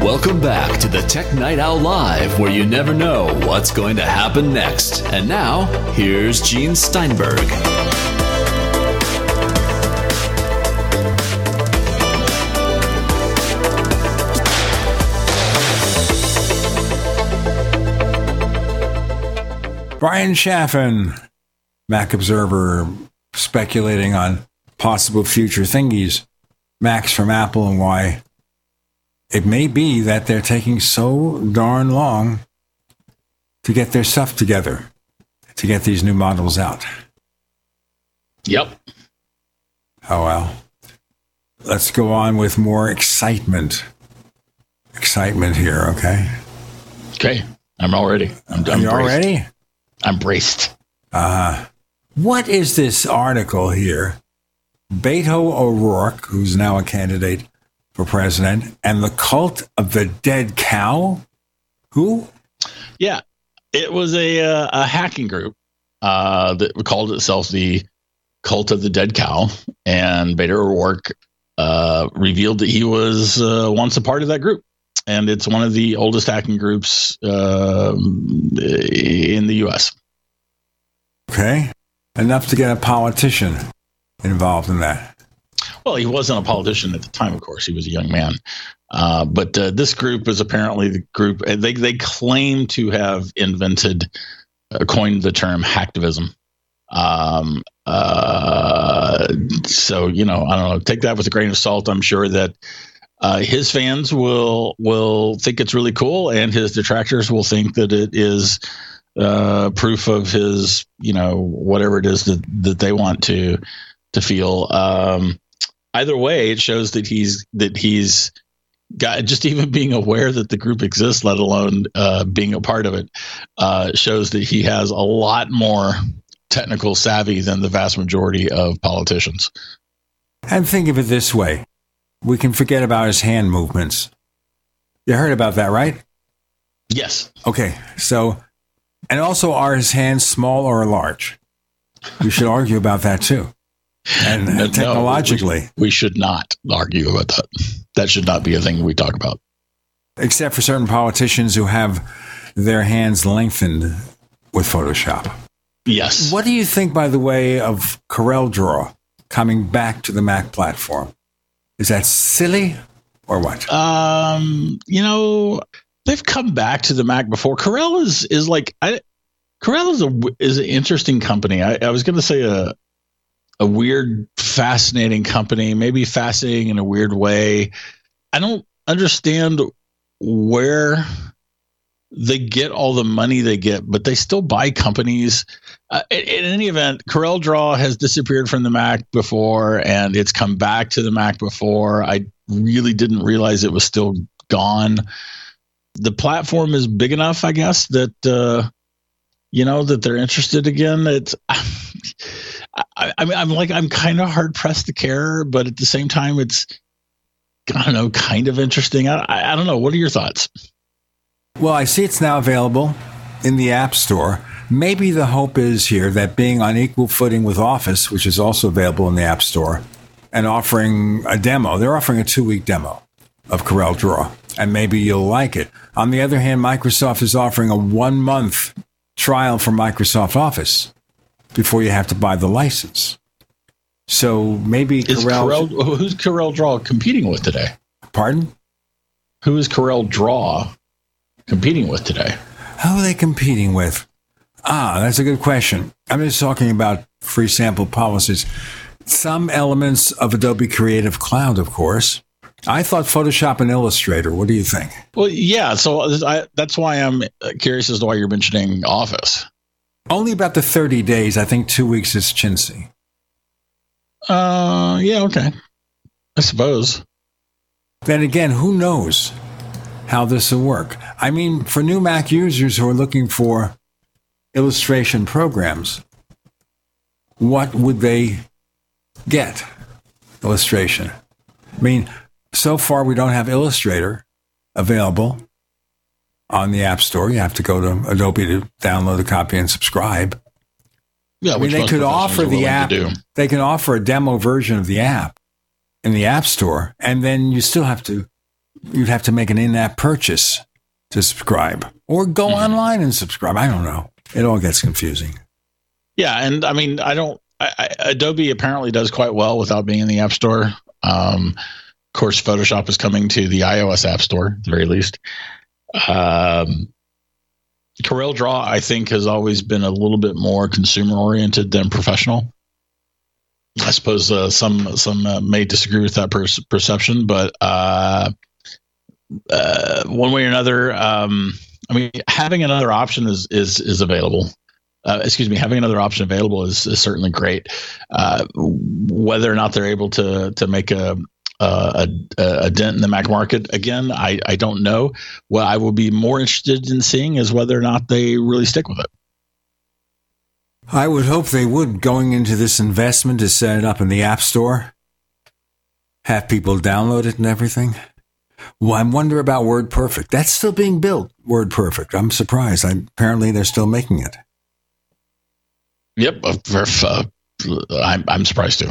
Welcome back to the Tech Night Owl Live, where you never know what's going to happen next. And now, here's Gene Steinberg. Bryan Chaffin, Mac Observer, speculating on possible future thingies, Macs from Apple, and why it may be that they're taking so darn long to get their stuff together, to get these new models out. Yep. Oh, well. Let's go on with more excitement. Excitement here, okay? Okay. I'm all ready. I'm, done. You all braced. ready? I'm braced. Uh, what is this article here? Beto O'Rourke, who's now a candidate for president, and the cult of the dead cow? Who? Yeah, it was a uh, a hacking group uh, that called itself the Cult of the Dead Cow, and Beto O'Rourke uh, revealed that he was uh, once a part of that group, and it's one of the oldest hacking groups um in the U.S. Okay. Enough to get a politician involved in that. Well, he wasn't a politician at the time, of course. He was a young man. Uh, but uh, this group is apparently the group, uh, they, they claim to have invented, uh, coined the term hacktivism. Um, uh, so, you know, I don't know, take that with a grain of salt. I'm sure that uh, his fans will will think it's really cool, and his detractors will think that it is proof of his, you know, whatever it is that, that they want to to feel. Um, either way, it shows that he's that he's got just even being aware that the group exists, let alone uh, being a part of it, uh, shows that he has a lot more technical savvy than the vast majority of politicians. And think of it this way we can forget about his hand movements. You heard about that, right? Yes. Okay. So, and also, are his hands small or large? We should argue about that too. And No, technologically, we, we should not argue about that. That should not be a thing we talk about. except for certain politicians who have their hands lengthened with Photoshop. Yes. What do you think, by the way, of Corel Draw coming back to the Mac platform? Is that silly or what? Um, you know, they've come back to the Mac before. Corel is is like I Corel is a is an interesting company. I, I was going to say a a weird, fascinating company, maybe fascinating in a weird way. I don't understand where they get all the money they get, but they still buy companies. Uh, in, in any event, Corel Draw has disappeared from the Mac before, and it's come back to the Mac before. I really didn't realize it was still gone. The platform is big enough, I guess, that uh, you know that they're interested again. It's, I, I mean, I'm like, I'm kind of hard pressed to care, but at the same time, it's, I don't know, kind of interesting. I, I, don't know. What are your thoughts? Well, I see it's now available in the App Store. Maybe the hope is here that being on equal footing with Office, which is also available in the App Store, and offering a demo, they're offering a two week demo of Corel Draw, and maybe you'll like it. On the other hand, Microsoft is offering a one month trial for Microsoft Office before you have to buy the license. So maybe Is Corel. Corel, who's Corel Draw competing with today? Pardon? Who is Corel Draw competing with today? Who are they competing with? Ah, that's a good question. I'm just talking about free sample policies. Some elements of Adobe Creative Cloud, of course. I thought Photoshop and Illustrator. What do you think? Well, yeah. So I, that's why I'm curious as to why you're mentioning Office. Only about the 30 days. I think two weeks is chintzy. Uh, yeah, okay. I suppose. Then again, who knows how this will work? I mean, for new Mac users who are looking for illustration programs, what would they get? Illustration. I mean, so far we don't have Illustrator available on the App Store. You have to go to Adobe to download a copy and subscribe. Yeah, I mean, they could offer the app. They can offer a demo version of the app in the App Store, and then you still have to you'd have to make an in-app purchase to subscribe, or go Mm-hmm. online and subscribe. I don't know. It all gets confusing. Yeah, and I mean, I don't. I, I, Adobe apparently does quite well without being in the App Store. Um, of course, Photoshop is coming to the iOS App Store, at the very least. Um, Corel Draw, I think, has always been a little bit more consumer oriented than professional. I suppose uh, some some uh, may disagree with that per- perception, but uh, uh, one way or another, um, I mean, having another option is is is available. Uh, excuse me, having another option available is, is certainly great. Uh, whether or not they're able to to make a a, a dent in the Mac market again, I, I don't know. What I will be more interested in seeing is whether or not they really stick with it. I would hope they would going into this investment to set it up in the App Store, have people download it and everything. Well, I wonder about Word Perfect. That's still being built. Word Perfect. I'm surprised. I, apparently, they're still making it. Yep, uh, I'm I'm surprised too.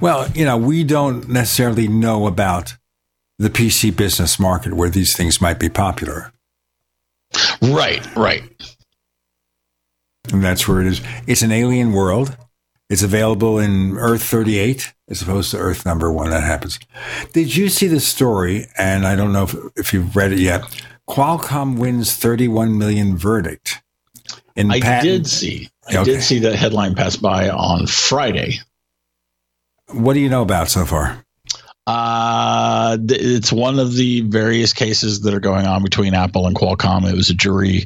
Well, you know, we don't necessarily know about the PC business market where these things might be popular. Right, right. And that's where it is. It's an alien world. It's available in Earth 38 as opposed to Earth number one. That happens. Did you see the story? And I don't know if, if you've read it yet. Qualcomm wins 31 million verdict. In I patent. did see. I okay. did see that headline pass by on Friday. What do you know about so far? Uh, it's one of the various cases that are going on between Apple and Qualcomm. It was a jury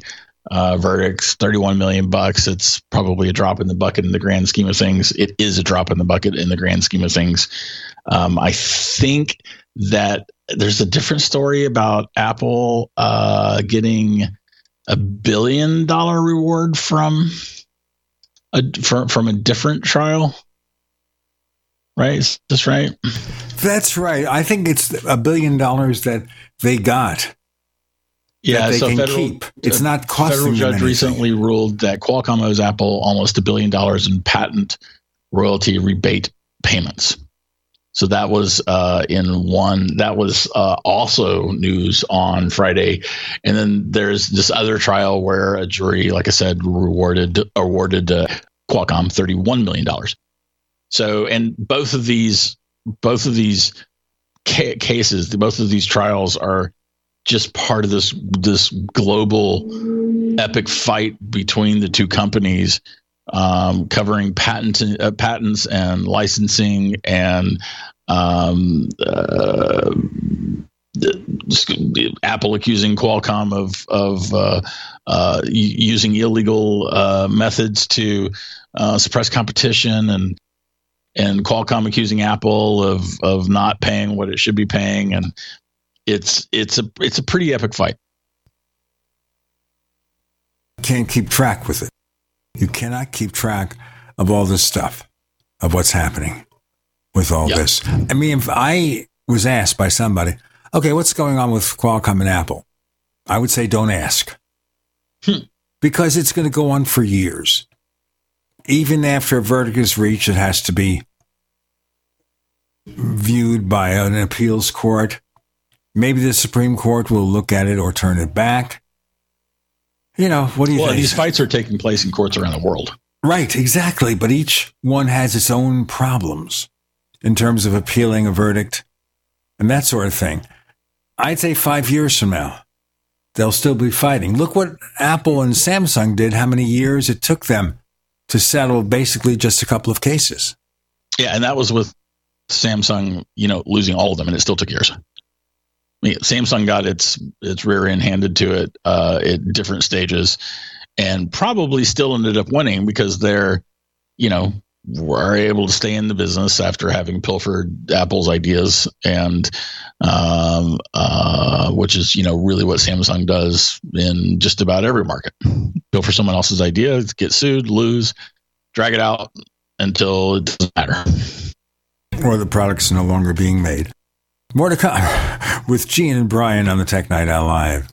uh, verdicts, 31 million bucks. It's probably a drop in the bucket in the grand scheme of things. It is a drop in the bucket in the grand scheme of things. Um, I think that there's a different story about Apple uh, getting a billion dollar reward from a from, from a different trial. Right? Is this right? That's right. I think it's a billion dollars that they got yeah, they so can federal, keep. It's not costing federal judge recently ruled that Qualcomm owes Apple almost a billion dollars in patent royalty rebate payments. So that was uh, in one. That was uh, also news on Friday, and then there's this other trial where a jury, like I said, rewarded awarded uh, Qualcomm thirty one million dollars. So, and both of these, both of these ca- cases, both of these trials are just part of this this global epic fight between the two companies um, covering patent uh, patents and licensing and um, uh, Apple accusing Qualcomm of of uh, uh, using illegal uh, methods to uh, suppress competition and and Qualcomm accusing Apple of of not paying what it should be paying and it's it's a it's a pretty epic fight. Can't keep track with it. You cannot keep track of all this stuff, of what's happening with all yep. this. I mean, if I was asked by somebody, okay, what's going on with Qualcomm and Apple? I would say don't ask. Hmm. Because it's going to go on for years. Even after a verdict is reached, it has to be viewed by an appeals court. Maybe the Supreme Court will look at it or turn it back. You know, what do you well, think? these fights are taking place in courts around the world. Right, exactly. But each one has its own problems in terms of appealing a verdict and that sort of thing. I'd say five years from now, they'll still be fighting. Look what Apple and Samsung did, how many years it took them to settle basically just a couple of cases. Yeah, and that was with Samsung, you know, losing all of them, and it still took years. I mean, Samsung got its its rear end handed to it uh, at different stages, and probably still ended up winning because they're, you know, were able to stay in the business after having pilfered Apple's ideas, and um, uh, which is you know really what Samsung does in just about every market. Pilfer someone else's idea, get sued, lose, drag it out until it doesn't matter, or the product's no longer being made. More to come with Gene and Brian on the Tech Night Owl Live.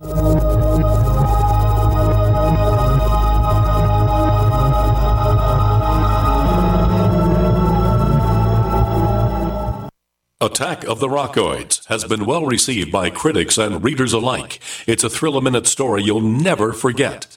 Attack of the Rockoids has been well received by critics and readers alike. It's a thrill a minute story you'll never forget.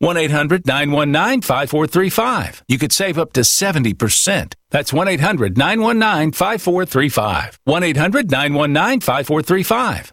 1 800 919 5435. You could save up to 70%. That's 1 800 919 5435. 1 800 919 5435.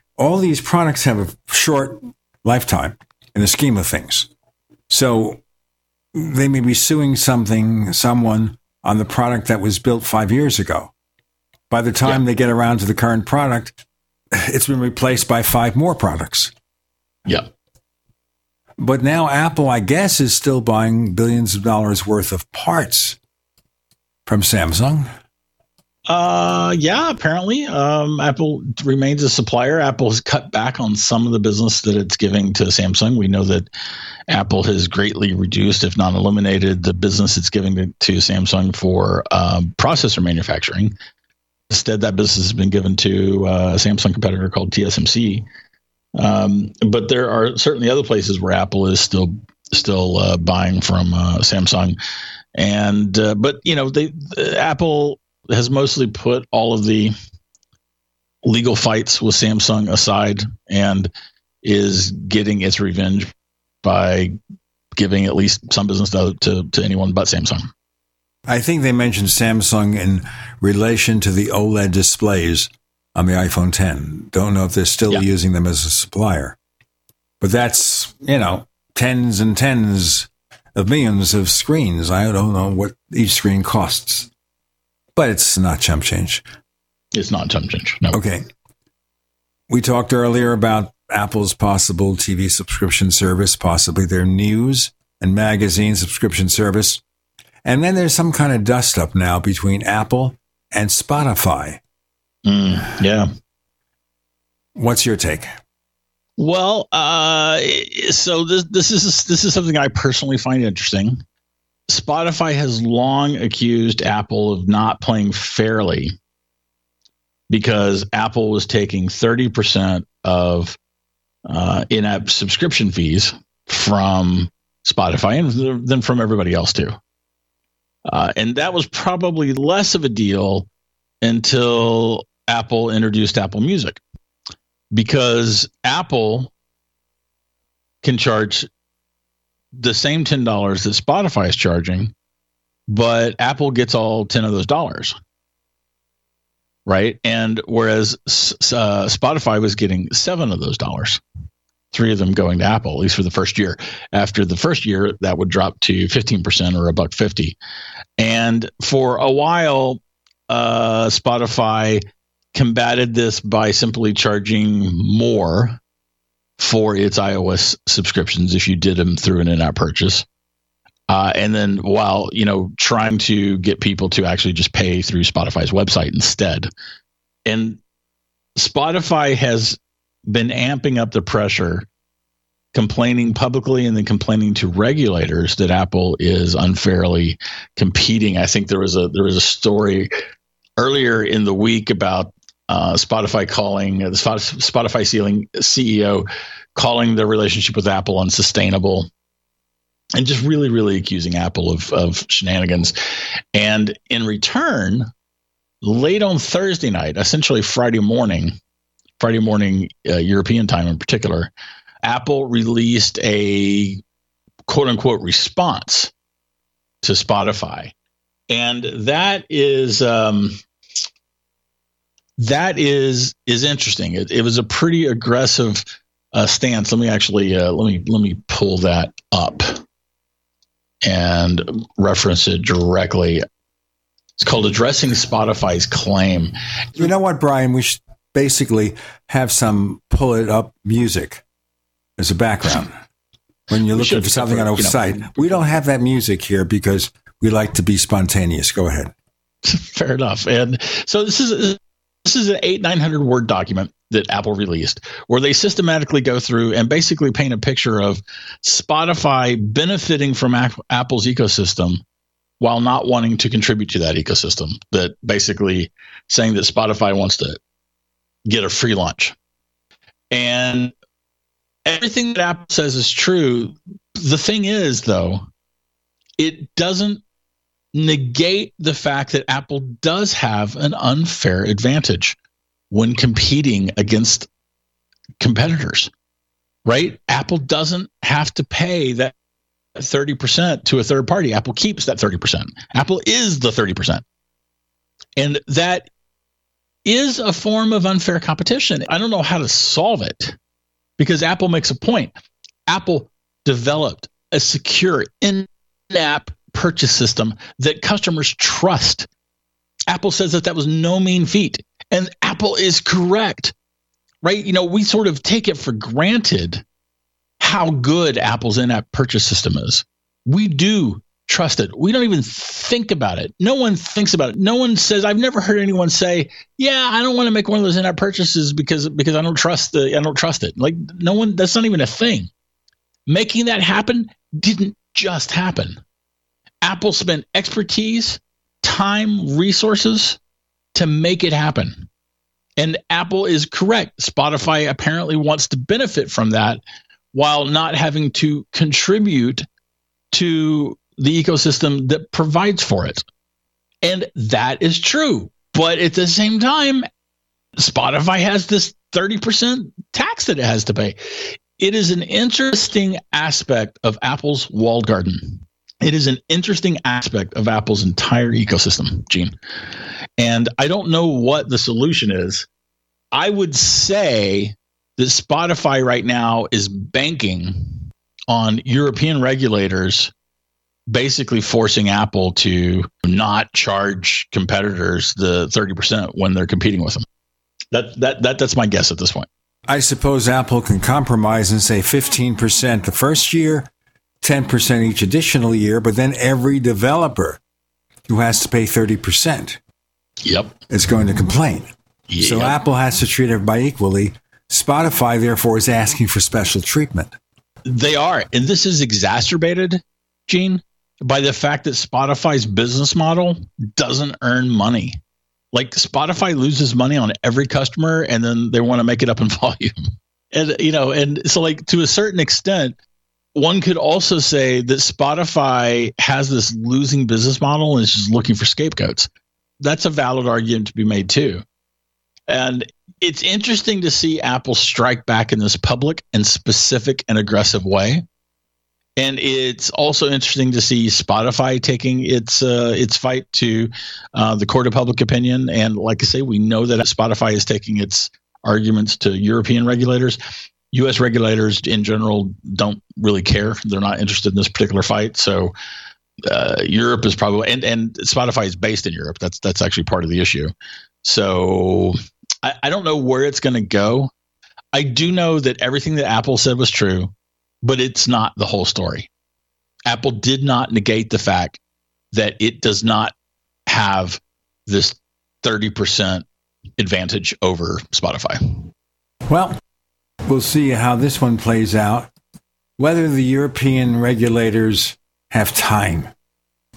All these products have a short lifetime in the scheme of things. So they may be suing something, someone on the product that was built five years ago. By the time yeah. they get around to the current product, it's been replaced by five more products. Yeah. But now Apple, I guess, is still buying billions of dollars worth of parts from Samsung. Uh, yeah, apparently, um, Apple remains a supplier. Apple has cut back on some of the business that it's giving to Samsung. We know that Apple has greatly reduced, if not eliminated, the business it's giving to, to Samsung for um, processor manufacturing. Instead, that business has been given to uh, a Samsung competitor called TSMC. Um, but there are certainly other places where Apple is still still uh, buying from uh, Samsung, and uh, but you know they Apple has mostly put all of the legal fights with Samsung aside and is getting its revenge by giving at least some business to, to, to anyone but Samsung. I think they mentioned Samsung in relation to the OLED displays on the iPhone 10. Don't know if they're still yeah. using them as a supplier. But that's, you know, tens and tens of millions of screens. I don't know what each screen costs but it's not chump change. It's not chump change. No. Okay. We talked earlier about Apple's possible TV subscription service, possibly their news and magazine subscription service. And then there's some kind of dust up now between Apple and Spotify. Mm, yeah. What's your take? Well, uh, so this this is this is something I personally find interesting. Spotify has long accused Apple of not playing fairly because Apple was taking 30% of uh, in app subscription fees from Spotify and then from everybody else too. Uh, and that was probably less of a deal until Apple introduced Apple Music because Apple can charge the same ten dollars that Spotify is charging, but Apple gets all ten of those dollars, right? And whereas uh, Spotify was getting seven of those dollars, three of them going to Apple, at least for the first year. After the first year, that would drop to fifteen percent or a buck fifty, and for a while, uh, Spotify combated this by simply charging more for its iOS subscriptions if you did them through an in-app purchase. Uh, and then while you know trying to get people to actually just pay through Spotify's website instead, and Spotify has been amping up the pressure, complaining publicly and then complaining to regulators that Apple is unfairly competing. I think there was a there was a story earlier in the week about uh, Spotify calling uh, the Spotify ceiling CEO calling their relationship with Apple unsustainable and just really, really accusing Apple of, of shenanigans. And in return, late on Thursday night, essentially Friday morning, Friday morning uh, European time in particular, Apple released a quote unquote response to Spotify. And that is um, that is is interesting. It, it was a pretty aggressive uh, stance. Let me actually uh, let me let me pull that up and reference it directly. It's called addressing Spotify's claim. You know what, Bryan? We should basically have some pull it up music as a background when you're looking for something on a site. Know. We don't have that music here because we like to be spontaneous. Go ahead. Fair enough. And so this is this is an eight nine hundred word document that Apple released, where they systematically go through and basically paint a picture of Spotify benefiting from Apple's ecosystem while not wanting to contribute to that ecosystem. That basically saying that Spotify wants to get a free lunch. And everything that Apple says is true. The thing is, though, it doesn't negate the fact that Apple does have an unfair advantage when competing against competitors, right? Apple doesn't have to pay that 30% to a third party. Apple keeps that 30%. Apple is the 30%. And that is a form of unfair competition. I don't know how to solve it because Apple makes a point. Apple developed a secure in app purchase system that customers trust. Apple says that that was no mean feat, and Apple is correct, right? You know, we sort of take it for granted how good Apple's in app purchase system is. We do trust it. We don't even think about it. No one thinks about it. No one says. I've never heard anyone say, "Yeah, I don't want to make one of those in-app purchases because because I don't trust the I don't trust it." Like no one. That's not even a thing. Making that happen didn't just happen. Apple spent expertise, time, resources to make it happen. And Apple is correct. Spotify apparently wants to benefit from that while not having to contribute to the ecosystem that provides for it. And that is true. But at the same time, Spotify has this 30% tax that it has to pay. It is an interesting aspect of Apple's walled garden. It is an interesting aspect of Apple's entire ecosystem, Gene. And I don't know what the solution is. I would say that Spotify right now is banking on European regulators basically forcing Apple to not charge competitors the 30% when they're competing with them. That, that, that, that's my guess at this point. I suppose Apple can compromise and say 15% the first year, 10% each additional year, but then every developer who has to pay 30% yep. is going to complain. Yep. So Apple has to treat everybody equally. Spotify, therefore, is asking for special treatment. They are. And this is exacerbated, Gene, by the fact that Spotify's business model doesn't earn money. Like Spotify loses money on every customer and then they want to make it up in volume. And, you know, and so, like, to a certain extent, one could also say that Spotify has this losing business model and is just looking for scapegoats. That's a valid argument to be made too. And it's interesting to see Apple strike back in this public and specific and aggressive way. And it's also interesting to see Spotify taking its uh, its fight to uh, the court of public opinion. And like I say, we know that Spotify is taking its arguments to European regulators. U.S. regulators in general don't really care; they're not interested in this particular fight. So uh, Europe is probably and and Spotify is based in Europe. That's that's actually part of the issue. So I, I don't know where it's going to go. I do know that everything that Apple said was true, but it's not the whole story. Apple did not negate the fact that it does not have this 30% advantage over Spotify. Well, We'll see how this one plays out, whether the European regulators have time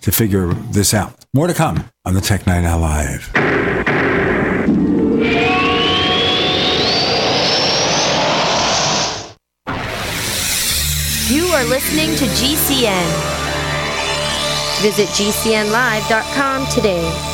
to figure this out. More to come on the Tech Night Owl Live. You are listening to GCN. Visit GCNlive.com today.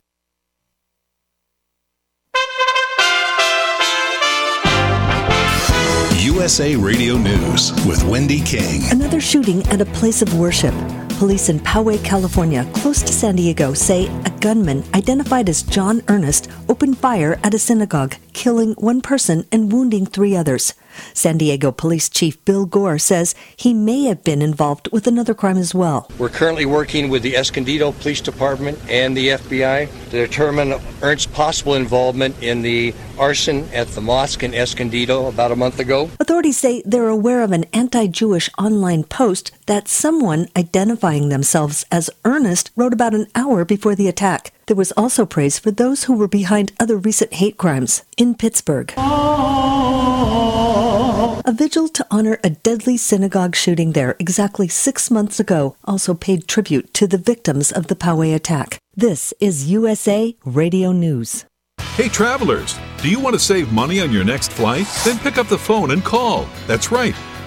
USA Radio News with Wendy King. Another shooting at a place of worship. Police in Poway, California, close to San Diego, say a gunman identified as John Earnest opened fire at a synagogue, killing one person and wounding three others. San Diego Police Chief Bill Gore says he may have been involved with another crime as well. We're currently working with the Escondido Police Department and the FBI to determine Earnest's possible involvement in the arson at the mosque in Escondido about a month ago. Authorities say they're aware of an anti Jewish online post that someone identifying themselves as Earnest wrote about an hour before the attack. There was also praise for those who were behind other recent hate crimes in Pittsburgh. A vigil to honor a deadly synagogue shooting there exactly six months ago also paid tribute to the victims of the Poway attack. This is USA Radio News. Hey, travelers, do you want to save money on your next flight? Then pick up the phone and call. That's right,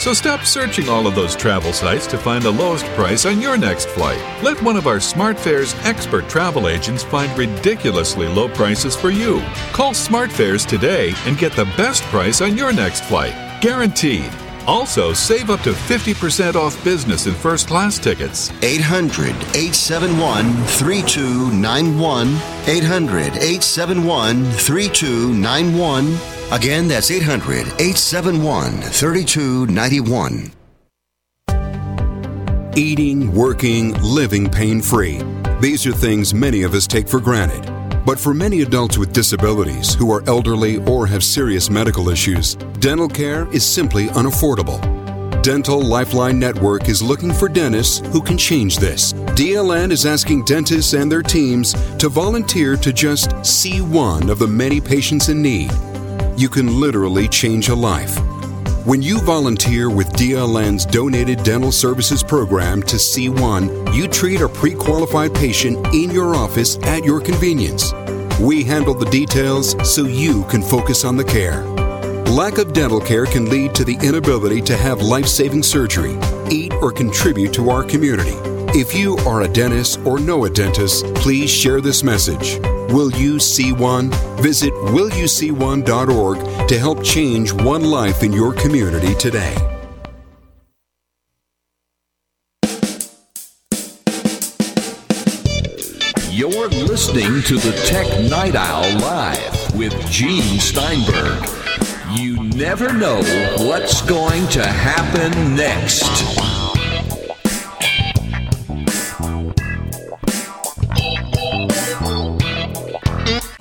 So stop searching all of those travel sites to find the lowest price on your next flight. Let one of our SmartFares expert travel agents find ridiculously low prices for you. Call SmartFares today and get the best price on your next flight. Guaranteed. Also, save up to 50% off business and first class tickets. 800 871 3291. 800 871 3291. Again, that's 800 871 3291. Eating, working, living pain free. These are things many of us take for granted. But for many adults with disabilities who are elderly or have serious medical issues, dental care is simply unaffordable. Dental Lifeline Network is looking for dentists who can change this. DLN is asking dentists and their teams to volunteer to just see one of the many patients in need. You can literally change a life. When you volunteer with DLN's Donated Dental Services Program to C1, you treat a pre qualified patient in your office at your convenience. We handle the details so you can focus on the care. Lack of dental care can lead to the inability to have life saving surgery, eat, or contribute to our community. If you are a dentist or know a dentist, please share this message. Will You See One? Visit willyouseeone.org to help change one life in your community today. You're listening to the Tech Night Owl Live with Gene Steinberg. You never know what's going to happen next.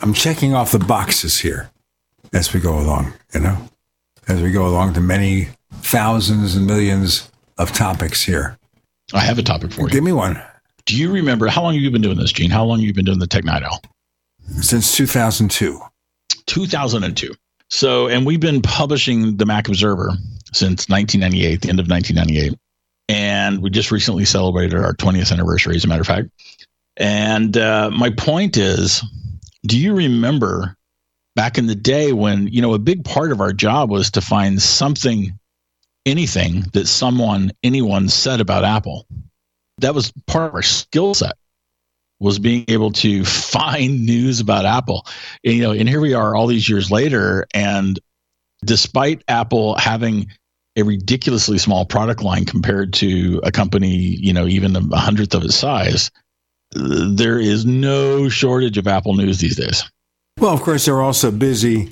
I'm checking off the boxes here as we go along, you know, as we go along to many thousands and millions of topics here. I have a topic for you. Give me one. Do you remember how long have you been doing this, Gene? How long have you been doing the Tech Night Owl? Since 2002. 2002. So, and we've been publishing the Mac Observer since 1998, the end of 1998. And we just recently celebrated our 20th anniversary, as a matter of fact. And uh, my point is do you remember back in the day when, you know, a big part of our job was to find something, anything that someone, anyone said about Apple? That was part of our skill set was being able to find news about Apple. And, you know, and here we are all these years later, and despite Apple having a ridiculously small product line compared to a company, you know, even a hundredth of its size, there is no shortage of Apple news these days. Well, of course, they're also busy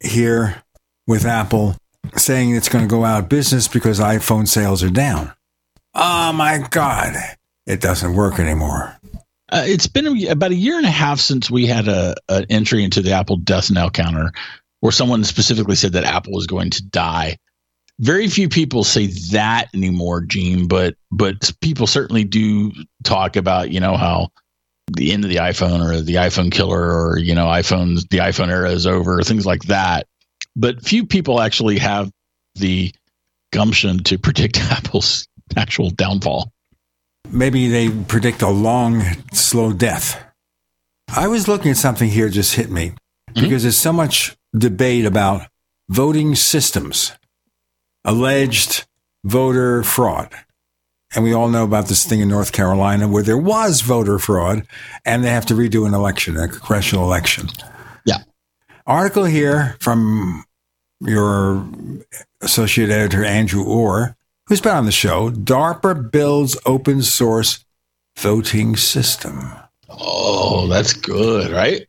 here with Apple saying it's going to go out of business because iPhone sales are down. Oh my God, it doesn't work anymore. Uh, it's been about a year and a half since we had a an entry into the Apple death knell counter, where someone specifically said that Apple was going to die. Very few people say that anymore, Gene, but but people certainly do talk about you know how the end of the iPhone or the iPhone killer or you know iPhone the iPhone era is over, things like that. But few people actually have the gumption to predict Apple's actual downfall maybe they predict a long, slow death. I was looking at something here, just hit me mm-hmm. because there's so much debate about voting systems, alleged voter fraud. And we all know about this thing in North Carolina where there was voter fraud and they have to redo an election, a congressional election. Yeah. Article here from your associate editor, Andrew Orr, who's been on the show, DARPA builds open source voting system. Oh, that's good, right?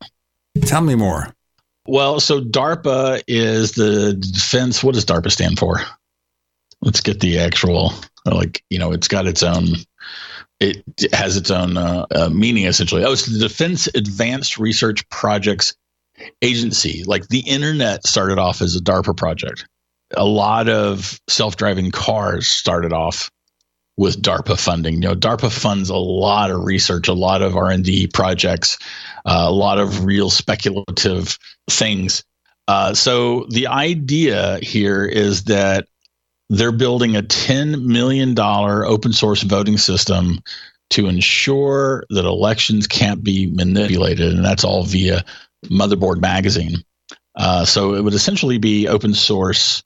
Tell me more. Well, so DARPA is the defense. What does DARPA stand for? Let's get the actual, like, you know, it's got its own it has its own uh, uh, meaning essentially. Oh, it's the Defense Advanced Research Projects Agency. Like the internet started off as a DARPA project. A lot of self-driving cars started off with DARPA funding. You know, DARPA funds a lot of research, a lot of R and D projects, uh, a lot of real speculative things. Uh, so the idea here is that they're building a $10 million open source voting system to ensure that elections can't be manipulated, and that's all via Motherboard Magazine. Uh, so it would essentially be open source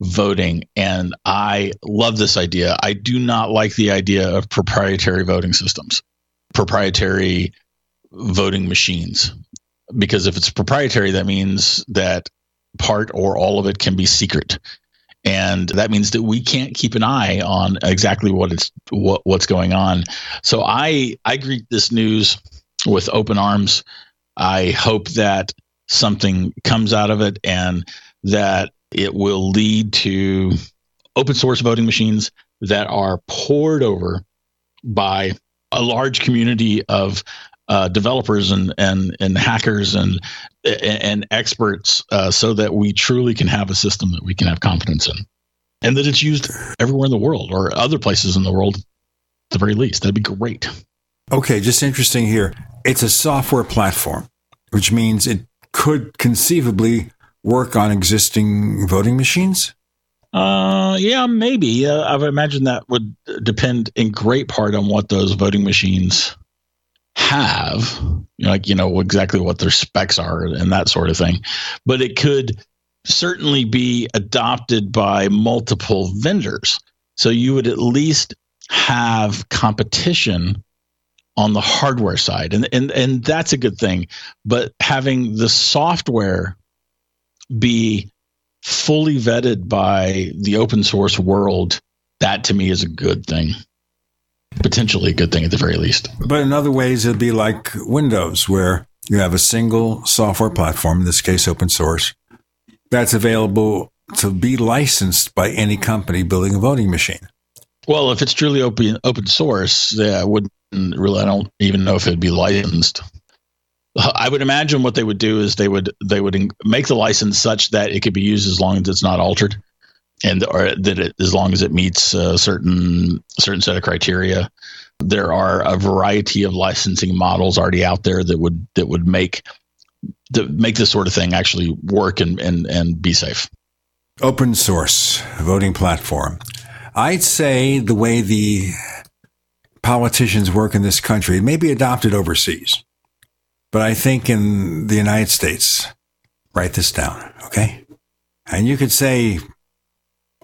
voting. And I love this idea. I do not like the idea of proprietary voting systems, proprietary voting machines. Because if it's proprietary, that means that part or all of it can be secret. And that means that we can't keep an eye on exactly what it's what, what's going on. So I I greet this news with open arms. I hope that something comes out of it and that it will lead to open source voting machines that are poured over by a large community of uh, developers and, and and hackers and and experts, uh, so that we truly can have a system that we can have confidence in, and that it's used everywhere in the world or other places in the world, at the very least. That'd be great. Okay, just interesting here. It's a software platform, which means it could conceivably work on existing voting machines? Uh, yeah, maybe. Uh, I would imagine that would depend in great part on what those voting machines have, like you know exactly what their specs are and that sort of thing. But it could certainly be adopted by multiple vendors. So you would at least have competition on the hardware side, and and and that's a good thing. But having the software be fully vetted by the open source world, that to me is a good thing. Potentially a good thing at the very least. But in other ways, it'd be like Windows, where you have a single software platform, in this case, open source, that's available to be licensed by any company building a voting machine. Well, if it's truly open open source, yeah, I wouldn't really. I don't even know if it'd be licensed. I would imagine what they would do is they would they would make the license such that it could be used as long as it's not altered, and that it, as long as it meets a certain certain set of criteria. There are a variety of licensing models already out there that would that would make that make this sort of thing actually work and and and be safe. Open source voting platform. I'd say the way the politicians work in this country, it may be adopted overseas but I think in the United States, write this down, okay? And you could say,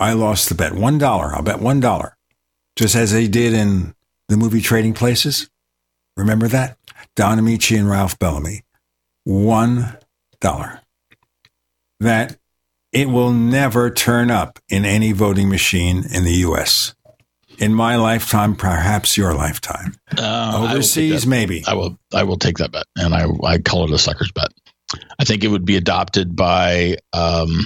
I lost the bet. $1. I'll bet $1. Just as they did in the movie Trading Places. Remember that? Don Ameche and Ralph Bellamy. $1. That it will never turn up in any voting machine in the U.S in my lifetime, perhaps your lifetime. Uh, Overseas, I maybe. I will. I will take that bet, and I I call it a sucker's bet. I think it would be adopted by um,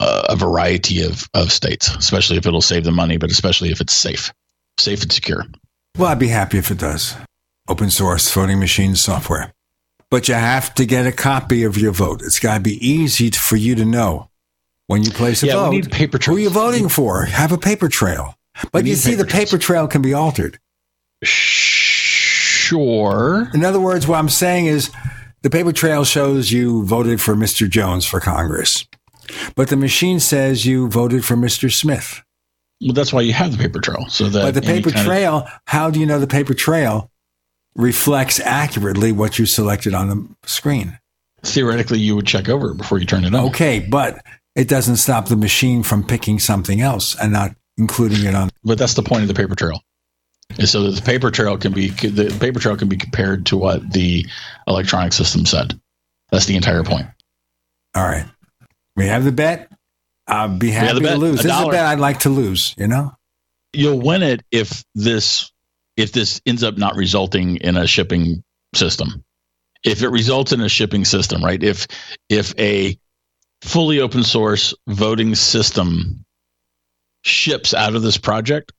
a variety of, of states, especially if it'll save them money, but especially if it's safe, safe and secure. Well, I'd be happy if it does. Open source voting machine software. But you have to get a copy of your vote. It's got to be easy for you to know when you place a yeah, vote. We need paper Who are you voting for? Have a paper trail. But you see, the paper trail can be altered. Sure. In other words, what I'm saying is the paper trail shows you voted for Mr. Jones for Congress, but the machine says you voted for Mr. Smith. Well, that's why you have the paper trail. So that but the paper trail, of- how do you know the paper trail reflects accurately what you selected on the screen? Theoretically, you would check over it before you turn it on. Okay, but it doesn't stop the machine from picking something else and not including it on. But that's the point of the paper trail. Is so that the paper trail can be the paper trail can be compared to what the electronic system said. That's the entire point. All right, we have the bet. I'd be happy to lose. This is a bet I'd like to lose. You know, you'll win it if this if this ends up not resulting in a shipping system. If it results in a shipping system, right? If if a fully open source voting system ships out of this project,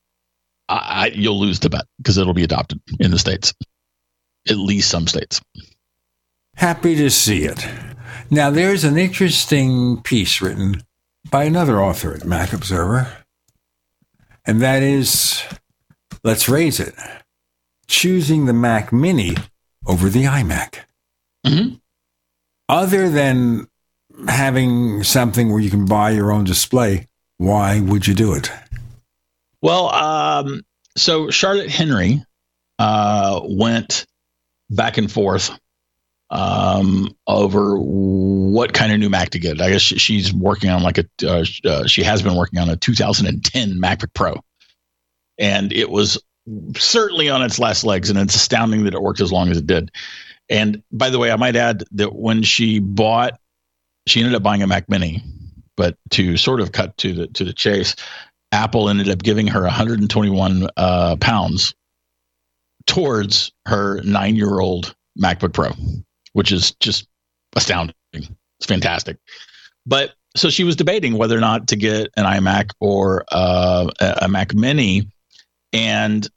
I, I, you'll lose the bet because it'll be adopted in the states, at least some states. Happy to see it. Now, there's an interesting piece written by another author at Mac Observer, and that is let's raise it choosing the Mac Mini over the iMac. Mm-hmm. Other than having something where you can buy your own display, why would you do it? Well, um, so Charlotte Henry uh, went back and forth um, over what kind of new Mac to get. I guess she's working on like a, uh, uh, she has been working on a 2010 MacBook Pro. And it was certainly on its last legs, and it's astounding that it worked as long as it did. And by the way, I might add that when she bought, she ended up buying a Mac Mini, but to sort of cut to the to the chase, Apple ended up giving her 121 uh, pounds towards her nine year old MacBook Pro, which is just astounding. It's fantastic. But so she was debating whether or not to get an iMac or uh, a Mac Mini. And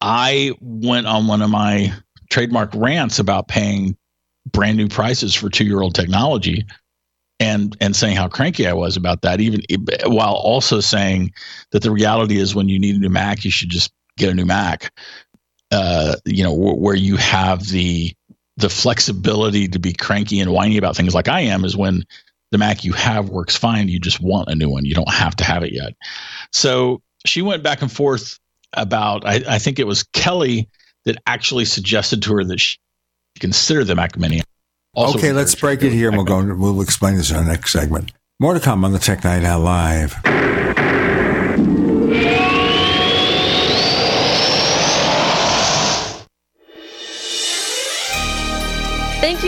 I went on one of my trademark rants about paying brand new prices for two year old technology and and saying how cranky I was about that, even while also saying that the reality is when you need a new Mac, you should just get a new Mac. Uh, you know, w- where you have the the flexibility to be cranky and whiny about things like I am is when the Mac you have works fine. You just want a new one. You don't have to have it yet. So she went back and forth about. I, I think it was Kelly that actually suggested to her that she consider the Mac Mini. Also okay, let's break it here and we'll go. We'll explain this in our next segment. More to come on the Tech Night Owl Live.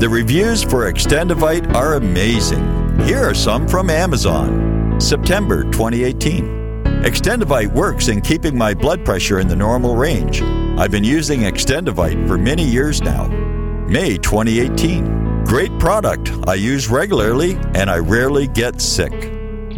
The reviews for Extendivite are amazing. Here are some from Amazon. September 2018. Extendivite works in keeping my blood pressure in the normal range. I've been using Extendivite for many years now. May 2018. Great product. I use regularly and I rarely get sick.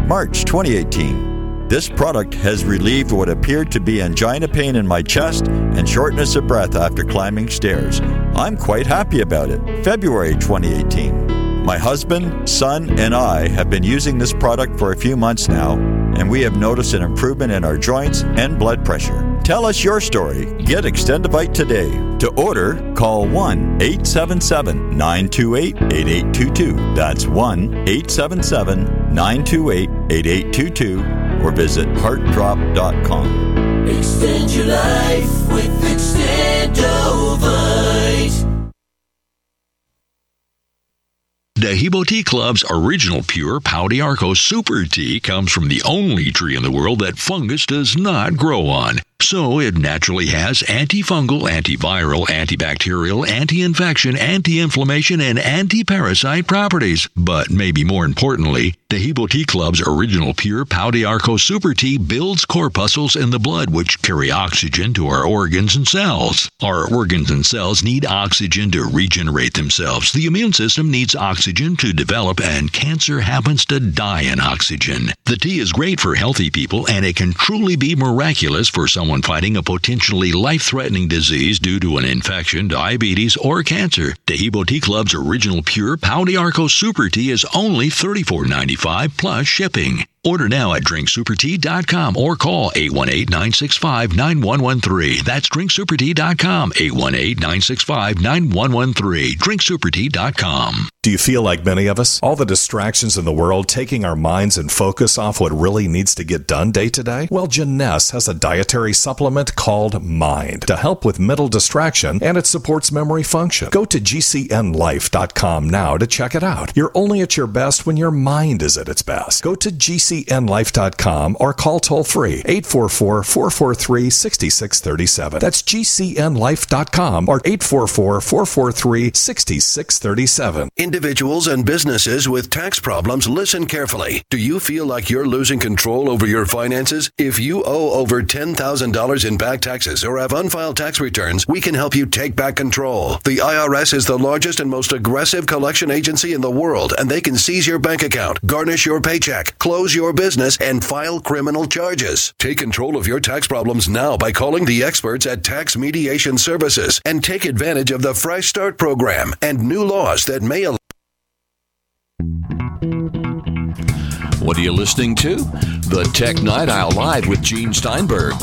March 2018. This product has relieved what appeared to be angina pain in my chest and shortness of breath after climbing stairs. I'm quite happy about it. February 2018. My husband, son, and I have been using this product for a few months now, and we have noticed an improvement in our joints and blood pressure. Tell us your story. Get Extendivite today. To order, call 1 877 928 8822. That's 1 877 928 8822 or visit heartdrop.com. Extend your life with Extendovite. Hebo Tea Club's original pure Pau d'Arco Super Tea comes from the only tree in the world that fungus does not grow on. So it naturally has antifungal, antiviral, antibacterial, anti-infection, anti-inflammation, and anti-parasite properties. But maybe more importantly, Taheebo Tea Club's original pure Pau d'Arco Super Tea builds corpuscles in the blood which carry oxygen to our organs and cells. Our organs and cells need oxygen to regenerate themselves. The immune system needs oxygen to develop, and cancer happens to die in oxygen. The tea is great for healthy people, and it can truly be miraculous for someone someone fighting a potentially life threatening disease due to an infection, diabetes, or cancer. Taheebo Tea Club's original pure Pau Arco Super Tea is only $34.95 plus shipping. Order now at drinksupertea.com or call 818-965-9113. That's drinksupertea.com, 818-965-9113. drinksupertea.com. Do you feel like many of us? All the distractions in the world taking our minds and focus off what really needs to get done day to day? Well, Jeunesse has a dietary supplement called Mind to help with mental distraction and it supports memory function. Go to gcnlife.com now to check it out. You're only at your best when your mind is at its best. Go to gcnlife.com or call toll free 844 443 6637. That's gcnlife.com or 844 443 6637. Individuals and businesses with tax problems, listen carefully. Do you feel like you're losing control over your finances? If you owe over $10,000 in back taxes or have unfiled tax returns, we can help you take back control. The IRS is the largest and most aggressive collection agency in the world, and they can seize your bank account, garnish your paycheck, close your business, and file criminal charges. Take control of your tax problems now by calling the experts at Tax Mediation Services and take advantage of the Fresh Start program and new laws that may allow What are you listening to? The Tech Night Owl Live with Gene Steinberg.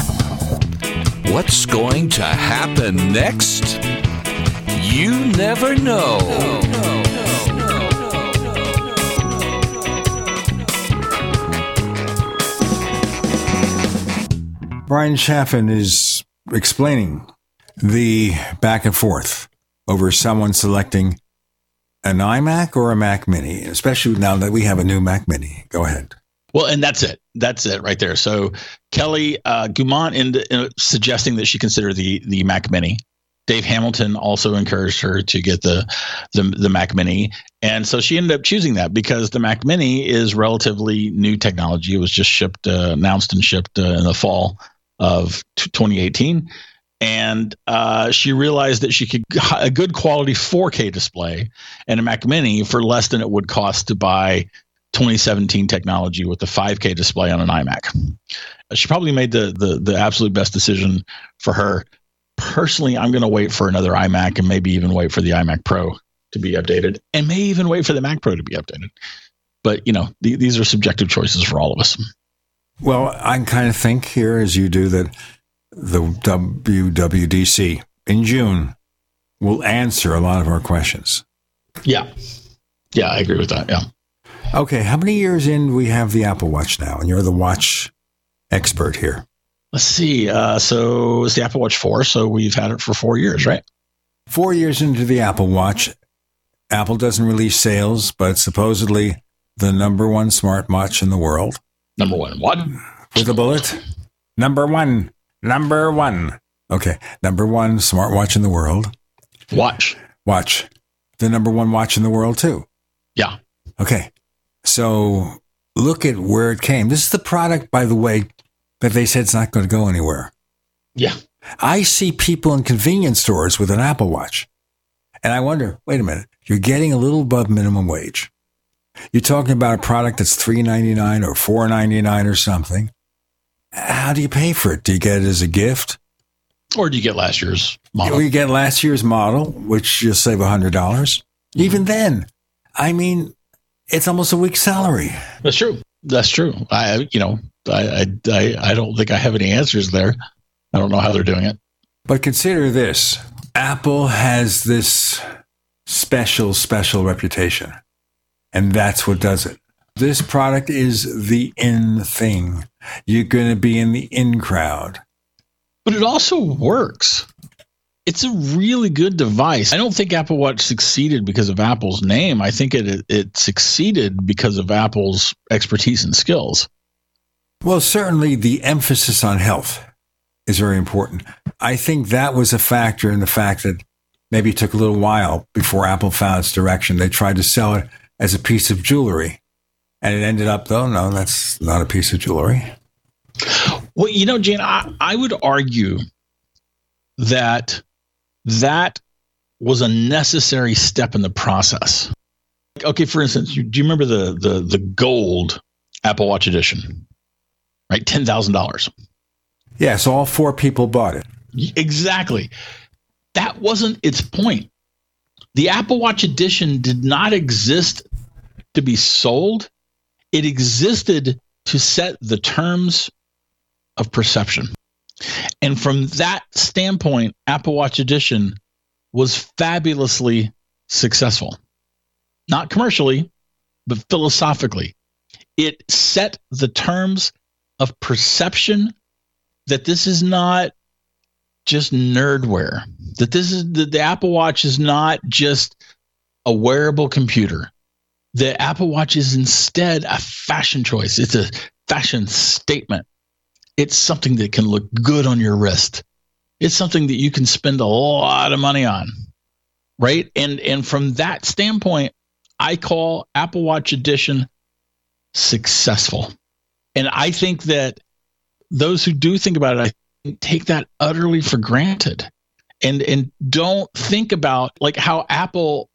What's going to happen next? You never know. Bryan Chaffin is explaining the back and forth over someone selecting an iMac or a Mac Mini, especially now that we have a new Mac Mini. Go ahead. Well, and that's it. That's it right there. So Kelly uh, Guimont in, in suggesting that she consider the the Mac Mini. Dave Hamilton also encouraged her to get the, the the Mac Mini, and so she ended up choosing that because the Mac Mini is relatively new technology. It was just shipped, uh, announced, and shipped uh, in the fall of 2018 and uh, she realized that she could get a good quality 4K display and a Mac Mini for less than it would cost to buy 2017 technology with the 5K display on an iMac. She probably made the the, the absolute best decision for her. Personally, I'm going to wait for another iMac and maybe even wait for the iMac Pro to be updated, and may even wait for the Mac Pro to be updated. But you know, th- these are subjective choices for all of us. Well, I kind of think here, as you do, that the WWDC in June will answer a lot of our questions. Yeah. Yeah, I agree with that. Yeah. Okay. How many years in we have the Apple Watch now? And you're the watch expert here. Let's see. Uh, so it's the Apple Watch 4. So we've had it for four years, right? Four years into the Apple Watch, Apple doesn't release sales, but supposedly the number one smartwatch in the world. Number one. What? With a bullet? Number one. Number one. Okay. Number one smartwatch in the world. Watch. Watch. The number one watch in the world, too. Yeah. Okay. So look at where it came. This is the product, by the way, that they said it's not going to go anywhere. Yeah. I see people in convenience stores with an Apple Watch. And I wonder, wait a minute, you're getting a little above minimum wage. You're talking about a product that's three ninety nine or four ninety nine or something. How do you pay for it? Do you get it as a gift? Or do you get last year's model? Or you get last year's model, which you'll save hundred dollars. Mm-hmm. Even then, I mean, it's almost a week's salary. That's true. That's true. I, you know, I, I, I don't think I have any answers there. I don't know how they're doing it. But consider this Apple has this special, special reputation. And that's what does it. This product is the in thing. You're going to be in the in crowd. But it also works. It's a really good device. I don't think Apple Watch succeeded because of Apple's name. I think it it succeeded because of Apple's expertise and skills. Well, certainly the emphasis on health is very important. I think that was a factor in the fact that maybe it took a little while before Apple found its direction. They tried to sell it as a piece of jewelry. And it ended up, though, no, that's not a piece of jewelry. Well, you know, Jane, I, I would argue that that was a necessary step in the process. Okay, for instance, you, do you remember the the the gold Apple Watch edition? Right, ten thousand dollars. Yes, all four people bought it. Exactly. That wasn't its point. The Apple Watch Edition did not exist to be sold, it existed to set the terms of perception. And from that standpoint, Apple Watch Edition was fabulously successful. Not commercially, but philosophically. It set the terms of perception that this is not just nerdware, that this is that the Apple Watch is not just a wearable computer. The Apple Watch is instead a fashion choice. It's a fashion statement. It's something that can look good on your wrist. It's something that you can spend a lot of money on. Right? And and from that standpoint, I call Apple Watch Edition successful. And I think that those who do think about it, I take that utterly for granted. And and don't think about like how Apple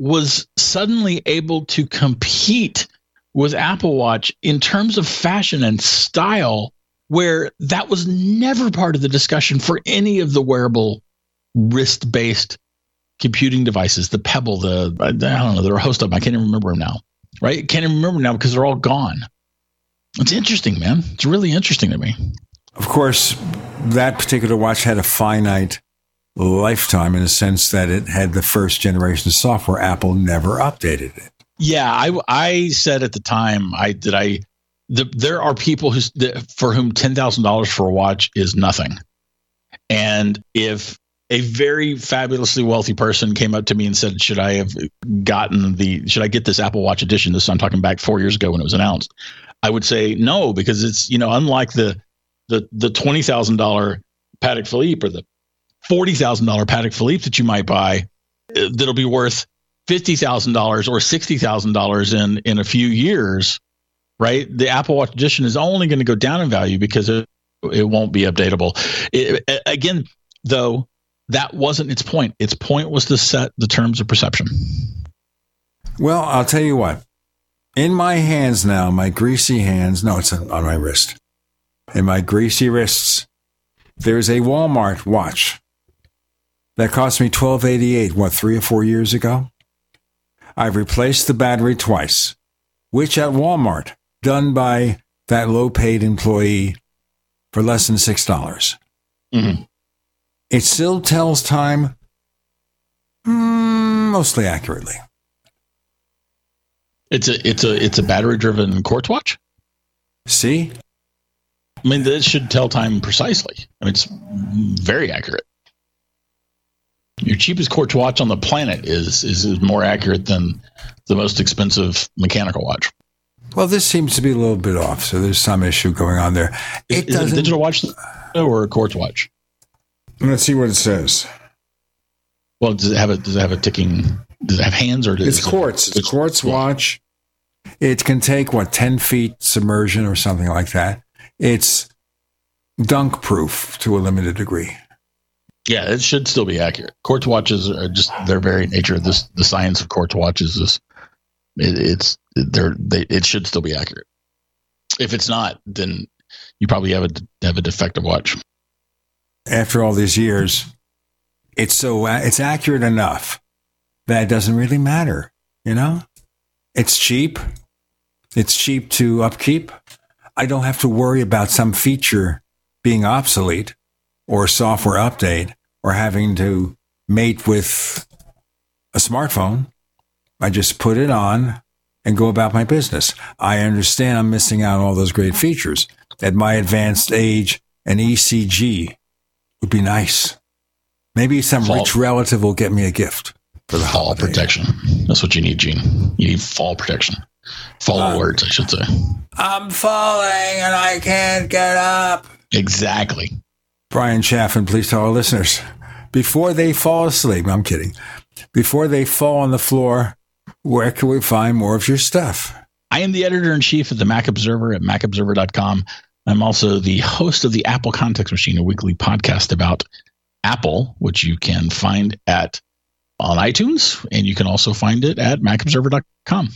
was suddenly able to compete with Apple Watch in terms of fashion and style, where that was never part of the discussion for any of the wearable wrist based computing devices, the Pebble, the I don't know, there are a host of them. I can't even remember them now. Right? Can't even remember now because they're all gone. It's interesting, man. It's really interesting to me. Of course, that particular watch had a finite lifetime in the sense that it had the first generation software. Apple never updated it. Yeah, I I said at the time I did I the, there are people who for whom ten thousand dollars for a watch is nothing, and if a very fabulously wealthy person came up to me and said, "Should I have gotten the? Should I get this Apple Watch edition?" This I'm talking back four years ago when it was announced. I would say no because it's you know unlike the the the twenty thousand dollar Patek Philippe or the forty thousand dollar Patek Philippe that you might buy uh, that'll be worth fifty thousand dollars or sixty thousand dollars in in a few years, right? The Apple Watch Edition is only going to go down in value because it it won't be updatable. It, again, though, that wasn't its point. Its point was to set the terms of perception. Well, I'll tell you what. In my hands now, my greasy hands, no, it's on my wrist. In my greasy wrists, there's a Walmart watch that cost me 1288 what 3 or 4 years ago. I've replaced the battery twice, which at Walmart done by that low-paid employee for less than $6. mm-hmm. It still tells time mm, mostly accurately. It's a it's a it's a battery driven quartz watch. See, I mean, this should tell time precisely. I mean, it's very accurate. Your cheapest quartz watch on the planet is, is is more accurate than the most expensive mechanical watch. Well, this seems to be a little bit off, so there's some issue going on there. It is, is it a digital watch or a quartz watch? Let's see what it says. Well, does it have a does it have a ticking? Does it have hands or does it? it's quartz? It, it's a quartz watch. It can take what ten feet submersion or something like that. It's dunk proof to a limited degree. Yeah, it should still be accurate. Quartz watches are just their very nature. This the science of quartz watches is it, it's they're they it should still be accurate. If it's not, then you probably have a have a defective watch after all these years, it's so it's accurate enough that it doesn't really matter. You know, it's cheap. It's cheap to upkeep. I don't have to worry about some feature being obsolete or software update or having to mate with a smartphone. I just put it on and go about my business. I understand I'm missing out on all those great features. At my advanced age, an ECG would be nice. Maybe some fall. rich relative will get me a gift for the fall holiday. protection. That's what you need, Gene. You need fall protection. Fall um, I should say. I'm falling and I can't get up. Exactly. Bryan Chaffin, please tell our listeners before they fall asleep. I'm kidding. Before they fall on the floor, where can we find more of your stuff? I am the editor in chief of the Mac Observer at macobserver.com. I'm also the host of the Apple Context Machine, a weekly podcast about Apple, which you can find at on iTunes, and you can also find it at macobserver.com.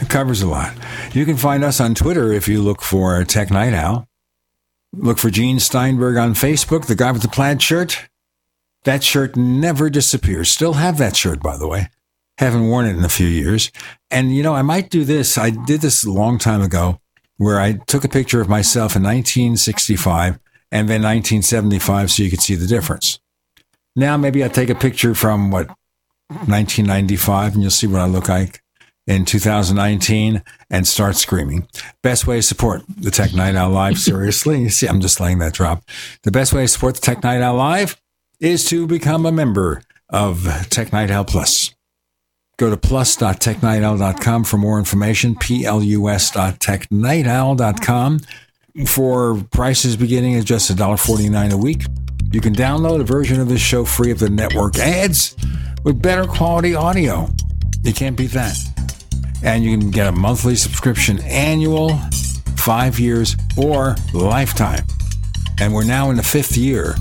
It covers a lot. You can find us on Twitter if you look for Tech Night Owl. Look for Gene Steinberg on Facebook, the guy with the plaid shirt. That shirt never disappears. Still have that shirt, by the way. Haven't worn it in a few years. And, you know, I might do this. I did this a long time ago where I took a picture of myself in 1965 and then 1975 so you could see the difference. Now, maybe I'll take a picture from what, 1995 and you'll see what I look like in 2019 and start screaming. Best way to support the Tech Night Owl Live, seriously. You see, I'm just letting that drop. The best way to support the Tech Night Owl Live is to become a member of Tech Night Owl Plus. Go to plus.technightowl.com for more information, plus.technightowl.com for prices beginning at just $1.49 a week. You can download a version of this show free of the network ads with better quality audio. You can't beat that. And you can get a monthly subscription, annual, five years, or lifetime. And we're now in the fifth year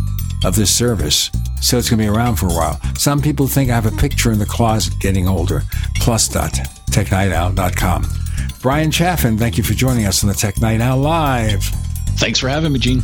of this service, so it's going to be around for a while. Some people think I have a picture in the closet getting older. Plus.technightowl.com. Bryan Chaffin, thank you for joining us on the Tech Night Owl Live. Thanks for having me, Gene.